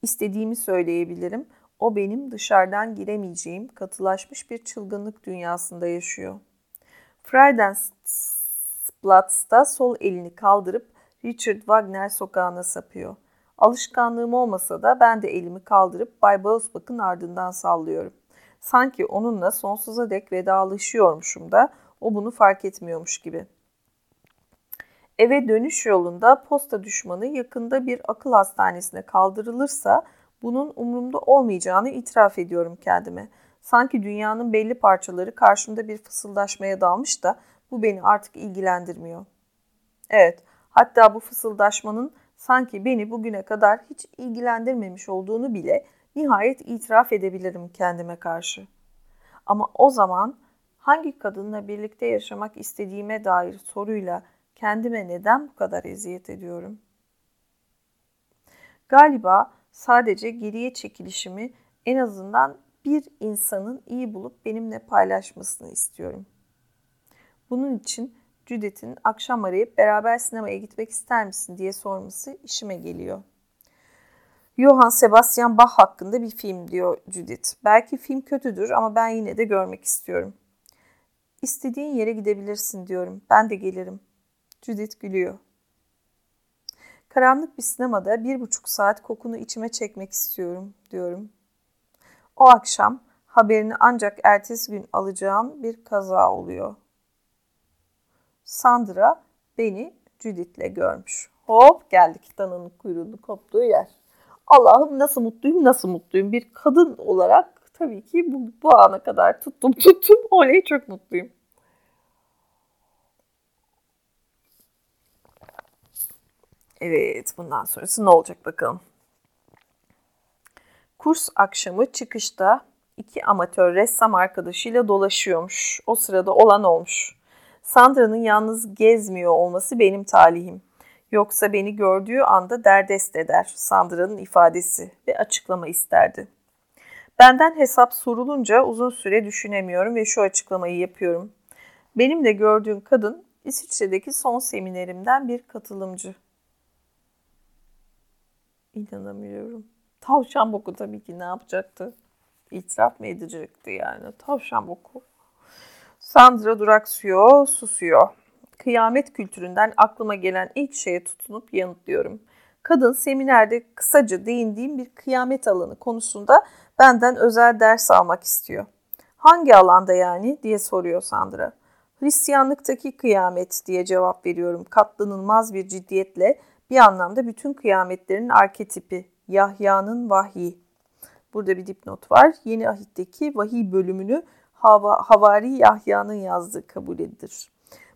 İstediğimi söyleyebilirim o benim dışarıdan giremeyeceğim katılaşmış bir çılgınlık dünyasında yaşıyor. Friedenplatz'ta sol elini kaldırıp Richard Wagner sokağına sapıyor. Alışkanlığım olmasa da ben de elimi kaldırıp Bay Bausbach'ın ardından sallıyorum. Sanki onunla sonsuza dek vedalaşıyormuşum da o bunu fark etmiyormuş gibi. Eve dönüş yolunda posta düşmanı yakında bir akıl hastanesine kaldırılırsa bunun umurumda olmayacağını itiraf ediyorum kendime. Sanki dünyanın belli parçaları karşımda bir fısıldaşmaya dalmış da bu beni artık ilgilendirmiyor. Evet, hatta bu fısıldaşmanın sanki beni bugüne kadar hiç ilgilendirmemiş olduğunu bile nihayet itiraf edebilirim kendime karşı. Ama o zaman hangi kadınla birlikte yaşamak istediğime dair soruyla kendime neden bu kadar eziyet ediyorum? Galiba sadece geriye çekilişimi en azından bir insanın iyi bulup benimle paylaşmasını istiyorum. Bunun için Judith'in akşam arayıp beraber sinemaya gitmek ister misin diye sorması işime geliyor. Johann Sebastian Bach hakkında bir film diyor Judith. Belki film kötüdür ama ben yine de görmek istiyorum. İstediğin yere gidebilirsin diyorum. Ben de gelirim. Judith gülüyor. Karanlık bir sinemada bir buçuk saat kokunu içime çekmek istiyorum diyorum. O akşam haberini ancak ertesi gün alacağım bir kaza oluyor. Sandra beni Judith'le görmüş. Hop geldik dananın kuyruğunu koptuğu yer. Allah'ım nasıl mutluyum nasıl mutluyum. Bir kadın olarak tabii ki bu, bu ana kadar tuttum tuttum. Oley çok mutluyum. Evet bundan sonrası ne olacak bakalım. Kurs akşamı çıkışta iki amatör ressam arkadaşıyla dolaşıyormuş. O sırada olan olmuş. Sandra'nın yalnız gezmiyor olması benim talihim. Yoksa beni gördüğü anda derdest eder Sandra'nın ifadesi ve açıklama isterdi. Benden hesap sorulunca uzun süre düşünemiyorum ve şu açıklamayı yapıyorum. Benimle gördüğün kadın İsviçre'deki son seminerimden bir katılımcı. İnanamıyorum. Tavşan boku tabii ki ne yapacaktı? İtiraf mı edecekti yani? Tavşan boku. Sandra duraksıyor, susuyor. Kıyamet kültüründen aklıma gelen ilk şeye tutunup yanıtlıyorum. Kadın seminerde kısaca değindiğim bir kıyamet alanı konusunda benden özel ders almak istiyor. Hangi alanda yani diye soruyor Sandra. Hristiyanlıktaki kıyamet diye cevap veriyorum katlanılmaz bir ciddiyetle bir anlamda bütün kıyametlerin arketipi Yahya'nın vahyi. Burada bir dipnot var. Yeni ahitteki vahiy bölümünü Hava, Havari Yahya'nın yazdığı kabul edilir.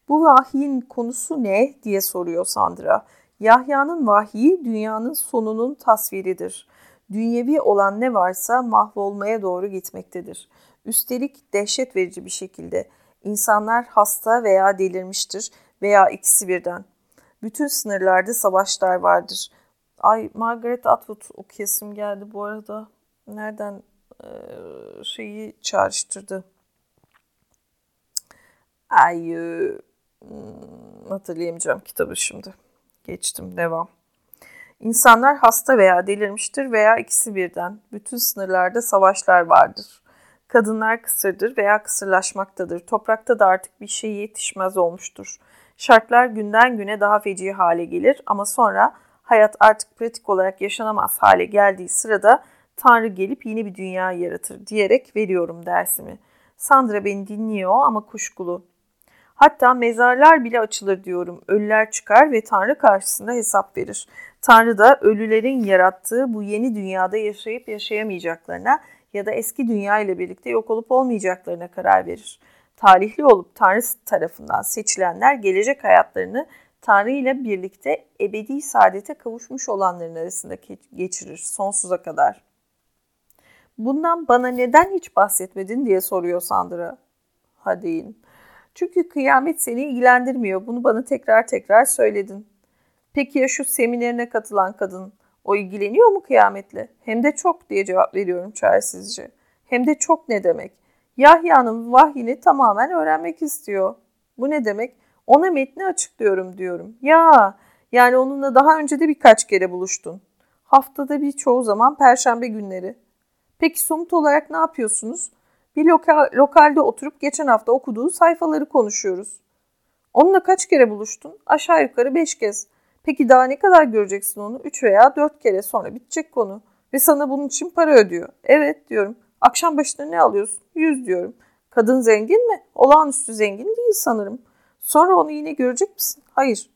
Bu vahyin konusu ne diye soruyor Sandra. Yahya'nın vahyi dünyanın sonunun tasviridir. Dünyevi olan ne varsa mahvolmaya doğru gitmektedir. Üstelik dehşet verici bir şekilde İnsanlar hasta veya delirmiştir veya ikisi birden. Bütün sınırlarda savaşlar vardır. Ay Margaret Atwood okuyasım geldi bu arada. Nereden e, şeyi çağrıştırdı. Ay e, hatırlayamayacağım kitabı şimdi. Geçtim devam. İnsanlar hasta veya delirmiştir veya ikisi birden. Bütün sınırlarda savaşlar vardır. Kadınlar kısırdır veya kısırlaşmaktadır. Toprakta da artık bir şey yetişmez olmuştur. Şartlar günden güne daha feci hale gelir ama sonra hayat artık pratik olarak yaşanamaz hale geldiği sırada Tanrı gelip yeni bir dünya yaratır diyerek veriyorum dersimi. Sandra beni dinliyor ama kuşkulu. Hatta mezarlar bile açılır diyorum. Ölüler çıkar ve Tanrı karşısında hesap verir. Tanrı da ölülerin yarattığı bu yeni dünyada yaşayıp yaşayamayacaklarına ya da eski dünya ile birlikte yok olup olmayacaklarına karar verir. Talihli olup Tanrı tarafından seçilenler gelecek hayatlarını Tanrı ile birlikte ebedi saadete kavuşmuş olanların arasında geçirir sonsuza kadar. Bundan bana neden hiç bahsetmedin diye soruyor Sandra. Hadi Çünkü kıyamet seni ilgilendirmiyor. Bunu bana tekrar tekrar söyledin. Peki ya şu seminerine katılan kadın? O ilgileniyor mu kıyametle? Hem de çok diye cevap veriyorum çaresizce. Hem de çok ne demek? Yahya'nın vahyini tamamen öğrenmek istiyor. Bu ne demek? Ona metni açıklıyorum diyorum. Ya yani onunla daha önce de birkaç kere buluştun. Haftada bir çoğu zaman perşembe günleri. Peki somut olarak ne yapıyorsunuz? Bir lokal, lokalde oturup geçen hafta okuduğu sayfaları konuşuyoruz. Onunla kaç kere buluştun? Aşağı yukarı beş kez. Peki daha ne kadar göreceksin onu? Üç veya dört kere sonra bitecek konu. Ve sana bunun için para ödüyor. Evet diyorum. Akşam başına ne alıyorsun? Yüz diyorum. Kadın zengin mi? Olağanüstü zengin değil sanırım. Sonra onu yine görecek misin? Hayır.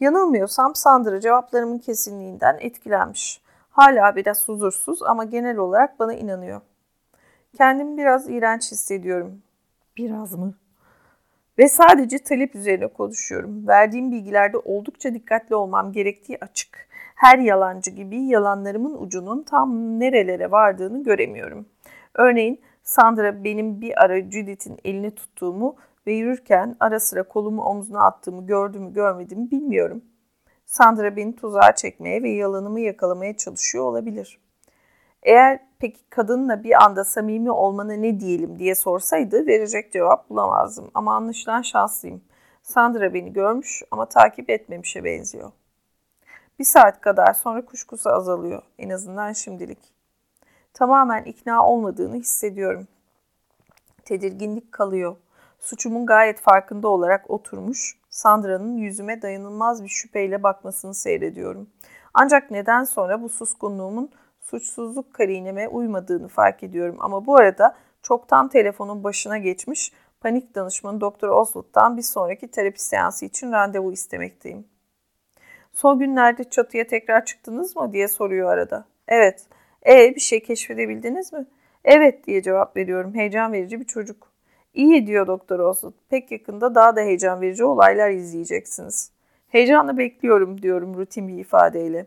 Yanılmıyorsam Sandra cevaplarımın kesinliğinden etkilenmiş. Hala biraz huzursuz ama genel olarak bana inanıyor. Kendimi biraz iğrenç hissediyorum. Biraz mı? Ve sadece talep üzerine konuşuyorum. Verdiğim bilgilerde oldukça dikkatli olmam gerektiği açık. Her yalancı gibi yalanlarımın ucunun tam nerelere vardığını göremiyorum. Örneğin Sandra benim bir ara Judith'in elini tuttuğumu ve yürürken ara sıra kolumu omzuna attığımı gördüğümü görmediğimi bilmiyorum. Sandra beni tuzağa çekmeye ve yalanımı yakalamaya çalışıyor olabilir. Eğer peki kadınla bir anda samimi olmana ne diyelim diye sorsaydı verecek cevap bulamazdım. Ama anlaşılan şanslıyım. Sandra beni görmüş ama takip etmemişe benziyor. Bir saat kadar sonra kuşkusu azalıyor. En azından şimdilik. Tamamen ikna olmadığını hissediyorum. Tedirginlik kalıyor. Suçumun gayet farkında olarak oturmuş, Sandra'nın yüzüme dayanılmaz bir şüpheyle bakmasını seyrediyorum. Ancak neden sonra bu suskunluğumun suçsuzluk karineme uymadığını fark ediyorum. Ama bu arada çoktan telefonun başına geçmiş panik danışmanı Dr. Oswald'dan bir sonraki terapi seansı için randevu istemekteyim. Son günlerde çatıya tekrar çıktınız mı diye soruyor arada. Evet. E bir şey keşfedebildiniz mi? Evet diye cevap veriyorum. Heyecan verici bir çocuk. İyi diyor Doktor Oswald. Pek yakında daha da heyecan verici olaylar izleyeceksiniz. Heyecanla bekliyorum diyorum rutin bir ifadeyle.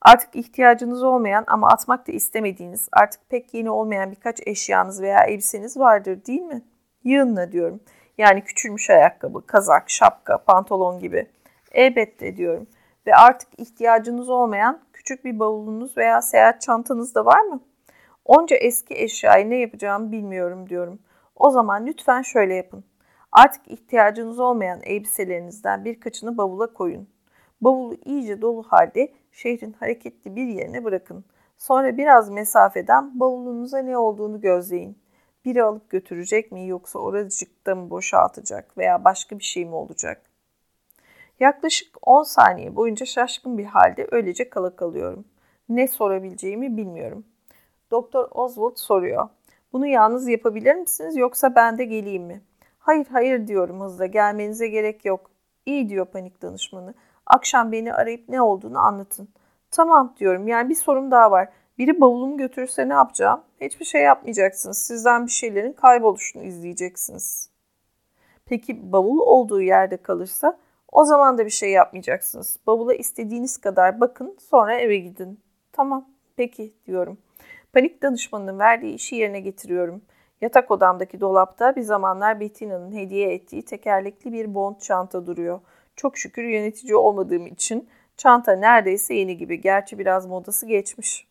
Artık ihtiyacınız olmayan ama atmak da istemediğiniz, artık pek yeni olmayan birkaç eşyanız veya elbiseniz vardır değil mi? Yığınla diyorum. Yani küçülmüş ayakkabı, kazak, şapka, pantolon gibi. Elbette diyorum. Ve artık ihtiyacınız olmayan küçük bir bavulunuz veya seyahat çantanız da var mı? Onca eski eşyayı ne yapacağımı bilmiyorum diyorum. O zaman lütfen şöyle yapın. Artık ihtiyacınız olmayan elbiselerinizden birkaçını bavula koyun. Bavulu iyice dolu halde şehrin hareketli bir yerine bırakın. Sonra biraz mesafeden bavulunuza ne olduğunu gözleyin. Biri alıp götürecek mi yoksa oracıkta mı boşaltacak veya başka bir şey mi olacak? Yaklaşık 10 saniye boyunca şaşkın bir halde öylece kala kalıyorum. Ne sorabileceğimi bilmiyorum. Doktor Oswald soruyor. Bunu yalnız yapabilir misiniz yoksa ben de geleyim mi? Hayır hayır diyorum hızla gelmenize gerek yok. İyi diyor panik danışmanı. Akşam beni arayıp ne olduğunu anlatın. Tamam diyorum yani bir sorum daha var. Biri bavulumu götürürse ne yapacağım? Hiçbir şey yapmayacaksınız. Sizden bir şeylerin kayboluşunu izleyeceksiniz. Peki bavul olduğu yerde kalırsa o zaman da bir şey yapmayacaksınız. Bavula istediğiniz kadar bakın sonra eve gidin. Tamam peki diyorum. Panik danışmanının verdiği işi yerine getiriyorum. Yatak odamdaki dolapta bir zamanlar Bettina'nın hediye ettiği tekerlekli bir bond çanta duruyor. Çok şükür yönetici olmadığım için çanta neredeyse yeni gibi. Gerçi biraz modası geçmiş.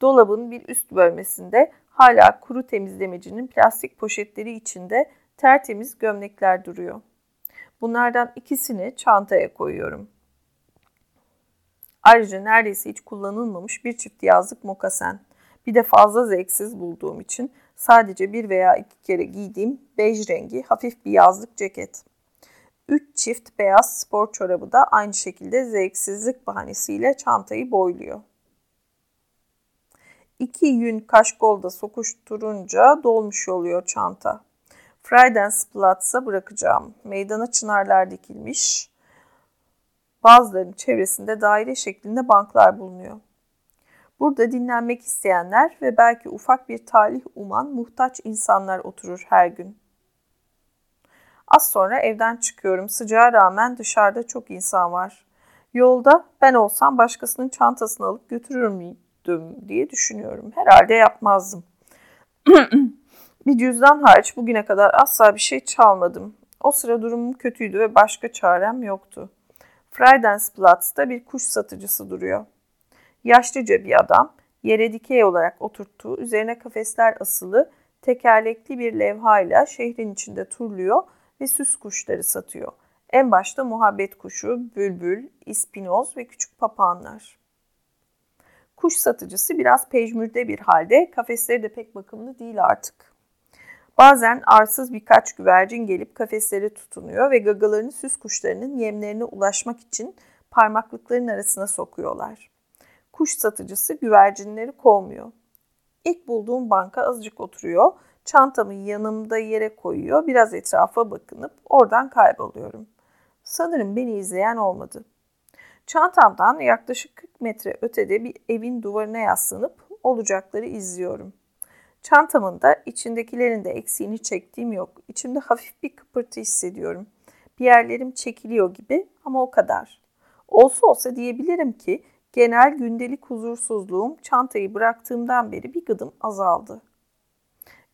Dolabın bir üst bölmesinde hala kuru temizlemecinin plastik poşetleri içinde tertemiz gömlekler duruyor. Bunlardan ikisini çantaya koyuyorum. Ayrıca neredeyse hiç kullanılmamış bir çift yazlık mokasen. Bir de fazla zevksiz bulduğum için sadece bir veya iki kere giydiğim bej rengi hafif bir yazlık ceket. Üç çift beyaz spor çorabı da aynı şekilde zevksizlik bahanesiyle çantayı boyluyor. İki yün kaşkolda sokuşturunca dolmuş oluyor çanta. Friedensplatz'a bırakacağım. Meydana çınarlar dikilmiş. Bazılarının çevresinde daire şeklinde banklar bulunuyor. Burada dinlenmek isteyenler ve belki ufak bir talih uman muhtaç insanlar oturur her gün. Az sonra evden çıkıyorum. Sıcağa rağmen dışarıda çok insan var. Yolda ben olsam başkasının çantasını alıp götürür müydüm diye düşünüyorum. Herhalde yapmazdım. bir cüzdan hariç bugüne kadar asla bir şey çalmadım. O sıra durumum kötüydü ve başka çarem yoktu. Friedensplatz'ta bir kuş satıcısı duruyor. Yaşlıca bir adam, yere dikey olarak oturttuğu, üzerine kafesler asılı, tekerlekli bir levhayla şehrin içinde turluyor ve süs kuşları satıyor. En başta muhabbet kuşu, bülbül, ispinoz ve küçük papağanlar. Kuş satıcısı biraz pejmürde bir halde, kafesleri de pek bakımlı değil artık. Bazen arsız birkaç güvercin gelip kafesleri tutunuyor ve gagalarını süs kuşlarının yemlerine ulaşmak için parmaklıkların arasına sokuyorlar. Kuş satıcısı güvercinleri kovmuyor. İlk bulduğum banka azıcık oturuyor. Çantamı yanımda yere koyuyor. Biraz etrafa bakınıp oradan kayboluyorum. Sanırım beni izleyen olmadı. Çantamdan yaklaşık 40 metre ötede bir evin duvarına yaslanıp olacakları izliyorum. Çantamın da içindekilerin de eksiğini çektiğim yok. İçimde hafif bir kıpırtı hissediyorum. Bir yerlerim çekiliyor gibi ama o kadar. Olsa olsa diyebilirim ki genel gündelik huzursuzluğum çantayı bıraktığımdan beri bir gıdım azaldı.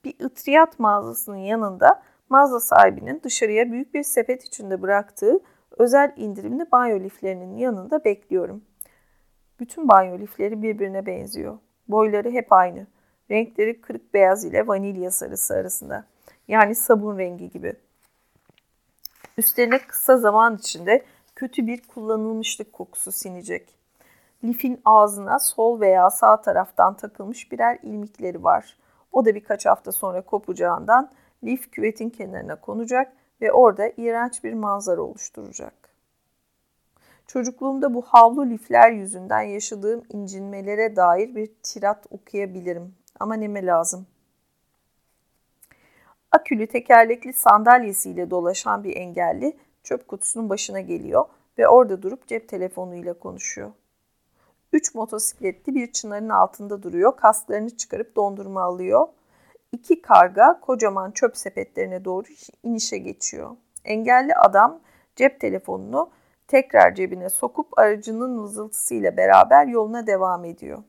Bir ıtriyat mağazasının yanında mağaza sahibinin dışarıya büyük bir sepet içinde bıraktığı özel indirimli banyo liflerinin yanında bekliyorum. Bütün banyo lifleri birbirine benziyor. Boyları hep aynı. Renkleri kırık beyaz ile vanilya sarısı arasında. Yani sabun rengi gibi. Üstlerine kısa zaman içinde kötü bir kullanılmışlık kokusu sinecek. Lifin ağzına sol veya sağ taraftan takılmış birer ilmikleri var. O da birkaç hafta sonra kopacağından lif küvetin kenarına konacak ve orada iğrenç bir manzara oluşturacak. Çocukluğumda bu havlu lifler yüzünden yaşadığım incinmelere dair bir tirat okuyabilirim ama neme lazım. Akülü tekerlekli sandalyesiyle dolaşan bir engelli çöp kutusunun başına geliyor ve orada durup cep telefonuyla konuşuyor. Üç motosikletli bir çınarın altında duruyor. Kasklarını çıkarıp dondurma alıyor. İki karga kocaman çöp sepetlerine doğru inişe geçiyor. Engelli adam cep telefonunu tekrar cebine sokup aracının vızıltısıyla beraber yoluna devam ediyor.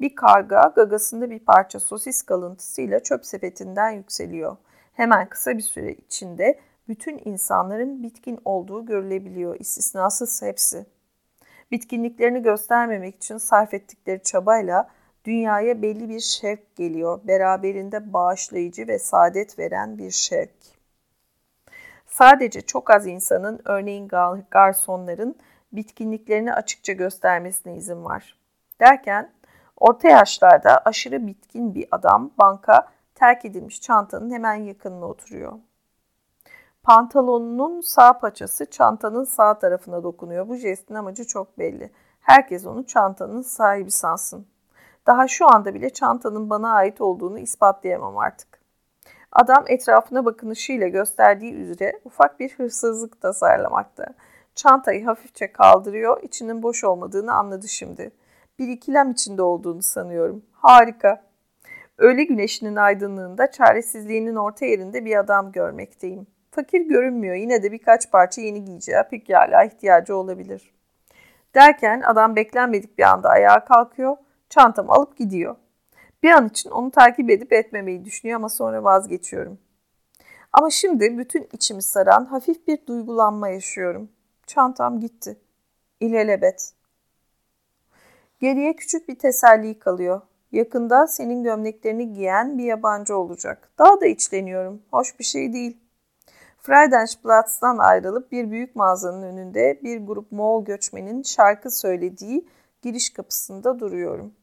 Bir karga gagasında bir parça sosis kalıntısıyla çöp sepetinden yükseliyor. Hemen kısa bir süre içinde bütün insanların bitkin olduğu görülebiliyor, istisnasız hepsi. Bitkinliklerini göstermemek için sarf ettikleri çabayla dünyaya belli bir şevk geliyor. Beraberinde bağışlayıcı ve saadet veren bir şevk. Sadece çok az insanın, örneğin garsonların bitkinliklerini açıkça göstermesine izin var. Derken orta yaşlarda aşırı bitkin bir adam banka terk edilmiş çantanın hemen yakınına oturuyor. Pantolonunun sağ paçası çantanın sağ tarafına dokunuyor. Bu jestin amacı çok belli. Herkes onu çantanın sahibi sansın. Daha şu anda bile çantanın bana ait olduğunu ispatlayamam artık. Adam etrafına bakınışıyla gösterdiği üzere ufak bir hırsızlık tasarlamakta. Çantayı hafifçe kaldırıyor, içinin boş olmadığını anladı şimdi. Bir ikilem içinde olduğunu sanıyorum. Harika. Öğle güneşinin aydınlığında çaresizliğinin orta yerinde bir adam görmekteyim. Fakir görünmüyor. Yine de birkaç parça yeni giyeceği pekala ihtiyacı olabilir. Derken adam beklenmedik bir anda ayağa kalkıyor. Çantamı alıp gidiyor. Bir an için onu takip edip etmemeyi düşünüyor ama sonra vazgeçiyorum. Ama şimdi bütün içimi saran hafif bir duygulanma yaşıyorum. Çantam gitti. İlelebet. Geriye küçük bir teselli kalıyor. Yakında senin gömleklerini giyen bir yabancı olacak. Daha da içleniyorum. Hoş bir şey değil. Friedenplatz'tan ayrılıp bir büyük mağazanın önünde bir grup Moğol göçmenin şarkı söylediği giriş kapısında duruyorum.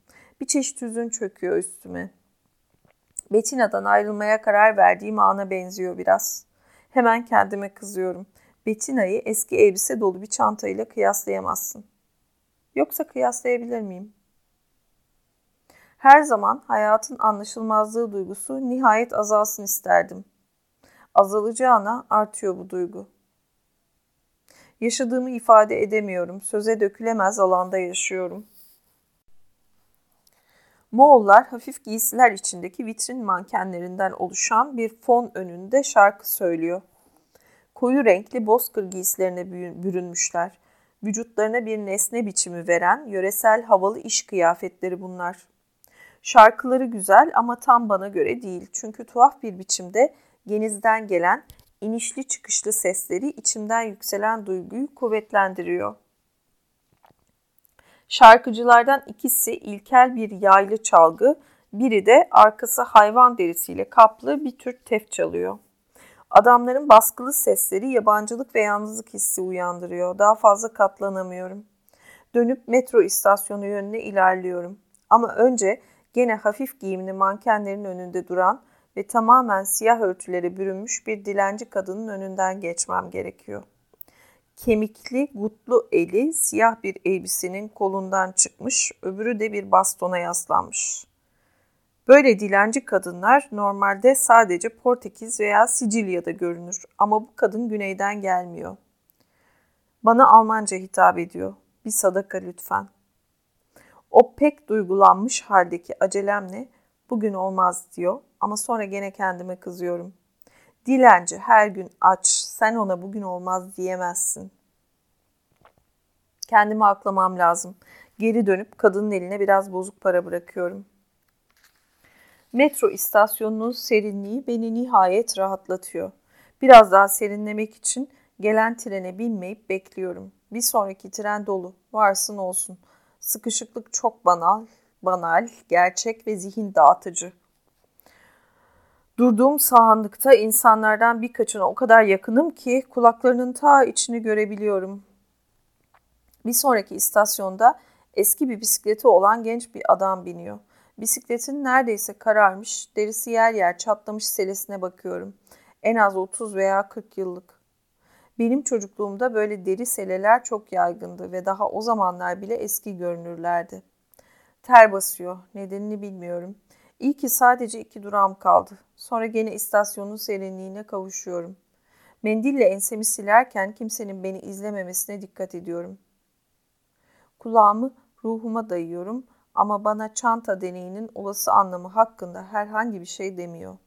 Bir çeşit hüzün çöküyor üstüme. Betina'dan ayrılmaya karar verdiğim ana benziyor biraz. Hemen kendime kızıyorum. Betina'yı eski elbise dolu bir çantayla kıyaslayamazsın. Yoksa kıyaslayabilir miyim? Her zaman hayatın anlaşılmazlığı duygusu nihayet azalsın isterdim. Azalacağına artıyor bu duygu. Yaşadığımı ifade edemiyorum. Söze dökülemez alanda yaşıyorum. Moğollar hafif giysiler içindeki vitrin mankenlerinden oluşan bir fon önünde şarkı söylüyor. Koyu renkli bozkır giysilerine bürünmüşler. Vücutlarına bir nesne biçimi veren yöresel havalı iş kıyafetleri bunlar. Şarkıları güzel ama tam bana göre değil. Çünkü tuhaf bir biçimde genizden gelen inişli çıkışlı sesleri içimden yükselen duyguyu kuvvetlendiriyor. Şarkıcılardan ikisi ilkel bir yaylı çalgı, biri de arkası hayvan derisiyle kaplı bir tür tef çalıyor. Adamların baskılı sesleri yabancılık ve yalnızlık hissi uyandırıyor. Daha fazla katlanamıyorum. Dönüp metro istasyonu yönüne ilerliyorum. Ama önce gene hafif giyimli mankenlerin önünde duran ve tamamen siyah örtülere bürünmüş bir dilenci kadının önünden geçmem gerekiyor. Kemikli, gutlu eli siyah bir elbisenin kolundan çıkmış, öbürü de bir bastona yaslanmış. Böyle dilenci kadınlar normalde sadece Portekiz veya Sicilya'da görünür ama bu kadın güneyden gelmiyor. Bana Almanca hitap ediyor. Bir sadaka lütfen. O pek duygulanmış haldeki acelemle bugün olmaz diyor ama sonra gene kendime kızıyorum. Dilenci her gün aç, sen ona bugün olmaz diyemezsin. Kendimi aklamam lazım. Geri dönüp kadının eline biraz bozuk para bırakıyorum. Metro istasyonunun serinliği beni nihayet rahatlatıyor. Biraz daha serinlemek için gelen trene binmeyip bekliyorum. Bir sonraki tren dolu. Varsın olsun. Sıkışıklık çok banal, banal, gerçek ve zihin dağıtıcı. Durduğum sahanlıkta insanlardan birkaçına o kadar yakınım ki kulaklarının ta içini görebiliyorum. Bir sonraki istasyonda eski bir bisikleti olan genç bir adam biniyor. Bisikletin neredeyse kararmış, derisi yer yer çatlamış selesine bakıyorum. En az 30 veya 40 yıllık. Benim çocukluğumda böyle deri seleler çok yaygındı ve daha o zamanlar bile eski görünürlerdi. Ter basıyor, nedenini bilmiyorum. İyi ki sadece iki durağım kaldı. Sonra gene istasyonun serinliğine kavuşuyorum. Mendille ensemi silerken kimsenin beni izlememesine dikkat ediyorum. Kulağımı ruhuma dayıyorum ama bana çanta deneyinin olası anlamı hakkında herhangi bir şey demiyor.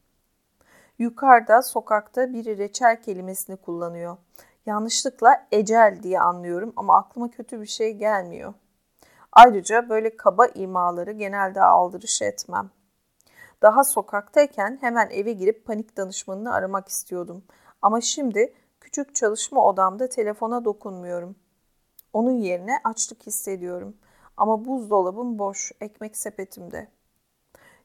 Yukarıda sokakta biri reçel kelimesini kullanıyor. Yanlışlıkla ecel diye anlıyorum ama aklıma kötü bir şey gelmiyor. Ayrıca böyle kaba imaları genelde aldırış etmem. Daha sokaktayken hemen eve girip panik danışmanını aramak istiyordum. Ama şimdi küçük çalışma odamda telefona dokunmuyorum. Onun yerine açlık hissediyorum. Ama buzdolabım boş, ekmek sepetimde.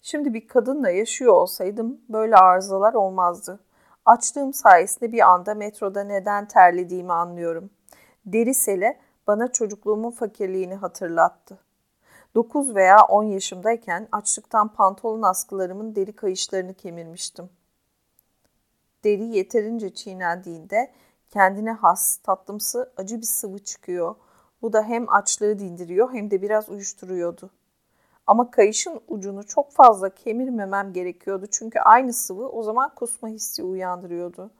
Şimdi bir kadınla yaşıyor olsaydım böyle arızalar olmazdı. Açlığım sayesinde bir anda metroda neden terlediğimi anlıyorum. Deri sele bana çocukluğumun fakirliğini hatırlattı. 9 veya 10 yaşımdayken açlıktan pantolon askılarımın deri kayışlarını kemirmiştim. Deri yeterince çiğnendiğinde kendine has, tatlımsı, acı bir sıvı çıkıyor. Bu da hem açlığı dindiriyor hem de biraz uyuşturuyordu. Ama kayışın ucunu çok fazla kemirmemem gerekiyordu çünkü aynı sıvı o zaman kusma hissi uyandırıyordu.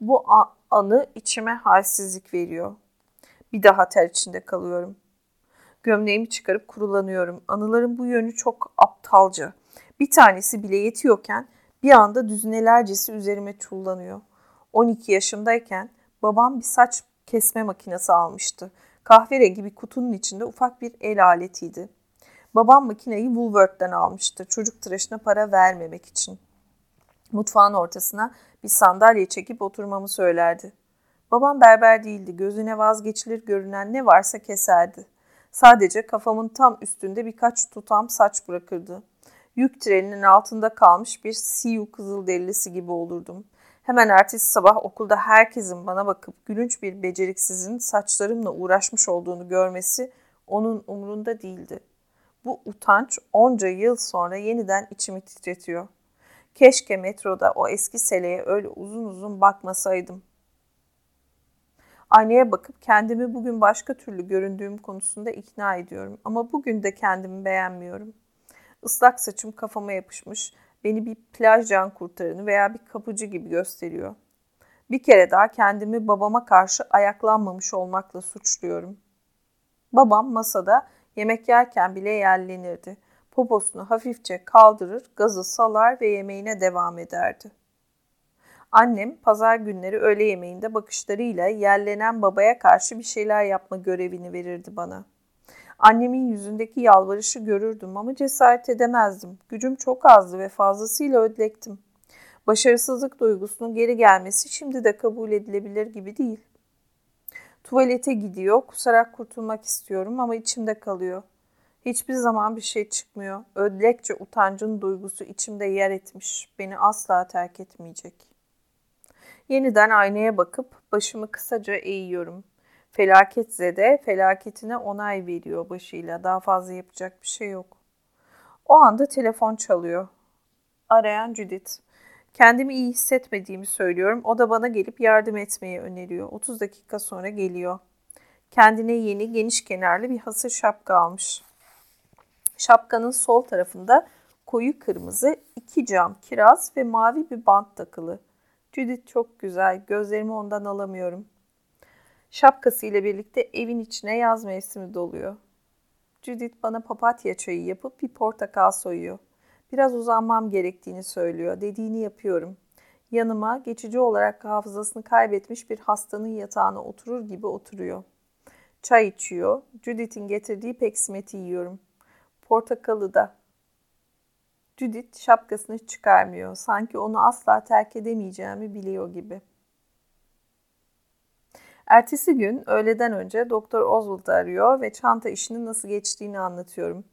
Bu anı içime halsizlik veriyor. Bir daha ter içinde kalıyorum. Gömleğimi çıkarıp kurulanıyorum. Anıların bu yönü çok aptalca. Bir tanesi bile yetiyorken bir anda düzinelercesi üzerime çullanıyor. 12 yaşımdayken babam bir saç kesme makinesi almıştı. Kahverengi bir kutunun içinde ufak bir el aletiydi. Babam makineyi Woolworth'ten almıştı çocuk tıraşına para vermemek için. Mutfağın ortasına bir sandalye çekip oturmamı söylerdi. Babam berber değildi. Gözüne vazgeçilir görünen ne varsa keserdi. Sadece kafamın tam üstünde birkaç tutam saç bırakırdı. Yük treninin altında kalmış bir siyu kızılderilisi gibi olurdum. Hemen ertesi sabah okulda herkesin bana bakıp gülünç bir beceriksizin saçlarımla uğraşmış olduğunu görmesi onun umurunda değildi. Bu utanç onca yıl sonra yeniden içimi titretiyor. Keşke metroda o eski seleye öyle uzun uzun bakmasaydım. Aynaya bakıp kendimi bugün başka türlü göründüğüm konusunda ikna ediyorum. Ama bugün de kendimi beğenmiyorum. Islak saçım kafama yapışmış, beni bir plaj can kurtaranı veya bir kapıcı gibi gösteriyor. Bir kere daha kendimi babama karşı ayaklanmamış olmakla suçluyorum. Babam masada yemek yerken bile yerlenirdi. Poposunu hafifçe kaldırır, gazı salar ve yemeğine devam ederdi. Annem pazar günleri öğle yemeğinde bakışlarıyla yerlenen babaya karşı bir şeyler yapma görevini verirdi bana. Annemin yüzündeki yalvarışı görürdüm ama cesaret edemezdim. Gücüm çok azdı ve fazlasıyla ödlektim. Başarısızlık duygusunun geri gelmesi şimdi de kabul edilebilir gibi değil. Tuvalete gidiyor, kusarak kurtulmak istiyorum ama içimde kalıyor. Hiçbir zaman bir şey çıkmıyor. Ödlekçe utancın duygusu içimde yer etmiş. Beni asla terk etmeyecek. Yeniden aynaya bakıp başımı kısaca eğiyorum. Felaket zede felaketine onay veriyor başıyla. Daha fazla yapacak bir şey yok. O anda telefon çalıyor. Arayan Judith. Kendimi iyi hissetmediğimi söylüyorum. O da bana gelip yardım etmeyi öneriyor. 30 dakika sonra geliyor. Kendine yeni geniş kenarlı bir hasır şapka almış. Şapkanın sol tarafında koyu kırmızı iki cam kiraz ve mavi bir bant takılı. Judith çok güzel. Gözlerimi ondan alamıyorum. Şapkası ile birlikte evin içine yaz mevsimi doluyor. Judith bana papatya çayı yapıp bir portakal soyuyor. Biraz uzanmam gerektiğini söylüyor. Dediğini yapıyorum. Yanıma geçici olarak hafızasını kaybetmiş bir hastanın yatağına oturur gibi oturuyor. Çay içiyor. Judith'in getirdiği peksimeti yiyorum. Portakalı da Judith şapkasını çıkarmıyor. Sanki onu asla terk edemeyeceğimi biliyor gibi. Ertesi gün öğleden önce Doktor Oswald arıyor ve çanta işinin nasıl geçtiğini anlatıyorum.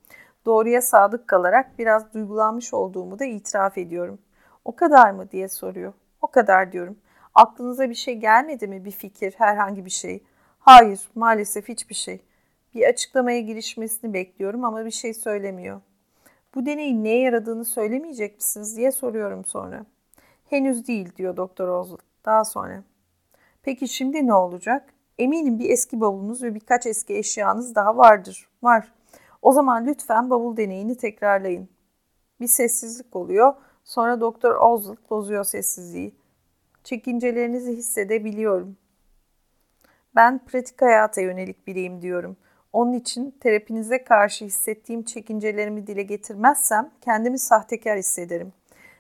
Doğruya sadık kalarak biraz duygulanmış olduğumu da itiraf ediyorum. O kadar mı diye soruyor. O kadar diyorum. Aklınıza bir şey gelmedi mi bir fikir, herhangi bir şey? Hayır, maalesef hiçbir şey. Bir açıklamaya girişmesini bekliyorum ama bir şey söylemiyor. Bu deneyin neye yaradığını söylemeyecek misiniz diye soruyorum sonra. Henüz değil diyor Doktor Oswald. Daha sonra. Peki şimdi ne olacak? Eminim bir eski bavulunuz ve birkaç eski eşyanız daha vardır. Var. O zaman lütfen bavul deneyini tekrarlayın. Bir sessizlik oluyor. Sonra Doktor Oswald bozuyor sessizliği. Çekincelerinizi hissedebiliyorum. Ben pratik hayata yönelik biriyim diyorum.'' Onun için terapinize karşı hissettiğim çekincelerimi dile getirmezsem kendimi sahtekar hissederim.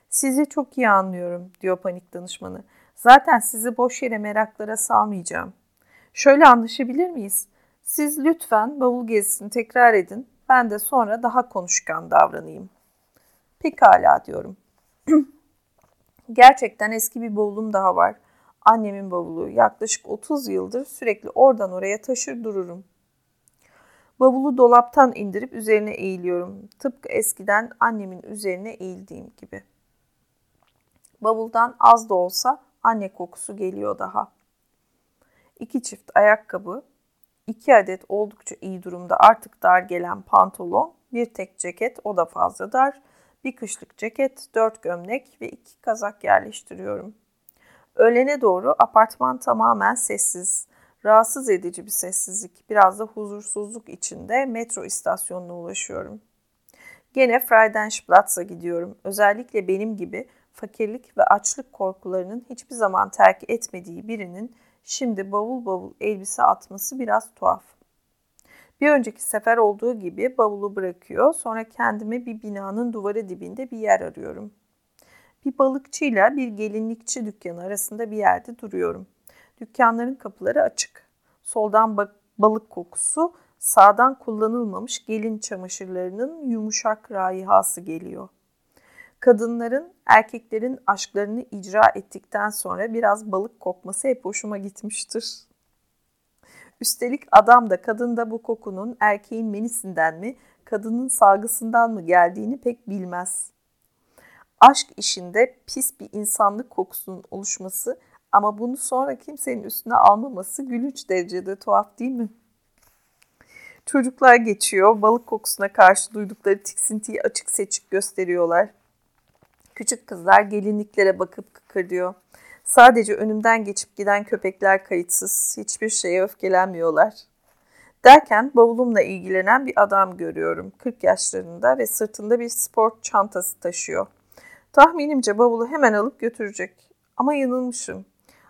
Sizi çok iyi anlıyorum diyor panik danışmanı. Zaten sizi boş yere meraklara salmayacağım. Şöyle anlaşabilir miyiz? Siz lütfen bavul gezisini tekrar edin. Ben de sonra daha konuşkan davranayım. Pekala diyorum. Gerçekten eski bir bavulum daha var. Annemin bavulu. Yaklaşık 30 yıldır sürekli oradan oraya taşır dururum. Bavulu dolaptan indirip üzerine eğiliyorum. Tıpkı eskiden annemin üzerine eğildiğim gibi. Bavuldan az da olsa anne kokusu geliyor daha. İki çift ayakkabı, iki adet oldukça iyi durumda artık dar gelen pantolon, bir tek ceket o da fazla dar, bir kışlık ceket, dört gömlek ve iki kazak yerleştiriyorum. Öğlene doğru apartman tamamen sessiz rahatsız edici bir sessizlik, biraz da huzursuzluk içinde metro istasyonuna ulaşıyorum. Gene Friedenplatz'a gidiyorum. Özellikle benim gibi fakirlik ve açlık korkularının hiçbir zaman terk etmediği birinin şimdi bavul bavul elbise atması biraz tuhaf. Bir önceki sefer olduğu gibi bavulu bırakıyor, sonra kendime bir binanın duvarı dibinde bir yer arıyorum. Bir balıkçıyla bir gelinlikçi dükkanı arasında bir yerde duruyorum. Dükkanların kapıları açık. Soldan balık kokusu, sağdan kullanılmamış gelin çamaşırlarının yumuşak raihası geliyor. Kadınların erkeklerin aşklarını icra ettikten sonra biraz balık kokması hep hoşuma gitmiştir. Üstelik adam da kadın da bu kokunun erkeğin menisinden mi, kadının salgısından mı geldiğini pek bilmez. Aşk işinde pis bir insanlık kokusunun oluşması ama bunu sonra kimsenin üstüne almaması gülünç derecede tuhaf değil mi? Çocuklar geçiyor, balık kokusuna karşı duydukları tiksintiyi açık seçik gösteriyorlar. Küçük kızlar gelinliklere bakıp kıkırdıyor. Sadece önümden geçip giden köpekler kayıtsız, hiçbir şeye öfkelenmiyorlar. Derken bavulumla ilgilenen bir adam görüyorum. 40 yaşlarında ve sırtında bir spor çantası taşıyor. Tahminimce bavulu hemen alıp götürecek. Ama yanılmışım.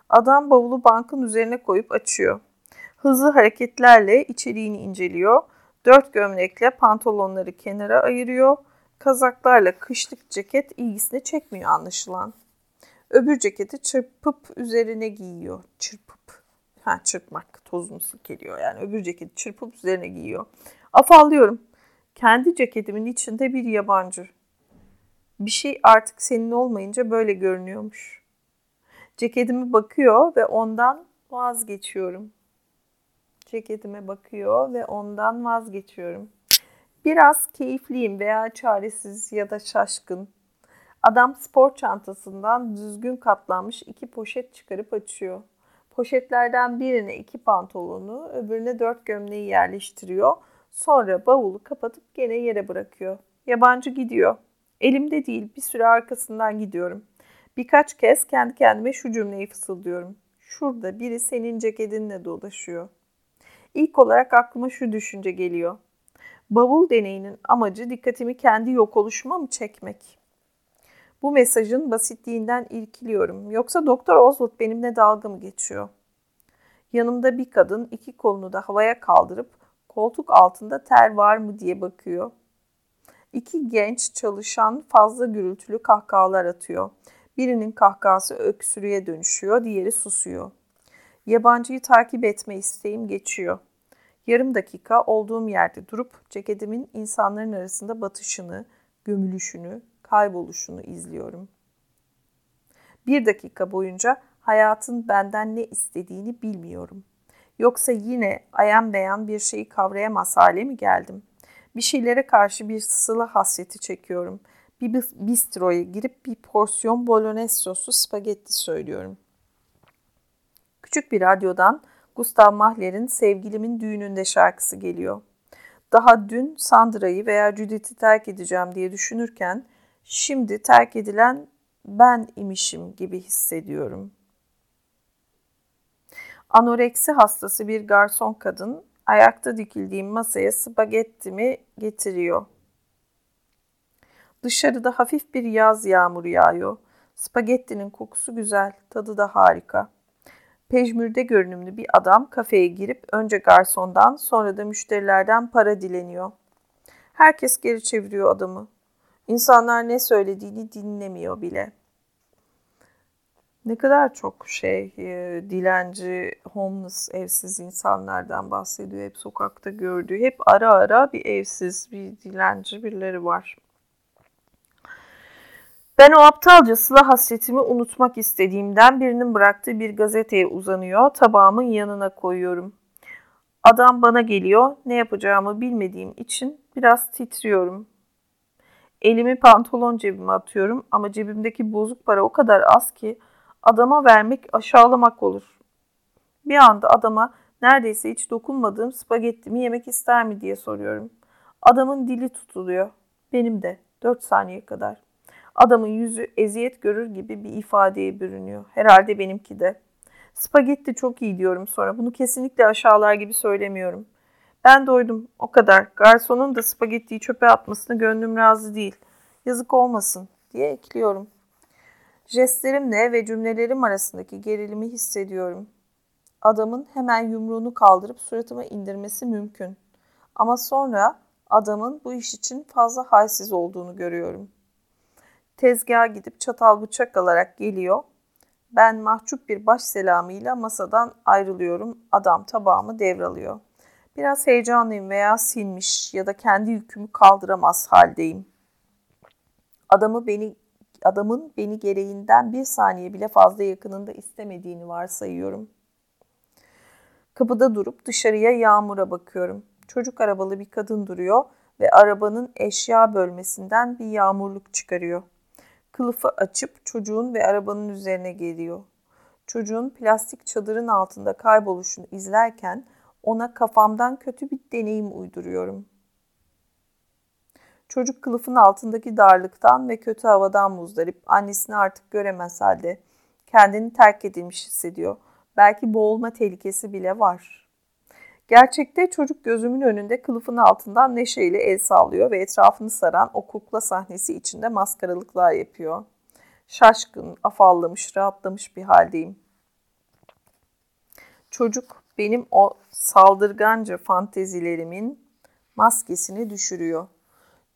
Adam bavulu bankın üzerine koyup açıyor. Hızlı hareketlerle içeriğini inceliyor. Dört gömlekle pantolonları kenara ayırıyor. Kazaklarla kışlık ceket ilgisini çekmiyor anlaşılan. Öbür ceketi çırpıp üzerine giyiyor. Çırpıp. Ha çırpmak. Tozunu silkeliyor yani. Öbür ceketi çırpıp üzerine giyiyor. Afallıyorum. Kendi ceketimin içinde bir yabancı. Bir şey artık senin olmayınca böyle görünüyormuş. Ceketime bakıyor ve ondan vazgeçiyorum. Ceketime bakıyor ve ondan vazgeçiyorum. Biraz keyifliyim veya çaresiz ya da şaşkın. Adam spor çantasından düzgün katlanmış iki poşet çıkarıp açıyor. Poşetlerden birine iki pantolonu, öbürüne dört gömleği yerleştiriyor. Sonra bavulu kapatıp gene yere bırakıyor. Yabancı gidiyor. Elimde değil, bir süre arkasından gidiyorum. Birkaç kez kendi kendime şu cümleyi fısıldıyorum. Şurada biri senin ceketinle dolaşıyor. İlk olarak aklıma şu düşünce geliyor. Bavul deneyinin amacı dikkatimi kendi yok oluşuma mı çekmek? Bu mesajın basitliğinden irkiliyorum. Yoksa Doktor Oswald benimle dalga mı geçiyor? Yanımda bir kadın iki kolunu da havaya kaldırıp koltuk altında ter var mı diye bakıyor. İki genç çalışan fazla gürültülü kahkahalar atıyor. Birinin kahkahası öksürüğe dönüşüyor, diğeri susuyor. Yabancıyı takip etme isteğim geçiyor. Yarım dakika olduğum yerde durup ceketimin insanların arasında batışını, gömülüşünü, kayboluşunu izliyorum. Bir dakika boyunca hayatın benden ne istediğini bilmiyorum. Yoksa yine ayan beyan bir şeyi kavrayamaz hale mi geldim? Bir şeylere karşı bir sıla hasreti çekiyorum. Bir bistroya girip bir porsiyon bolognese soslu spagetti söylüyorum. Küçük bir radyodan Gustav Mahler'in Sevgilimin Düğününde şarkısı geliyor. Daha dün Sandra'yı veya Judith'i terk edeceğim diye düşünürken şimdi terk edilen ben imişim gibi hissediyorum. Anoreksi hastası bir garson kadın ayakta dikildiğim masaya spagettimi getiriyor. Dışarıda hafif bir yaz yağmuru yağıyor. Spagettinin kokusu güzel, tadı da harika. Pejmürde görünümlü bir adam kafeye girip önce garsondan sonra da müşterilerden para dileniyor. Herkes geri çeviriyor adamı. İnsanlar ne söylediğini dinlemiyor bile. Ne kadar çok şey e, dilenci, homeless, evsiz insanlardan bahsediyor. Hep sokakta gördüğü, hep ara ara bir evsiz, bir dilenci birileri var. Ben o aptalca sıla hasretimi unutmak istediğimden birinin bıraktığı bir gazeteye uzanıyor, tabağımın yanına koyuyorum. Adam bana geliyor, ne yapacağımı bilmediğim için biraz titriyorum. Elimi pantolon cebime atıyorum ama cebimdeki bozuk para o kadar az ki adama vermek aşağılamak olur. Bir anda adama neredeyse hiç dokunmadığım spagettimi yemek ister mi diye soruyorum. Adamın dili tutuluyor. Benim de. Dört saniye kadar. Adamın yüzü eziyet görür gibi bir ifadeye bürünüyor. Herhalde benimki de. Spagetti çok iyi diyorum sonra. Bunu kesinlikle aşağılar gibi söylemiyorum. Ben doydum. O kadar. Garsonun da spagettiyi çöpe atmasına gönlüm razı değil. Yazık olmasın diye ekliyorum. Jestlerimle ve cümlelerim arasındaki gerilimi hissediyorum. Adamın hemen yumruğunu kaldırıp suratıma indirmesi mümkün. Ama sonra adamın bu iş için fazla halsiz olduğunu görüyorum. Tezgaha gidip çatal bıçak alarak geliyor. Ben mahcup bir baş selamıyla masadan ayrılıyorum. Adam tabağımı devralıyor. Biraz heyecanlıyım veya sinmiş ya da kendi yükümü kaldıramaz haldeyim. Adamı beni adamın beni gereğinden bir saniye bile fazla yakınında istemediğini varsayıyorum. Kapıda durup dışarıya yağmura bakıyorum. Çocuk arabalı bir kadın duruyor ve arabanın eşya bölmesinden bir yağmurluk çıkarıyor. Kılıfı açıp çocuğun ve arabanın üzerine geliyor. Çocuğun plastik çadırın altında kayboluşunu izlerken ona kafamdan kötü bir deneyim uyduruyorum. Çocuk kılıfın altındaki darlıktan ve kötü havadan muzdarip annesini artık göremez halde kendini terk edilmiş hissediyor. Belki boğulma tehlikesi bile var. Gerçekte çocuk gözümün önünde kılıfın altından neşeyle el sallıyor ve etrafını saran o kukla sahnesi içinde maskaralıklar yapıyor. Şaşkın, afallamış, rahatlamış bir haldeyim. Çocuk benim o saldırganca fantezilerimin maskesini düşürüyor.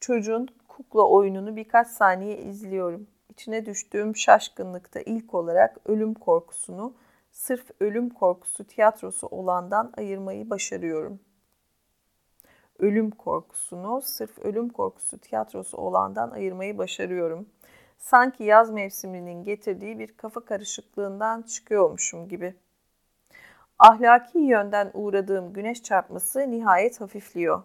Çocuğun kukla oyununu birkaç saniye izliyorum. İçine düştüğüm şaşkınlıkta ilk olarak ölüm korkusunu sırf ölüm korkusu tiyatrosu olandan ayırmayı başarıyorum. Ölüm korkusunu sırf ölüm korkusu tiyatrosu olandan ayırmayı başarıyorum. Sanki yaz mevsiminin getirdiği bir kafa karışıklığından çıkıyormuşum gibi. Ahlaki yönden uğradığım güneş çarpması nihayet hafifliyor.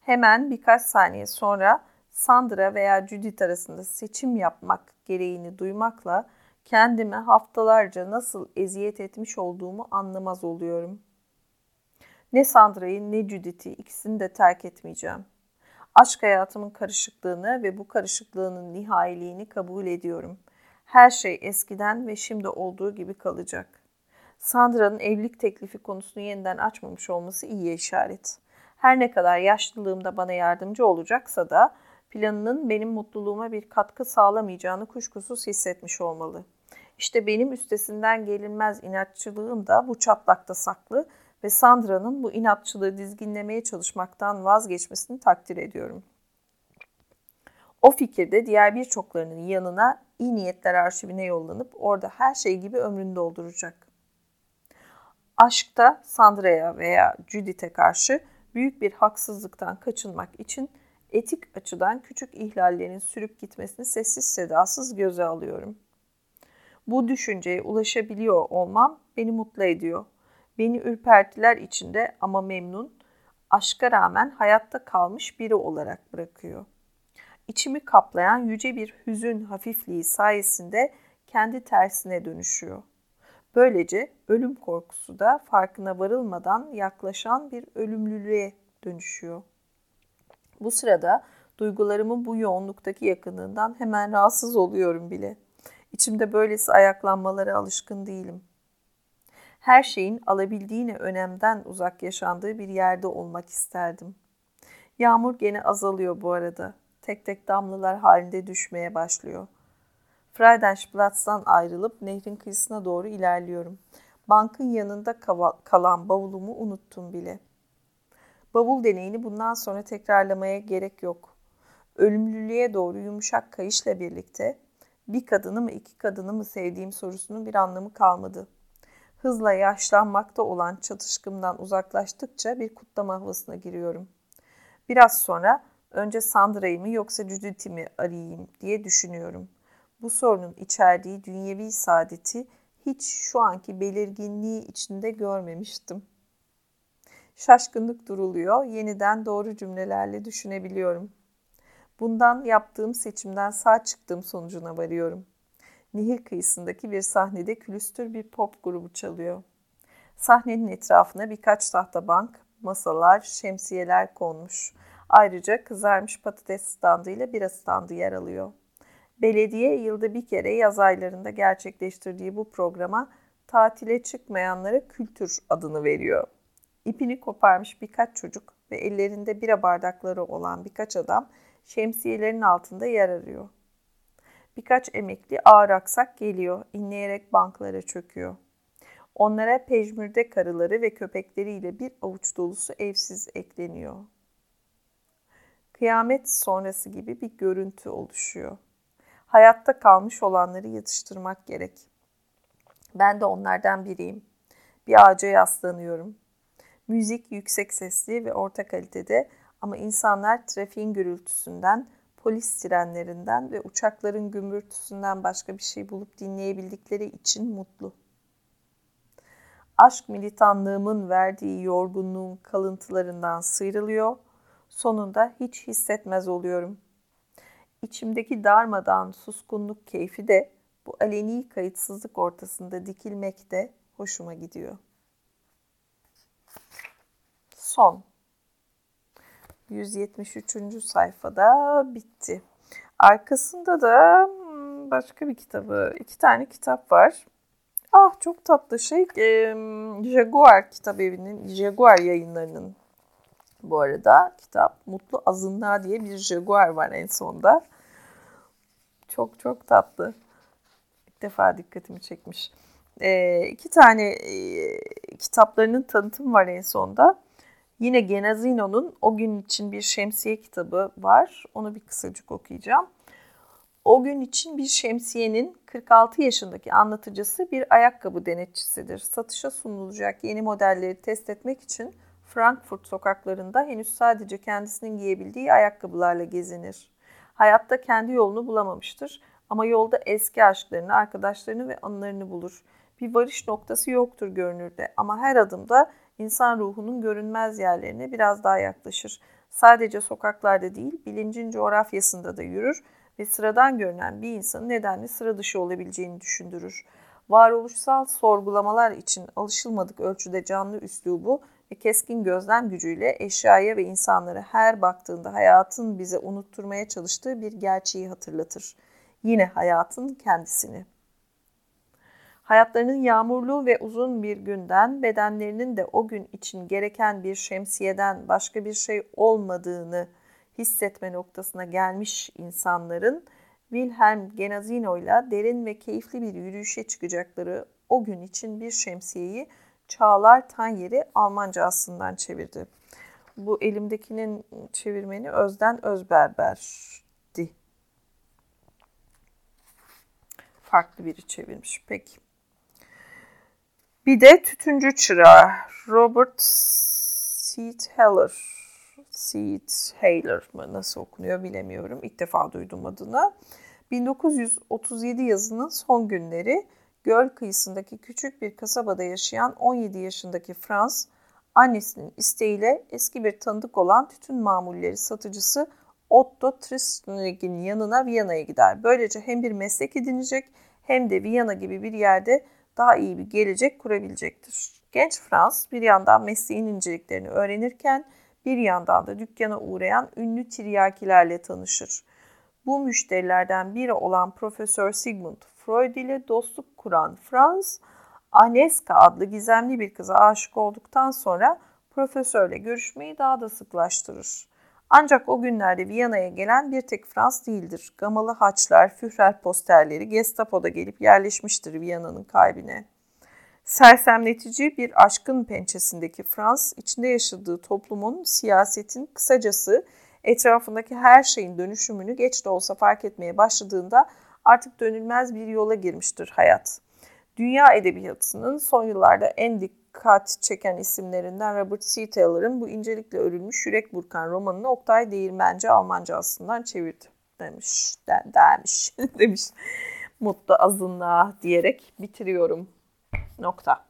Hemen birkaç saniye sonra Sandra veya Judith arasında seçim yapmak gereğini duymakla kendime haftalarca nasıl eziyet etmiş olduğumu anlamaz oluyorum. Ne Sandra'yı ne Judith'i ikisini de terk etmeyeceğim. Aşk hayatımın karışıklığını ve bu karışıklığının nihayiliğini kabul ediyorum. Her şey eskiden ve şimdi olduğu gibi kalacak. Sandra'nın evlilik teklifi konusunu yeniden açmamış olması iyi işaret. Her ne kadar yaşlılığımda bana yardımcı olacaksa da planının benim mutluluğuma bir katkı sağlamayacağını kuşkusuz hissetmiş olmalı. İşte benim üstesinden gelinmez inatçılığım da bu çatlakta saklı ve Sandra'nın bu inatçılığı dizginlemeye çalışmaktan vazgeçmesini takdir ediyorum. O fikirde diğer birçoklarının yanına iyi niyetler arşivine yollanıp orada her şey gibi ömrünü dolduracak. Aşkta Sandra'ya veya Judith'e karşı büyük bir haksızlıktan kaçınmak için etik açıdan küçük ihlallerin sürüp gitmesini sessiz sedasız göze alıyorum. Bu düşünceye ulaşabiliyor olmam beni mutlu ediyor. Beni ürpertiler içinde ama memnun, aşka rağmen hayatta kalmış biri olarak bırakıyor. İçimi kaplayan yüce bir hüzün hafifliği sayesinde kendi tersine dönüşüyor. Böylece ölüm korkusu da farkına varılmadan yaklaşan bir ölümlülüğe dönüşüyor. Bu sırada duygularımın bu yoğunluktaki yakınlığından hemen rahatsız oluyorum bile. İçimde böylesi ayaklanmalara alışkın değilim. Her şeyin alabildiğine önemden uzak yaşandığı bir yerde olmak isterdim. Yağmur gene azalıyor bu arada. Tek tek damlalar halinde düşmeye başlıyor. Friedenplatz'tan ayrılıp nehrin kıyısına doğru ilerliyorum. Bankın yanında kalan bavulumu unuttum bile. Bavul deneyini bundan sonra tekrarlamaya gerek yok. Ölümlülüğe doğru yumuşak kayışla birlikte bir kadını mı iki kadını mı sevdiğim sorusunun bir anlamı kalmadı. Hızla yaşlanmakta olan çatışkımdan uzaklaştıkça bir kutlama havasına giriyorum. Biraz sonra önce Sandra'yı mı yoksa Judith'i mi arayayım diye düşünüyorum. Bu sorunun içerdiği dünyevi saadeti hiç şu anki belirginliği içinde görmemiştim. Şaşkınlık duruluyor, yeniden doğru cümlelerle düşünebiliyorum. Bundan yaptığım seçimden sağ çıktığım sonucuna varıyorum. Nehir kıyısındaki bir sahnede külüstür bir pop grubu çalıyor. Sahnenin etrafına birkaç tahta bank, masalar, şemsiyeler konmuş. Ayrıca kızarmış patates standı ile bira standı yer alıyor. Belediye yılda bir kere yaz aylarında gerçekleştirdiği bu programa tatile çıkmayanlara kültür adını veriyor. İpini koparmış birkaç çocuk ve ellerinde bira bardakları olan birkaç adam şemsiyelerin altında yer arıyor. Birkaç emekli ağır aksak geliyor, inleyerek banklara çöküyor. Onlara pejmürde karıları ve köpekleriyle bir avuç dolusu evsiz ekleniyor. Kıyamet sonrası gibi bir görüntü oluşuyor. Hayatta kalmış olanları yatıştırmak gerek. Ben de onlardan biriyim. Bir ağaca yaslanıyorum. Müzik yüksek sesli ve orta kalitede ama insanlar trafiğin gürültüsünden, polis sirenlerinden ve uçakların gümbürtüsünden başka bir şey bulup dinleyebildikleri için mutlu. Aşk militanlığımın verdiği yorgunluğun kalıntılarından sıyrılıyor, sonunda hiç hissetmez oluyorum. İçimdeki darmadan suskunluk keyfi de bu aleni kayıtsızlık ortasında dikilmekte hoşuma gidiyor. Son 173. sayfada bitti. Arkasında da hmm, başka bir kitabı, iki tane kitap var. Ah çok tatlı şey, Jaguar kitap evinin, Jaguar yayınlarının bu arada kitap. Mutlu Azınlığa diye bir Jaguar var en sonda. Çok çok tatlı. İlk defa dikkatimi çekmiş. E, iki tane e, kitaplarının tanıtım var en sonda. Yine Genazino'nun O Gün için Bir Şemsiye kitabı var. Onu bir kısacık okuyacağım. O gün için bir şemsiyenin 46 yaşındaki anlatıcısı bir ayakkabı denetçisidir. Satışa sunulacak yeni modelleri test etmek için Frankfurt sokaklarında henüz sadece kendisinin giyebildiği ayakkabılarla gezinir. Hayatta kendi yolunu bulamamıştır ama yolda eski aşklarını, arkadaşlarını ve anılarını bulur. Bir varış noktası yoktur görünürde ama her adımda insan ruhunun görünmez yerlerine biraz daha yaklaşır. Sadece sokaklarda değil, bilincin coğrafyasında da yürür ve sıradan görünen bir insanın nedenli sıra dışı olabileceğini düşündürür. Varoluşsal sorgulamalar için alışılmadık ölçüde canlı üslubu ve keskin gözlem gücüyle eşyaya ve insanlara her baktığında hayatın bize unutturmaya çalıştığı bir gerçeği hatırlatır. Yine hayatın kendisini. Hayatlarının yağmurlu ve uzun bir günden, bedenlerinin de o gün için gereken bir şemsiyeden başka bir şey olmadığını hissetme noktasına gelmiş insanların Wilhelm Genazino ile derin ve keyifli bir yürüyüşe çıkacakları o gün için bir şemsiyeyi Çağlar Tanyeri Almanca aslından çevirdi. Bu elimdekinin çevirmeni Özden Özberber'di. Farklı biri çevirmiş. Peki. Bir de Tütüncü Çırağı Robert Seed Heller. Seed Haler mı nasıl okunuyor bilemiyorum. İlk defa duydum adını. 1937 yazının son günleri göl kıyısındaki küçük bir kasabada yaşayan 17 yaşındaki Frans, annesinin isteğiyle eski bir tanıdık olan tütün mamulleri satıcısı Otto Tristnig'in yanına Viyana'ya gider. Böylece hem bir meslek edinecek hem de Viyana gibi bir yerde daha iyi bir gelecek kurabilecektir. Genç Frans bir yandan mesleğin inceliklerini öğrenirken bir yandan da dükkana uğrayan ünlü tiryakilerle tanışır. Bu müşterilerden biri olan Profesör Sigmund Freud ile dostluk kuran Franz, Aneska adlı gizemli bir kıza aşık olduktan sonra profesörle görüşmeyi daha da sıklaştırır. Ancak o günlerde Viyana'ya gelen bir tek Frans değildir. Gamalı haçlar, Führer posterleri Gestapo'da gelip yerleşmiştir Viyana'nın kalbine. Sersemletici bir aşkın pençesindeki Frans, içinde yaşadığı toplumun, siyasetin, kısacası etrafındaki her şeyin dönüşümünü geç de olsa fark etmeye başladığında artık dönülmez bir yola girmiştir hayat. Dünya edebiyatının son yıllarda en dikkat çeken isimlerinden Robert C. Taylor'ın bu incelikle örülmüş Yürek Burkan romanını Oktay Değirmenci Almanca aslından çevirdi demiş, de, demiş, demiş. Mutlu azınlığa diyerek bitiriyorum. Nokta.